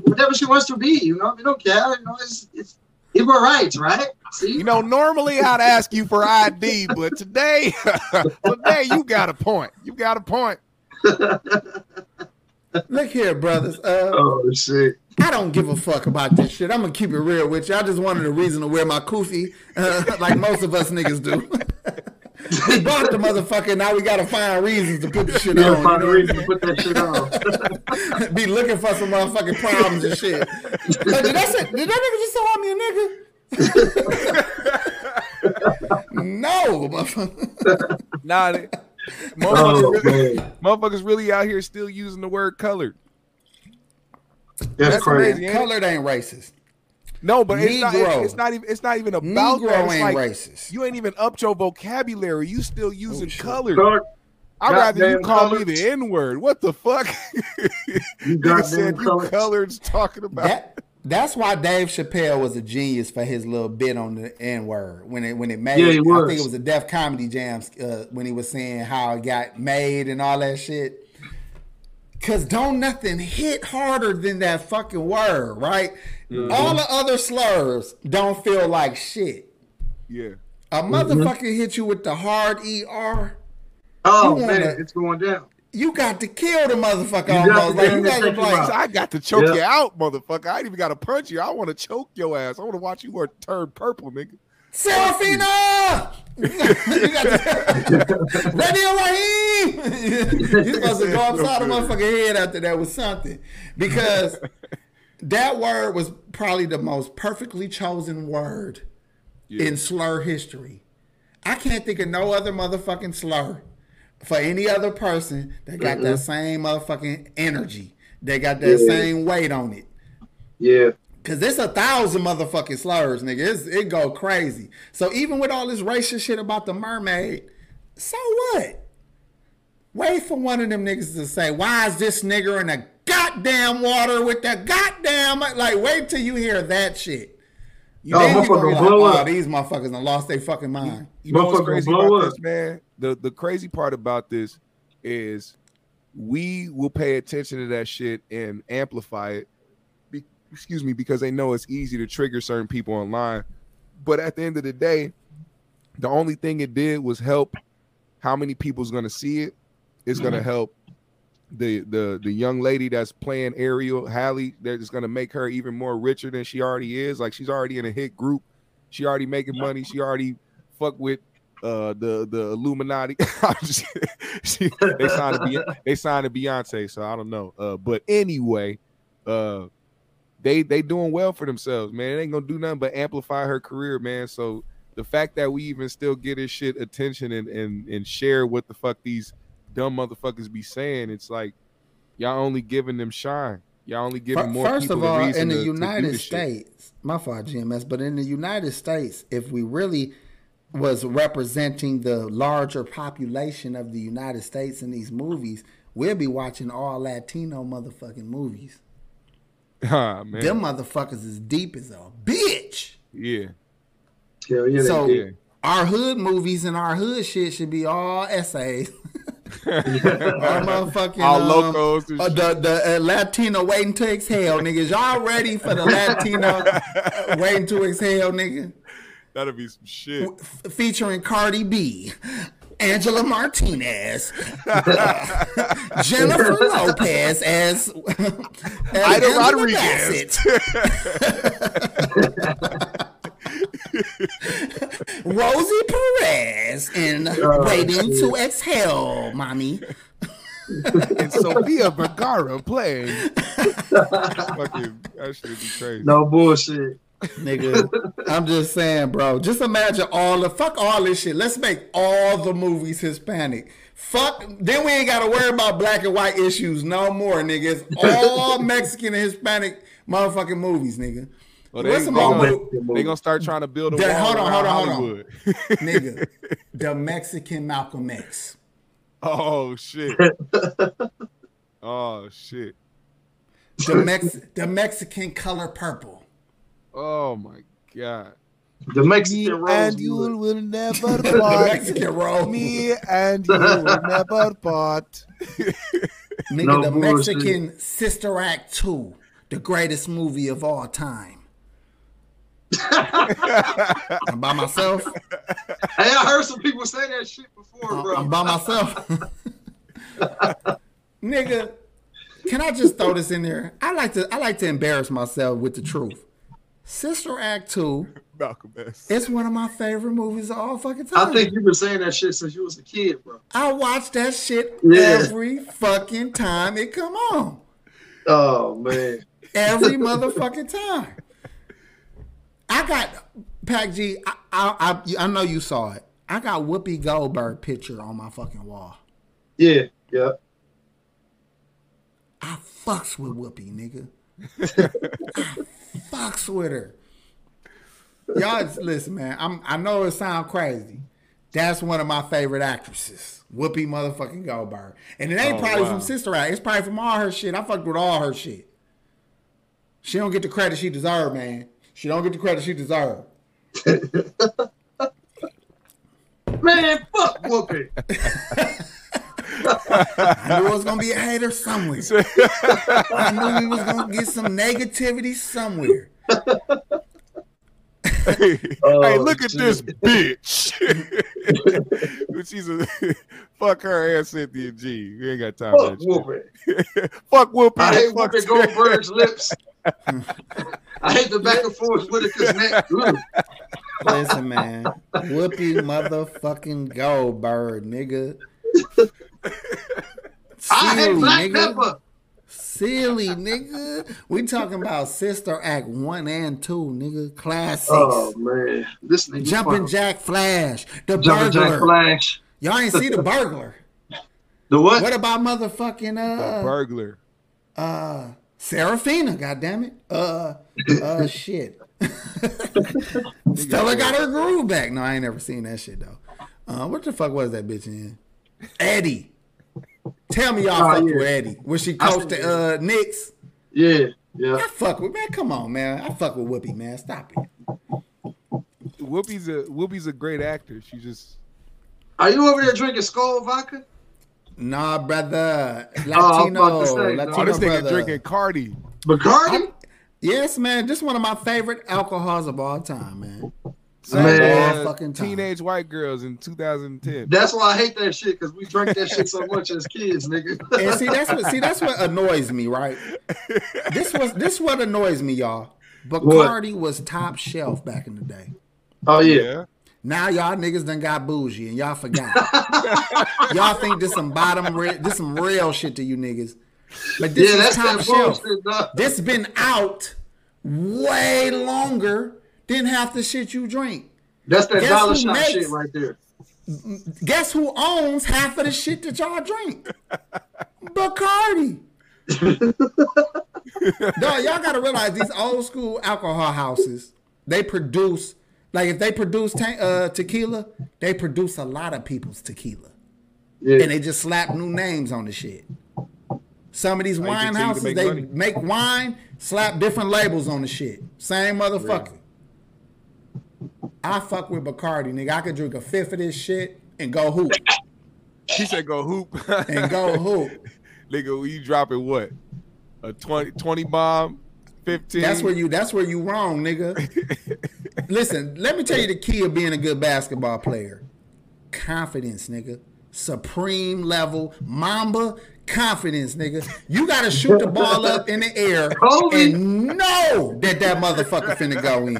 whatever she wants to be. You know, we don't care. You know, it's it's equal rights, right? See, You know, normally I'd ask you for ID, but today, today you got a point. You got a point. Look here, brothers. Uh, oh shit. I don't give a fuck about this shit. I'm gonna keep it real with you. I just wanted a reason to wear my kufi, uh, like most of us niggas do. we bought the motherfucker. Now we gotta find reasons to put the shit Yeah, on. find a you know? reason to put that shit on. Be looking for some motherfucking problems and shit. Like, did, that say, did that nigga just call me a nigga? no, motherfucker. Nah, they- Oh, motherfuckers, Oh really, motherfuckers really out here still using the word colored. that's, That's crazy. crazy. Colored ain't racist. No, but it's not, it's not even it's not even about Negro that. It's ain't like, racist. You ain't even upped your vocabulary. You still oh, using shit. colored. Dark, I'd rather you goddamn call me the N word. What the fuck? You you goddamn said you colored. coloreds talking about. That that's why Dave Chappelle was a genius for his little bit on the N word when it when it made. Yeah, he I think it was a Def Comedy Jam uh, when he was saying how it got made and all that shit. Cause don't nothing hit harder than that fucking word, right? Mm-hmm. All the other slurs don't feel like shit. yeah. A Mm-hmm. motherfucker hit you with the hard er. Oh man, wanna- it's going down. You got to kill the motherfucker You almost. Like you got to take like. I got to choke Yeah. you out, motherfucker. I ain't even got to punch you. I want to choke your ass. I want to watch you turn purple, nigga. Sarafina! you got Radio Raheem! You're supposed to go upside the motherfucking head after that with something. Because that word was probably the most perfectly chosen word Yeah. in slur history. I can't think of no other motherfucking slur for any other person that got that same motherfucking energy. They got that Yeah. same weight on it. Yeah, Cause it's a thousand motherfucking slurs, nigga. It's, it go crazy. So even with all this racist shit about the mermaid, so what? Wait for one of them niggas to say, "Why is this nigga in the goddamn water with the goddamn?" Like, wait till you hear that shit. Oh, Then you motherfucker gonna be like, blow "Oh, these motherfuckers done lost their fucking mind. You know what's Motherfucker crazy blow about up. this, man? The the crazy part about this is we will pay attention to that shit and amplify it. Be, excuse me, because they know it's easy to trigger certain people online. But at the end of the day, the only thing it did was help how many people's gonna see it. It's gonna mm-hmm. help the the the young lady that's playing Ariel Halle. That is gonna make her even more richer than she already is. Like she's already in a hit group. She already making money. She already fuck with uh the the Illuminati. She, they signed to Beyonce, they signed to Beyonce, so I don't know. Uh, but anyway, uh, they they doing well for themselves, man. It ain't gonna do nothing but amplify her career, man. So the fact that we even still get this shit attention and and and share what the fuck these dumb motherfuckers be saying, it's like y'all only giving them shine. Y'all only giving more First people of all, in the to- to do United this shit. States, my fault, GMS, but in the United States, if we really was representing the larger population of the United States in these movies, we'll be watching all Latino motherfucking movies. Ah, man. Them motherfuckers is deep as a bitch. yeah. hell yeah. So Yeah. our hood movies and our hood shit should be all essays. Our motherfucking All um, locos uh, the the uh, Latino waiting to exhale, niggas. Y'all ready for the Latino waiting to exhale, nigga? That'll be some shit. F- featuring Cardi B, Angela Martinez, uh, Jennifer Lopez as, as Ida Rodriguez. Bassett. Rosie Perez in Oh, Waiting shit. to Exhale, mommy. and Sofia Vergara playing. Fucking, that should be crazy. No bullshit. Nigga, I'm just saying, bro. Just imagine all the fuck all this shit. Let's make all the movies Hispanic. Fuck, then we ain't gotta worry about black and white issues no more, nigga. It's all Mexican and Hispanic motherfucking movies, nigga. Well, they, What's they, the more gonna, they gonna start trying to build a That- wall hold on, hold on, hold on. Nigga? The Mexican Malcolm X. oh shit. oh shit. The Mex the Mexican color purple. Oh my god. The Mexican rose. and you will never part. The. Mexican role. Me and you will never part. Nigga, No the bullshit. Mexican Sister Act 2, the greatest movie of all time. I'm by myself. Hey, I heard some people say that shit before, bro. I'm by myself. Nigga, can I just throw this in there? I like to I like to embarrass myself with the truth. Sister Act Two. Malcolm X. It's one of my favorite movies of all fucking time. I think you've been saying that shit since you was a kid, bro. I watch that shit yeah. every fucking time it come on. Oh man. Every motherfucking time. I got Pac G. I, I, I I know you saw it. I got Whoopi Goldberg picture on my fucking wall. Yeah, yeah. I fucks with Whoopi, nigga. I fucks with her. Y'all listen, man. I'm I know it sounds crazy. That's one of my favorite actresses. Whoopi motherfucking Goldberg. And it ain't oh, probably wow. from Sister Act. It's probably from all her shit. I fucked with all her shit. She don't get the credit she deserve, man. She don't get the credit she deserve. Man, fuck Whoopi. I knew it was gonna be a hater somewhere. I knew we was gonna get some negativity somewhere. hey, oh, hey, look at this bitch. She's a fuck her ass, Cynthia G. We ain't got time fuck for that. fuck Whoopi. I hate Whoopi Goldberg's lips. I hate the back and forth with it because neck. Listen, man. Whoopi motherfucking Goldberg, nigga. I hate Black nigga. Pepper. Silly nigga. We talking about Sister Act one and two, nigga. Classics. Oh man, this nigga. Jumping Jack Flash, the Jumping burglar. Jack Flash. Y'all ain't see the burglar. the what? What about motherfucking uh? The burglar. Uh, Sarafina. Goddamn it. Uh, uh, shit. Stella got her groove back. No, I ain't never seen that shit though. Uh, what the fuck was that bitch in? Eddie. Tell me y'all oh, fucked yeah. with Eddie. Was she coached the uh, Knicks? Yeah, yeah. I fuck with man. Come on, man. I fuck with Whoopi, man. Stop it. Whoopi's a Whoopi's a great actor. She just. Are you over there drinking Skol vodka? Nah, brother. Oh, Latino, oh, say, Latino oh, this nigga drinking Cardi. Bacardi? Yes, man. Just one of my favorite alcohols of all time, man. Man, fucking teenage white girls in 2010. That's why I hate that shit because we drank that shit so much as kids, nigga. and see, that's what see that's what annoys me, right? This was this what annoys me, y'all. Bacardi was top shelf back in the day. Oh yeah. Now y'all niggas done got bougie and y'all forgot. y'all think this some bottom this some real shit to you niggas. But this yeah, is top shelf. Bullshit, this been out way longer than half the shit you drink. That's that guess dollar shop makes, shit right there. Guess who owns half of the shit that y'all drink? Bacardi. Dog, y'all gotta realize these old school alcohol houses, they produce like if they produce te- uh, tequila, they produce a lot of people's tequila. Yeah. And they just slap new names on the shit. Some of these wine houses, they money. make wine, slap different labels on the shit. Same motherfucker. I fuck with Bacardi, nigga. I could drink a fifth of this shit and go hoop. She said go hoop. and go hoop. nigga, you dropping what? A 20, 20 bomb? 15? That's where you that's where you wrong, nigga. Listen, let me tell you the key of being a good basketball player. Confidence, nigga. Supreme level. Mamba confidence, nigga. You got to shoot the ball up in the air Kobe. and know that that motherfucker finna go in.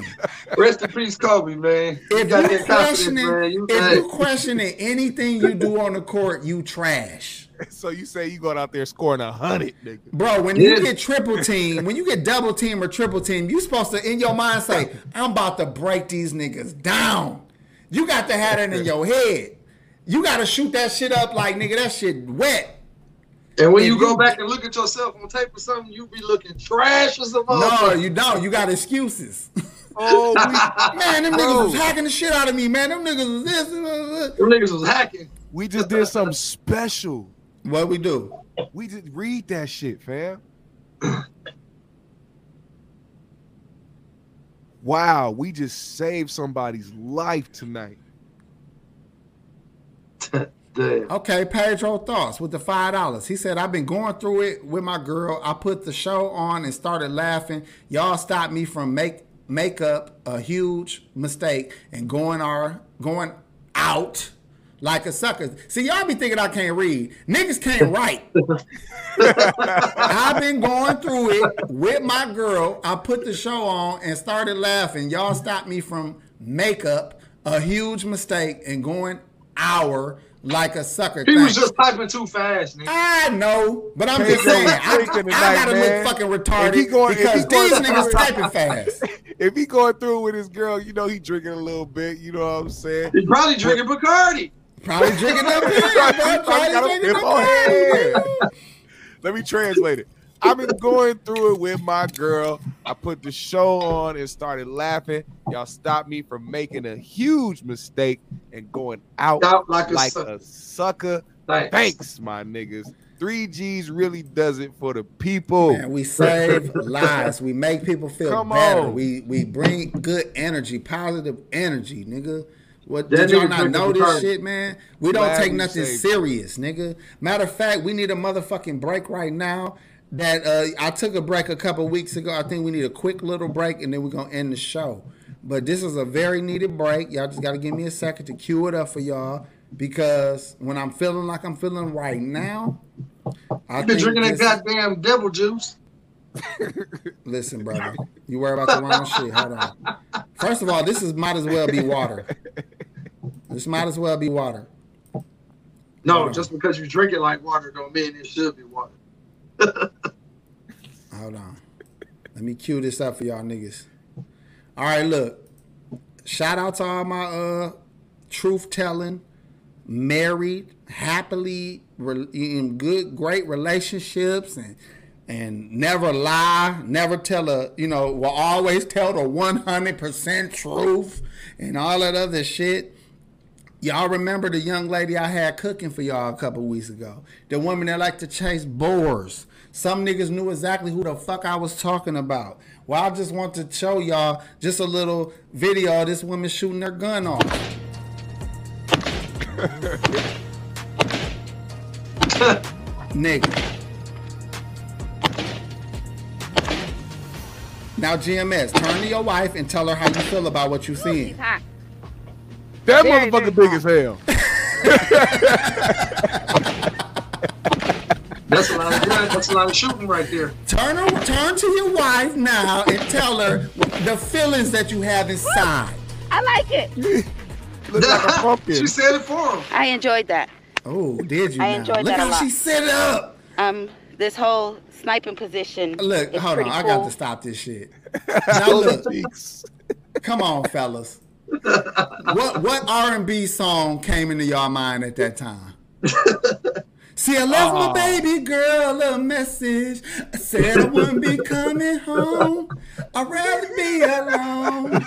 Rest in peace, Kobe, man. If you are questioning, man. You if you questioning anything you do on the court, you trash. So you say you going out there scoring a hundred, nigga? Bro, when you get triple team, when you get double team or triple team, you supposed to in your mind say, "I'm about to break these niggas down." You got to have that in your head. You got to shoot that shit up like nigga. That shit wet. And when you, you go back and look at yourself on tape or something, you be looking trash as a motherfucker. No, you don't. You got excuses. Oh, we, man, them niggas was hacking the shit out of me, man. Them niggas was this. Them niggas was hacking. We just did something special. What we do? We just read that shit, fam. wow, we just saved somebody's life tonight. Damn. Okay, Pedro thoughts with the five dollars. He said, "I've been going through it with my girl. I put the show on and started laughing. Y'all stopped me from make make up a huge mistake and going our going out like a sucker. See, y'all be thinking I can't read. Niggas can't write. I've been going through it with my girl. I put the show on and started laughing. Y'all stopped me from makeup, a huge mistake, and going hour like a sucker. He was just typing too fast. Nigga. I know, but I'm just saying, I, I, I gotta man. look fucking retarded going, because these niggas typing fast. If he going through with his girl, you know he drinking a little bit. You know what I'm saying? He probably drinking Bacardi. Probably drinking up here. probably drinking up Let me translate it. I've been going through it with my girl. I put the show on and started laughing. Y'all stopped me from making a huge mistake and going out, out like, a, like sucker. a sucker. Thanks. Thanks, my niggas. Three G's really does it for the people. Man, we save lives. We make people feel Come better. On. We we bring good energy, positive energy, nigga. What did y'all not know this shit, man? We don't take nothing serious, nigga. Matter of fact, we need a motherfucking break right now that uh, I took a break a couple weeks ago. I think we need a quick little break and then we're gonna end the show. But this is a very needed break. Y'all just gotta give me a second to cue it up for y'all because when I'm feeling like I'm feeling right now, I have been drinking that goddamn devil juice. Listen, brother, you worry about the wrong shit. Hold on. First of all, this is might as well be water. This might as well be water. No, just because you drink it like water don't mean it should be water. Hold on. Let me cue this up for y'all niggas. All right, look. Shout out to all my uh truth telling, married, happily in good, great relationships, and and never lie, never tell a you know will always tell the one hundred percent truth and all that other shit. Y'all remember the young lady I had cooking for y'all a couple weeks ago? The woman that liked to chase boars. Some niggas knew exactly who the fuck I was talking about. Well, I just want to show y'all just a little video of this woman shooting her gun off. Nigga. Now, GMS, turn to your wife and tell her how you feel about what you're seeing. That very, motherfucker very big as hell. that's a lot of That's a lot of shooting right there. Turn her, turn to your wife now and tell her the feelings that you have inside. I like it. like she said it for him. I enjoyed that. Oh, did you? I now? enjoyed Look that how a lot. she set it up. Um, this whole sniping position. Look, hold on, cool. I got to stop this shit. Now look, come on, fellas what what R and B song came into your mind at that time? See, I left my baby girl a message. I said I wouldn't be coming home. I'd rather be alone.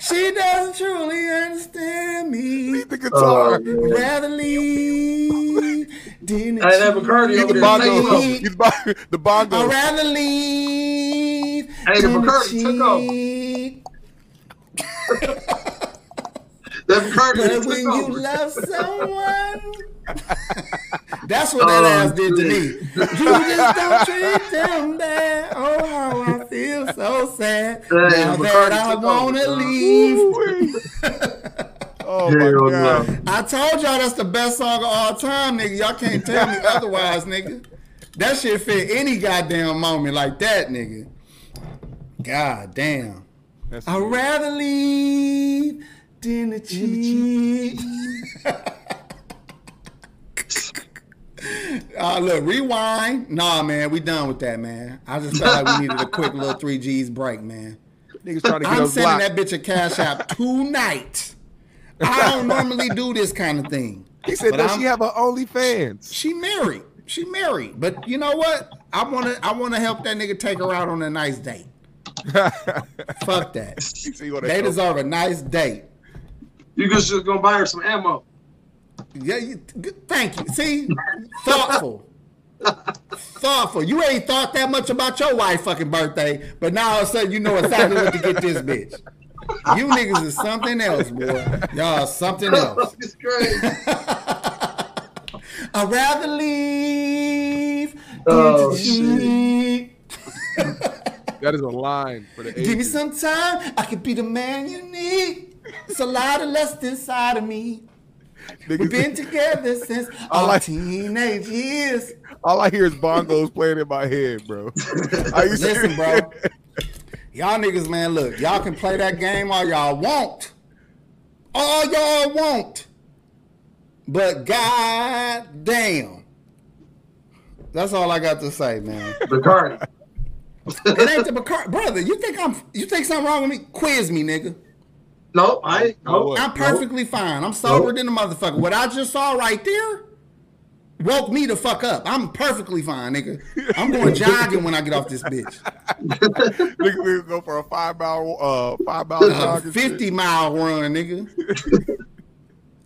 She doesn't truly understand me. Leave the guitar. Uh, rather leave. Didn't I have a cardio over there. The bongo. I'd rather leave. Hey, the Bacardi took off. but when you love someone, that's what that oh, ass did to me. You just don't treat them bad. Oh, how I feel so sad hey, now that I want to leave. oh my god! No. I told y'all that's the best song of all time, nigga. Y'all can't tell me otherwise, nigga. That shit fit any goddamn moment like that, nigga. God damn. That's I'd rather leave than to cheat. uh, look, rewind. Nah, man, we done with that, man. I just felt like we needed a quick little three G's break, man. Niggas trying to get I'm sending blocked. that bitch a cash app tonight. I don't normally do this kind of thing. He said, "Does she have her OnlyFans?" She married. She married. But you know what? I wanna I wanna help that nigga take her out on a nice date. Fuck that. they deserve a nice date. You just gonna buy her some ammo. Yeah, you, thank you. See, thoughtful. thoughtful. You ain't thought that much about your wife fucking birthday, but now all of a sudden you know exactly what to get this bitch. You niggas is something else, boy. Y'all something else. It's crazy. I'd rather leave. Oh, shit. That is a line for the. ages. Give me some time. I could be the man you need. It's a lot of lust inside of me. We've been together since our like, teenage years. All I hear is bongos playing in my head, bro. Listen, bro. Y'all niggas, man, look, y'all can play that game all y'all want. All y'all want. But god damn. That's all I got to say, man. Bacardi. it ain't the Bacardi. Brother, you think I'm you think something wrong with me? Quiz me, nigga. No, I no, I'm perfectly no. fine. I'm sober no. than a motherfucker. What I just saw right there woke me the fuck up. I'm perfectly fine, nigga. I'm going jogging when I get off this bitch. nigga, go for a five mile, uh, five mile uh, jog, fifty mile run, nigga.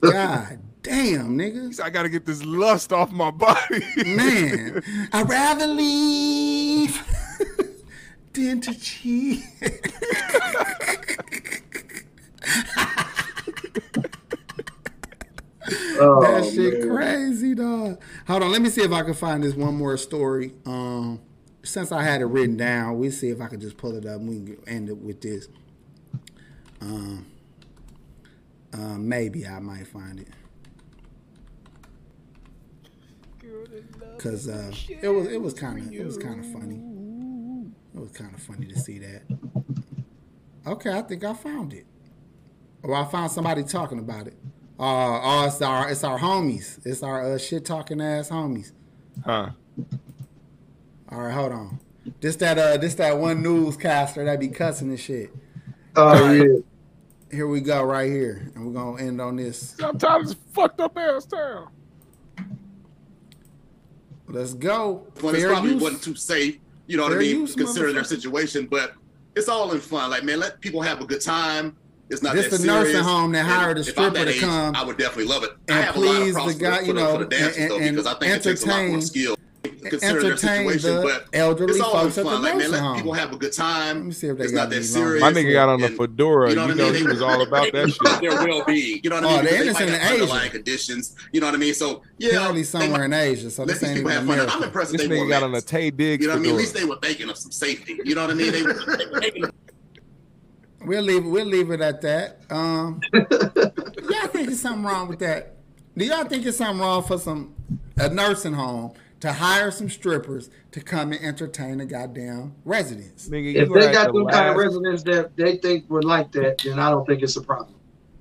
God damn, nigga. I gotta get this lust off my body, man. I'd rather leave than to cheat. Oh, that shit man. crazy, dog. Hold on, let me see if I can find this one more story. Um, since I had it written down, we see if I can just pull it up. and We can end it with this. Um, uh, maybe I might find it. Cause uh, it was it was kind of it was kind of funny. It was kind of funny to see that. Okay, I think I found it. Or I found somebody talking about it. Uh, oh, it's our it's our homies. It's our uh, shit talking ass homies. Huh. All right, hold on. This that uh this that one newscaster that be cussing and shit. Oh yeah. Here we go, right here, and we're gonna end on this. I'm tired of this fucked up ass town. Let's go. Well, it probably use. wasn't too safe. You know what Fair I mean? Considering their situation, but it's all in fun. Like man, let people have a good time. It's not this the serious. nursing home that hired a stripper to age, come. I would definitely love it. And please the guy, you know, the and, and, because I think it takes a lot more skill entertain the elderly folks at the like, man, let people have a good time. Let me see if they it's got not that serious. My nigga got on the fedora. You know, you know he was all about that shit. There will be, You know what I oh, mean? Oh, they're innocent in Underlying conditions. You know what I mean? So yeah, apparently somewhere in Asia. So this ain't have fun. I'm impressed this nigga got on a Taye Diggs. You know what I mean? At least they were thinking of some safety. You know what I mean? They were. We'll leave. We'll leave it at that. Um, y'all think there's something wrong with that? Do y'all think there's something wrong for some a nursing home to hire some strippers to come and entertain the goddamn residents. Nigga, if they got them last... kind of residents that they think would like that, then I don't think it's a problem.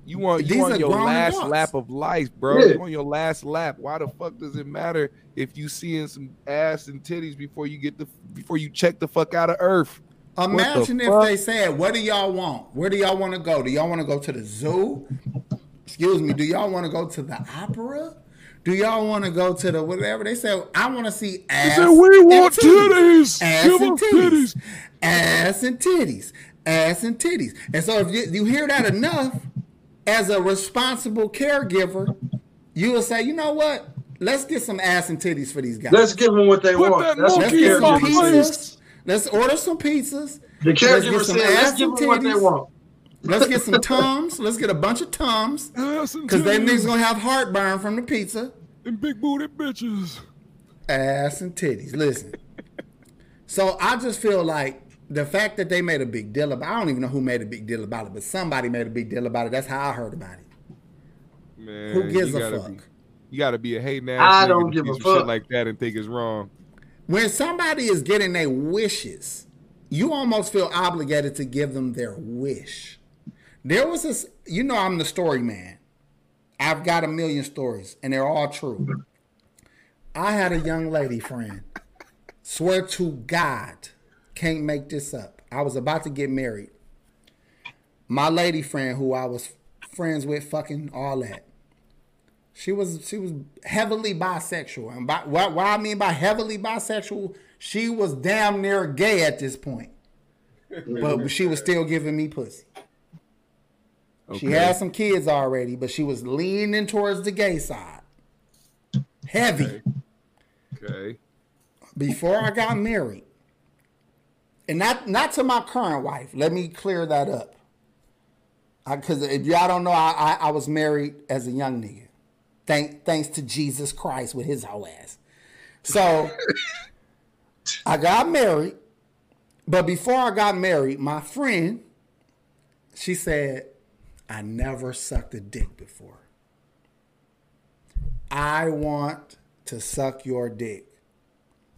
You want you want your last adults. lap of life, bro. Yeah. You want your last lap. Why the fuck does it matter if you seeing some ass and titties before you get the before you check the fuck out of Earth? Imagine the if fuck? they said, "What do y'all want? Where do y'all want to go? Do y'all want to go to the zoo? Excuse me. Do y'all want to go to the opera? Do y'all want to go to the whatever? They said, I want to see ass. Said, we want titties. Ass Give and titties. titties. Ass and titties. Ass and titties. And so if you, you hear that enough, as a responsible caregiver, you will say, you know what? Let's get some ass and titties for these guys. Let's give them what they Put want. Let's get some pizzas. Let's order some pizzas. The caregiver said, let's give them what they want. Let's get some Tums. Let's get a bunch of Tums. Because they niggas gonna have heartburn from the pizza. And big booty bitches. Ass and titties. Listen. so I just feel like the fact that they made a big deal about I don't even know who made a big deal about it, but somebody made a big deal about it. That's how I heard about it. Man, who gives a fuck? Be, you gotta be a hating ass. I don't give a fuck shit like that and think it's wrong. When somebody is getting their wishes, you almost feel obligated to give them their wish. There was this, you know, I'm the story man. I've got a million stories, and they're all true. I had a young lady friend. Swear to God, can't make this up. I was about to get married. My lady friend, who I was friends with, fucking all that. She was she was heavily bisexual, and by, what, what I mean by heavily bisexual, she was damn near gay at this point, but she was still giving me pussy. Okay. She had some kids already, but she was leaning towards the gay side. Heavy. Okay. okay. Before I got married. And not not to my current wife. Let me clear that up. Because if y'all don't know, I, I, I was married as a young nigga. Thank thanks to Jesus Christ with his whole ass. So I got married, but before I got married, my friend, she said, I never sucked a dick before. I want to suck your dick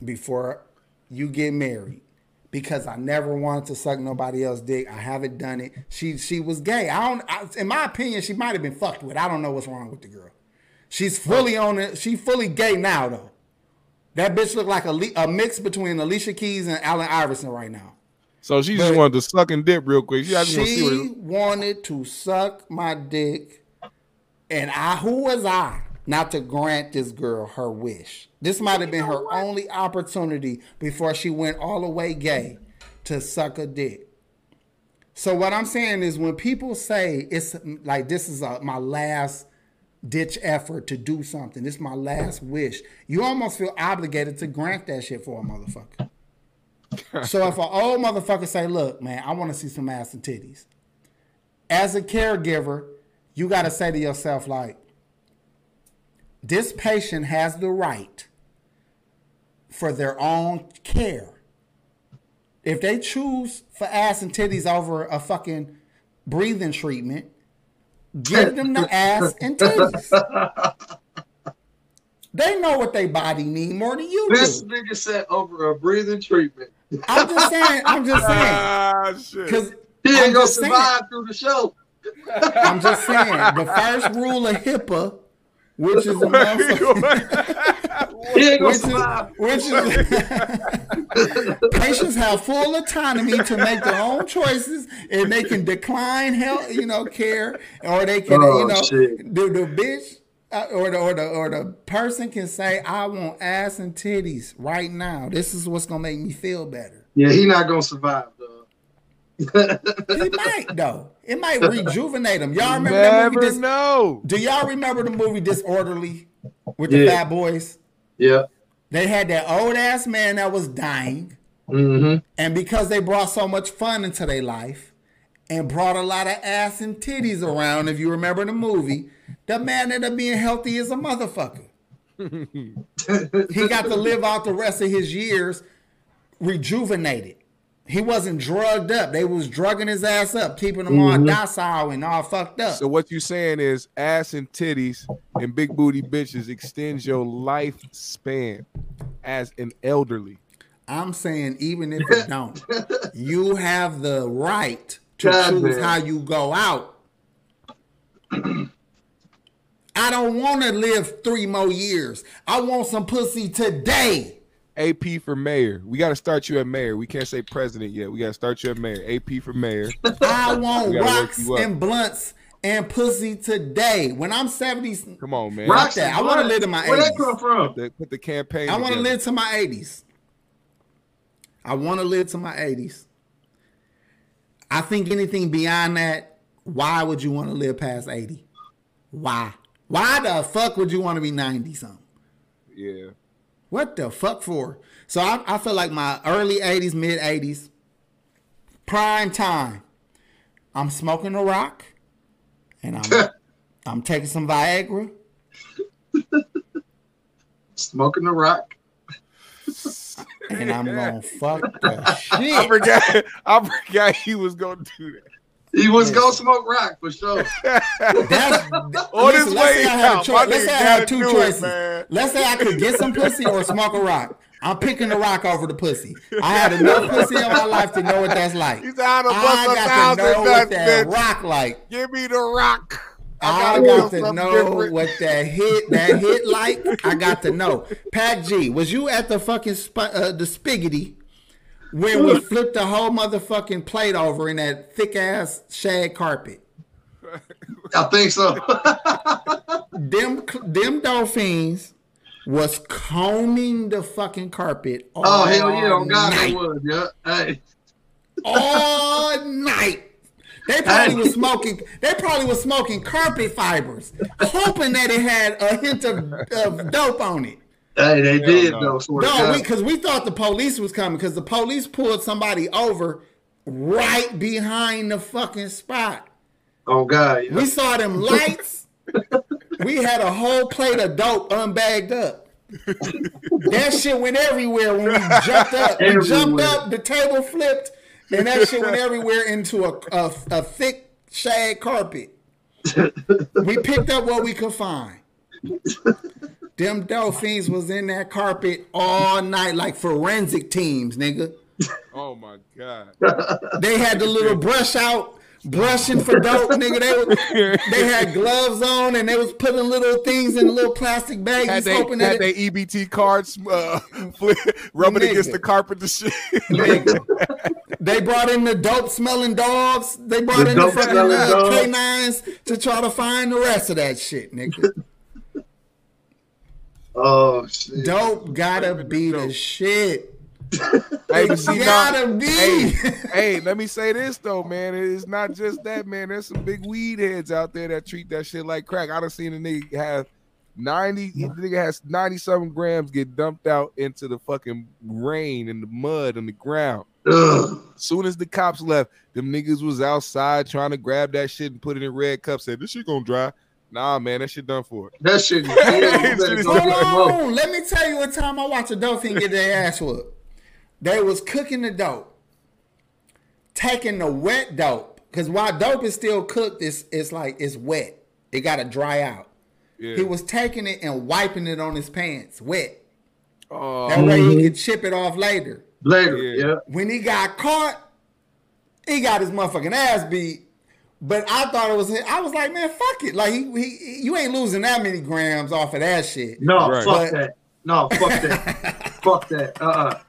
before you get married because I never wanted to suck nobody else's dick. I haven't done it. She she was gay. I don't. I, in my opinion, she might have been fucked with. I don't know what's wrong with the girl. She's fully on it. She fully gay now though. That bitch look like a, a mix between Alicia Keys and Allen Iverson right now. So she just wanted to suck and dip real quick. She, she wanted to suck my dick, and I who was I not to grant this girl her wish? This might have been her only opportunity before she went all the way gay to suck a dick. So what I'm saying is when people say it's like this is a, my last ditch effort to do something, It's my last wish, you almost feel obligated to grant that shit for a motherfucker. so if an old motherfucker say, "Look, man, I want to see some ass and titties," as a caregiver, you got to say to yourself, like, this patient has the right for their own care. If they choose for ass and titties over a fucking breathing treatment, give them the ass and titties. They know what they body need more than you this do. This nigga said over a breathing treatment. I'm just saying. I'm just saying. Ah, Because he ain't I'm gonna survive saying. through the show. I'm just saying. The first rule of HIPAA which is a which is, which is patients have full autonomy to make their own choices and they can decline health, you know, care, or they can, oh, you know, the, the bitch uh, or the or the or the person can say, "I want ass and titties right now. This is what's gonna make me feel better." Yeah, he not gonna survive though. he might though. It might rejuvenate him. Y'all remember Never that movie? Dis- know. Do y'all remember the movie Disorderly with the yeah. Fat Boys? Yeah. They had that old ass man that was dying, mm-hmm. and because they brought so much fun into their life and brought a lot of ass and titties around, if you remember the movie, the man ended up being healthy as a motherfucker. he got to live out the rest of his years rejuvenated. He wasn't drugged up. They was drugging his ass up, keeping him mm-hmm. all docile and all fucked up. So what you saying is ass and titties and big booty bitches extends your lifespan as an elderly. I'm saying even if it don't, you have the right to God choose man. how you go out. I don't want to live three more years. I want some pussy today. AP for mayor. We got to start you at mayor. We can't say president yet. We got to start you at mayor. AP for mayor. I want rocks and blunts and pussy today. When I'm 70s, come on, man. Rock that. I want to live in my 80s. Where that come from? put the campaign. I want to live to my 80s. I want to live to my 80s. I think anything beyond that, why would you want to live past 80? Why? Why the fuck would you want to be 90 something? Yeah. What the fuck for? So I, I feel like my early 80s, mid 80s, prime time. I'm smoking a rock and I'm I'm taking some Viagra. smoking the rock. and I'm gonna fuck the shit. I forgot I forgot he was gonna do that. He was gonna smoke rock for sure. That's on his way out. Cho- let's say I had two choices. It, let's say I could get some pussy or smoke a rock. I'm picking the rock over the pussy. I had enough pussy in my life to know what that's like. He's out of I got to know what that bitch. rock like. Give me the rock. I, I got to know different. what that hit that hit like. I got to know. Pac G, was you at the fucking sp- uh, the spiggity when we flipped the whole motherfucking plate over in that thick ass shag carpet. I think so. them them dolphins was combing the fucking carpet. oh hell yeah! On God, they was. Yeah. Hey. All night. They probably was smoking. They probably was smoking carpet fibers, hoping that it had a hint of, of dope on it. Hey, they Hell did no. though. No, because we, we, thought the police was coming because the police pulled somebody over right behind the fucking spot. Oh God! Yeah. We saw them lights. we had a whole plate of dope unbagged up. that shit went everywhere when we jumped up. Everywhere. We jumped up, the table flipped, and that shit went everywhere into a, a, a thick shag carpet. we picked up what we could find. Them dolphins was in that carpet all night like forensic teams, nigga. Oh my god. they had the little brush out brushing for dope, nigga. They was, they had gloves on and they was putting little things in little plastic bags. Had they, hoping had they EBT cards uh, rubbing nigga. against the carpet the shit. they brought in the dope smelling dogs. They brought the in the fucking uh, canines to try to find the rest of that shit, nigga. Oh shit. Dope gotta be the shit. hey, see, gotta be. Hey, hey, let me say this though, man. It's not just that, man. There's some big weed heads out there that treat that shit like crack. I done seen a nigga have 90 the nigga has 97 grams get dumped out into the fucking rain and the mud and the ground. Ugh. Soon as the cops left, them niggas was outside trying to grab that shit and put it in red cups. Said this shit gonna dry. Nah, man, that shit done for it. That shit. Hold on, let me tell you what time I watched a dolphin get their ass whooped. They was cooking the dope, taking the wet dope, because while dope is still cooked, it's it's like it's wet. It gotta dry out. Yeah. He was taking it and wiping it on his pants, wet. Oh. That way he mm-hmm. could chip it off later. Later, yeah. yeah. When he got caught, he got his motherfucking ass beat but I thought it was. I was like, man, fuck it. Like he, he you ain't losing that many grams off of that shit. No, right. fuck but, that. No, fuck that. fuck that. Uh. uh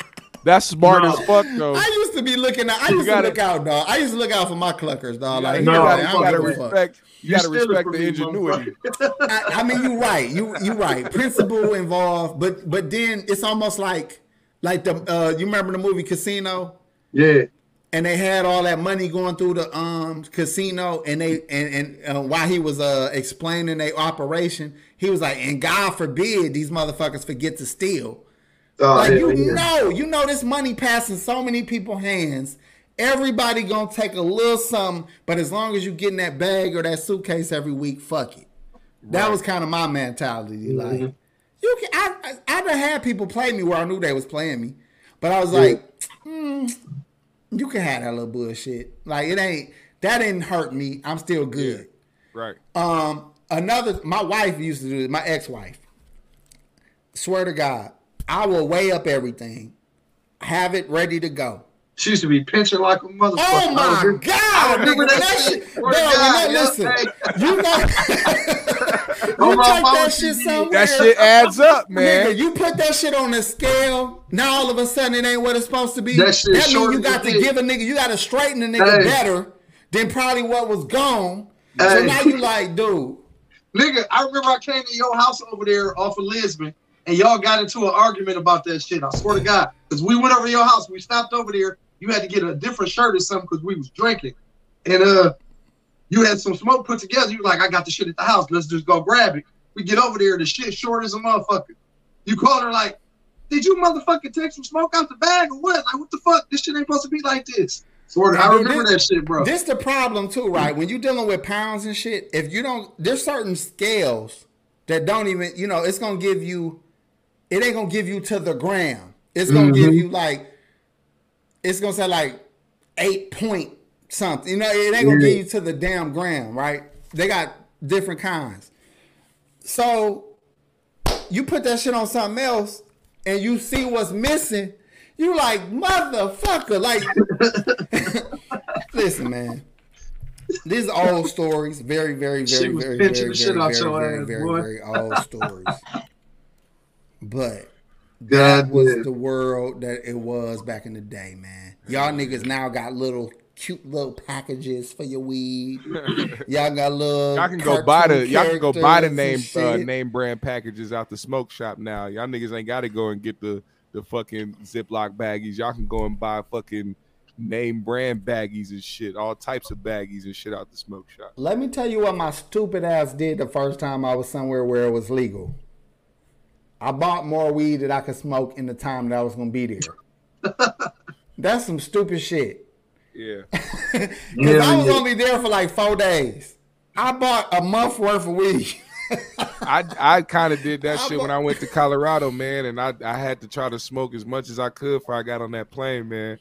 That's smart no. as fuck, though. I used to be looking at. I used gotta, to look out, dog. I used to look out for my cluckers, dog. Like, no, you gotta, you gotta respect. You, gotta respect the ingenuity. I, I, mean, you're right. You you right. Principle involved, but but then it's almost like like the uh, you remember the movie Casino? Yeah and they had all that money going through the um casino and they and and uh, while he was uh explaining their operation he was like and god forbid these motherfuckers forget to steal oh, like yeah, you yeah. know you know this money passing so many people hands everybody gonna take a little something but as long as you get in that bag or that suitcase every week fuck it right. that was kind of my mentality mm-hmm. like you can I, I i've had people play me where i knew they was playing me but i was yeah. like mm, you can have that little bullshit. Like it ain't that didn't hurt me. I'm still good. Yeah. Right. Um. Another. My wife used to do it. My ex-wife. Swear to God, I will weigh up everything, have it ready to go. She used to be pinching like a motherfucker. Oh my god, nigga, that, that shit. Bro, God, listen, you know, you take that shit somewhere. That shit adds up, man. Nigga, you put that shit on the scale. Now all of a sudden it ain't what it's supposed to be. That, shit that means you got to give a nigga, you got to straighten the nigga hey. better than probably what was gone. Hey. So now you like, dude. Nigga, I remember I came to your house over there off of Lisbon and y'all got into an argument about that shit. I swear to God. Because we went over to your house, we stopped over there you had to get a different shirt or something because we was drinking. And uh you had some smoke put together. You were like, I got the shit at the house. Let's just go grab it. We get over there, the shit short as a motherfucker. You called her like, did you motherfucking take some smoke out the bag or what? Like, what the fuck? This shit ain't supposed to be like this. Sort of, I, remember this, that shit, bro. This the problem too, right? When you're dealing with pounds and shit, if you don't, there's certain scales that don't even, you know, it's gonna give you, it ain't gonna give you to the gram. It's gonna mm-hmm. give you like it's gonna say like eight point something. You know, it ain't gonna get you to the damn gram, right? They got different kinds. So you put that shit on something else and you see what's missing, you like motherfucker. Like listen, man. These old stories, very, very, very, very, very, very, very, very, very, very old stories. But that was the world that it was back in the day, man. Y'all niggas now got little cute little packages for your weed. y'all got little. Y'all can go buy the. Y'all can go buy the name uh, name brand packages out the smoke shop now. Y'all niggas ain't got to go and get the the fucking Ziploc baggies. Y'all can go and buy fucking name brand baggies and shit, all types of baggies and shit out the smoke shop. Let me tell you what my stupid ass did the first time I was somewhere where it was legal. I bought more weed that I could smoke in the time that I was gonna be there. That's some stupid shit. Yeah. Because yeah, I was yeah. only there for like four days. I bought a month worth of weed. I I kind of did that I shit bought... when I went to Colorado, man, and I, I had to try to smoke as much as I could before I got on that plane, man.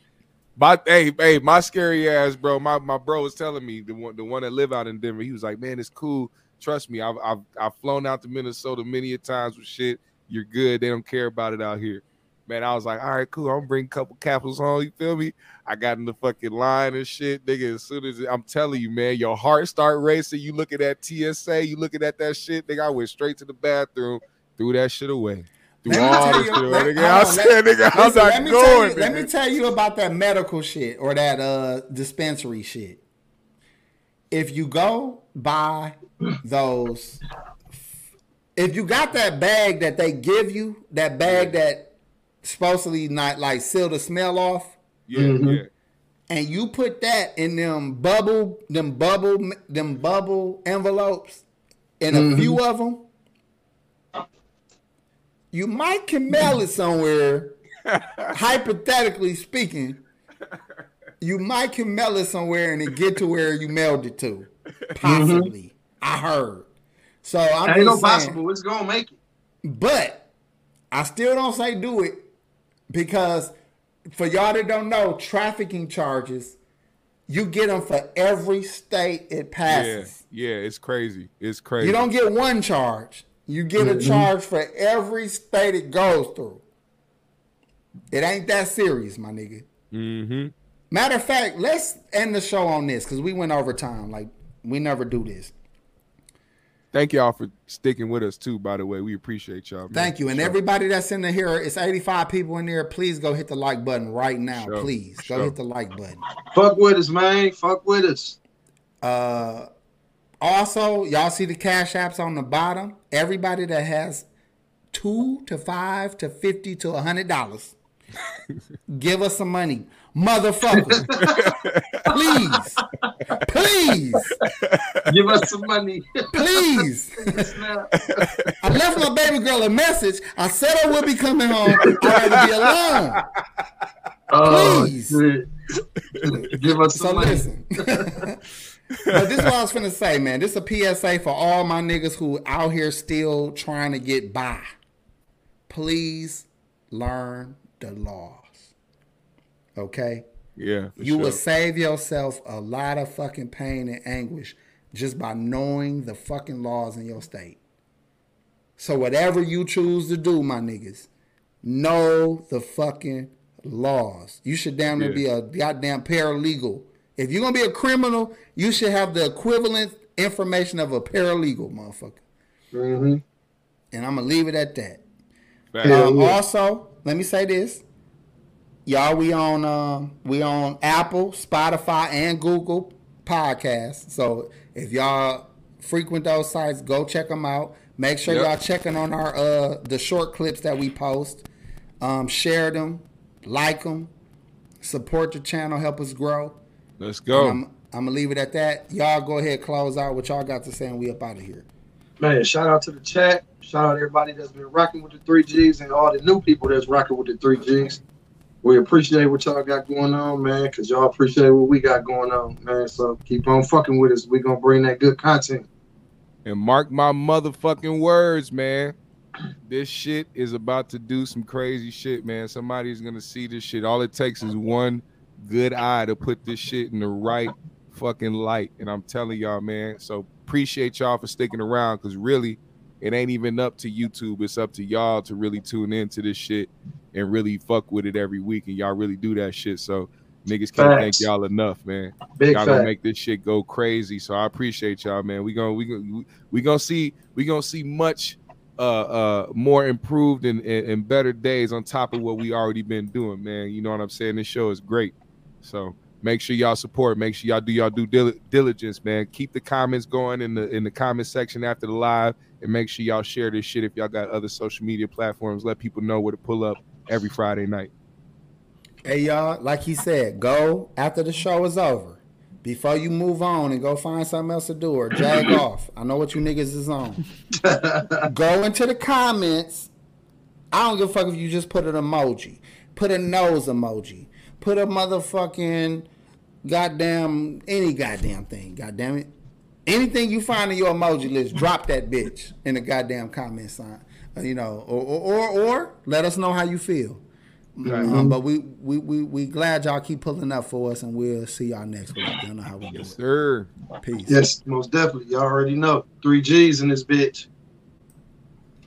My hey hey my scary ass bro, my, my bro was telling me the one the one that live out in Denver. He was like, man, it's cool Trust me, I've I've I've flown out to Minnesota many a times with shit. You're good. They don't care about it out here. Man, I was like, all right, cool. I'm gonna bring a couple capsules home. You feel me? I got in the fucking line and shit, nigga. As soon as I'm telling you, man, your heart start racing. You looking at TSA, you looking at that shit, nigga. I went straight to the bathroom, threw that shit away. Threw all this shit away, nigga. I said, nigga, I'm not let me going. You, let me tell you about that medical shit or that uh dispensary shit. If you go buy those if you got that bag that they give you, that bag that supposedly not like seal the smell off. Yeah, mm-hmm. yeah. And you put that in them bubble, them bubble, them bubble envelopes, in mm-hmm. a few of them. You might can mail it somewhere. hypothetically speaking, you might can mail it somewhere and it get to where you mailed it to. Possibly, mm-hmm. I heard. So I'm ain't no saying, possible. It's gonna make it. But I still don't say do it because for y'all that don't know, trafficking charges, you get them for every state it passes. Yeah, yeah, it's crazy. It's crazy. You don't get one charge. You get mm-hmm. a charge for every state it goes through. It ain't that serious, my nigga. Mm-hmm. Matter of fact, let's end the show on this because we went over time. Like we never do this. Thank y'all for sticking with us too. By the way, we appreciate y'all. Man. Thank you, and sure. everybody that's in the here. It's eighty five people in there. Please go hit the like button right now. Sure. Please go hit the like button. Fuck with us, man. Fuck with us. Uh, also, y'all see the cash apps on the bottom. Everybody that has two to five to fifty to a hundred dollars, give us some money motherfucker. please, please, give us some money. please. I left my baby girl a message. I said I would be coming home. I'd rather be alone. Oh, please, give us some so money. listen. but this is what I was gonna say, man. This is a PSA for all my niggas who out here still trying to get by. Please learn the law. Okay. Yeah. You sure. will save yourself a lot of fucking pain and anguish just by knowing the fucking laws in your state. So whatever you choose to do, my niggas, know the fucking laws. You should damn near yeah. be a goddamn paralegal. If you're gonna be a criminal, you should have the equivalent information of a paralegal, motherfucker. Mm-hmm. And I'm gonna leave it at that. Um, also, let me say this: y'all we on uh, we on apple spotify and google podcasts. So if y'all frequent those sites go check them out. Make sure yep. y'all checking on our uh the short clips that we post. Um share them like them support the channel help us grow. Let's go. I'm, I'm gonna leave it at that. Y'all go ahead close out what y'all got to say and we up out of here. Man shout out to the chat. Shout out everybody that's been rocking with the three g's and all the new people that's rocking with the three g's we appreciate what y'all got going on, man, because y'all appreciate what we got going on, man. So keep on fucking with us. we going to bring that good content. And mark my motherfucking words, man. This shit is about to do some crazy shit, man. Somebody's going to see this shit. All it takes is one good eye to put this shit in the right fucking light. And I'm telling y'all, man. So appreciate y'all for sticking around because really, it ain't even up to YouTube. It's up to y'all to really tune into this shit and really fuck with it every week, and y'all really do that shit. So niggas can't Facts. thank y'all enough, man. Big y'all gonna make this shit go crazy. So I appreciate y'all, man. We gonna we gonna we gonna see we gonna see much uh uh more improved and, and, and better days on top of what we already been doing, man. You know what I'm saying? This show is great. So make sure y'all support. Make sure y'all do y'all do diligence, man. Keep the comments going in the in the comment section after the live, and make sure y'all share this shit if y'all got other social media platforms. Let people know where to pull up every Friday night. Hey y'all, like he said, go after the show is over. Before you move on and go find something else to do or jag off. I know what you niggas is on. go into the comments. I don't give a fuck if you just put an emoji. Put a nose emoji. Put a motherfucking goddamn any goddamn thing. Goddamn it. Anything you find in your emoji list, drop that bitch in the goddamn comment sign. Uh, you know, or, or or, or let us know how you feel. Mm-hmm. Um, but we, we we we glad y'all keep pulling up for us, and we'll see y'all next week. Y'all know how we yes, do it. sir. Peace. Yes, most definitely. Y'all already know. Three G's in this bitch.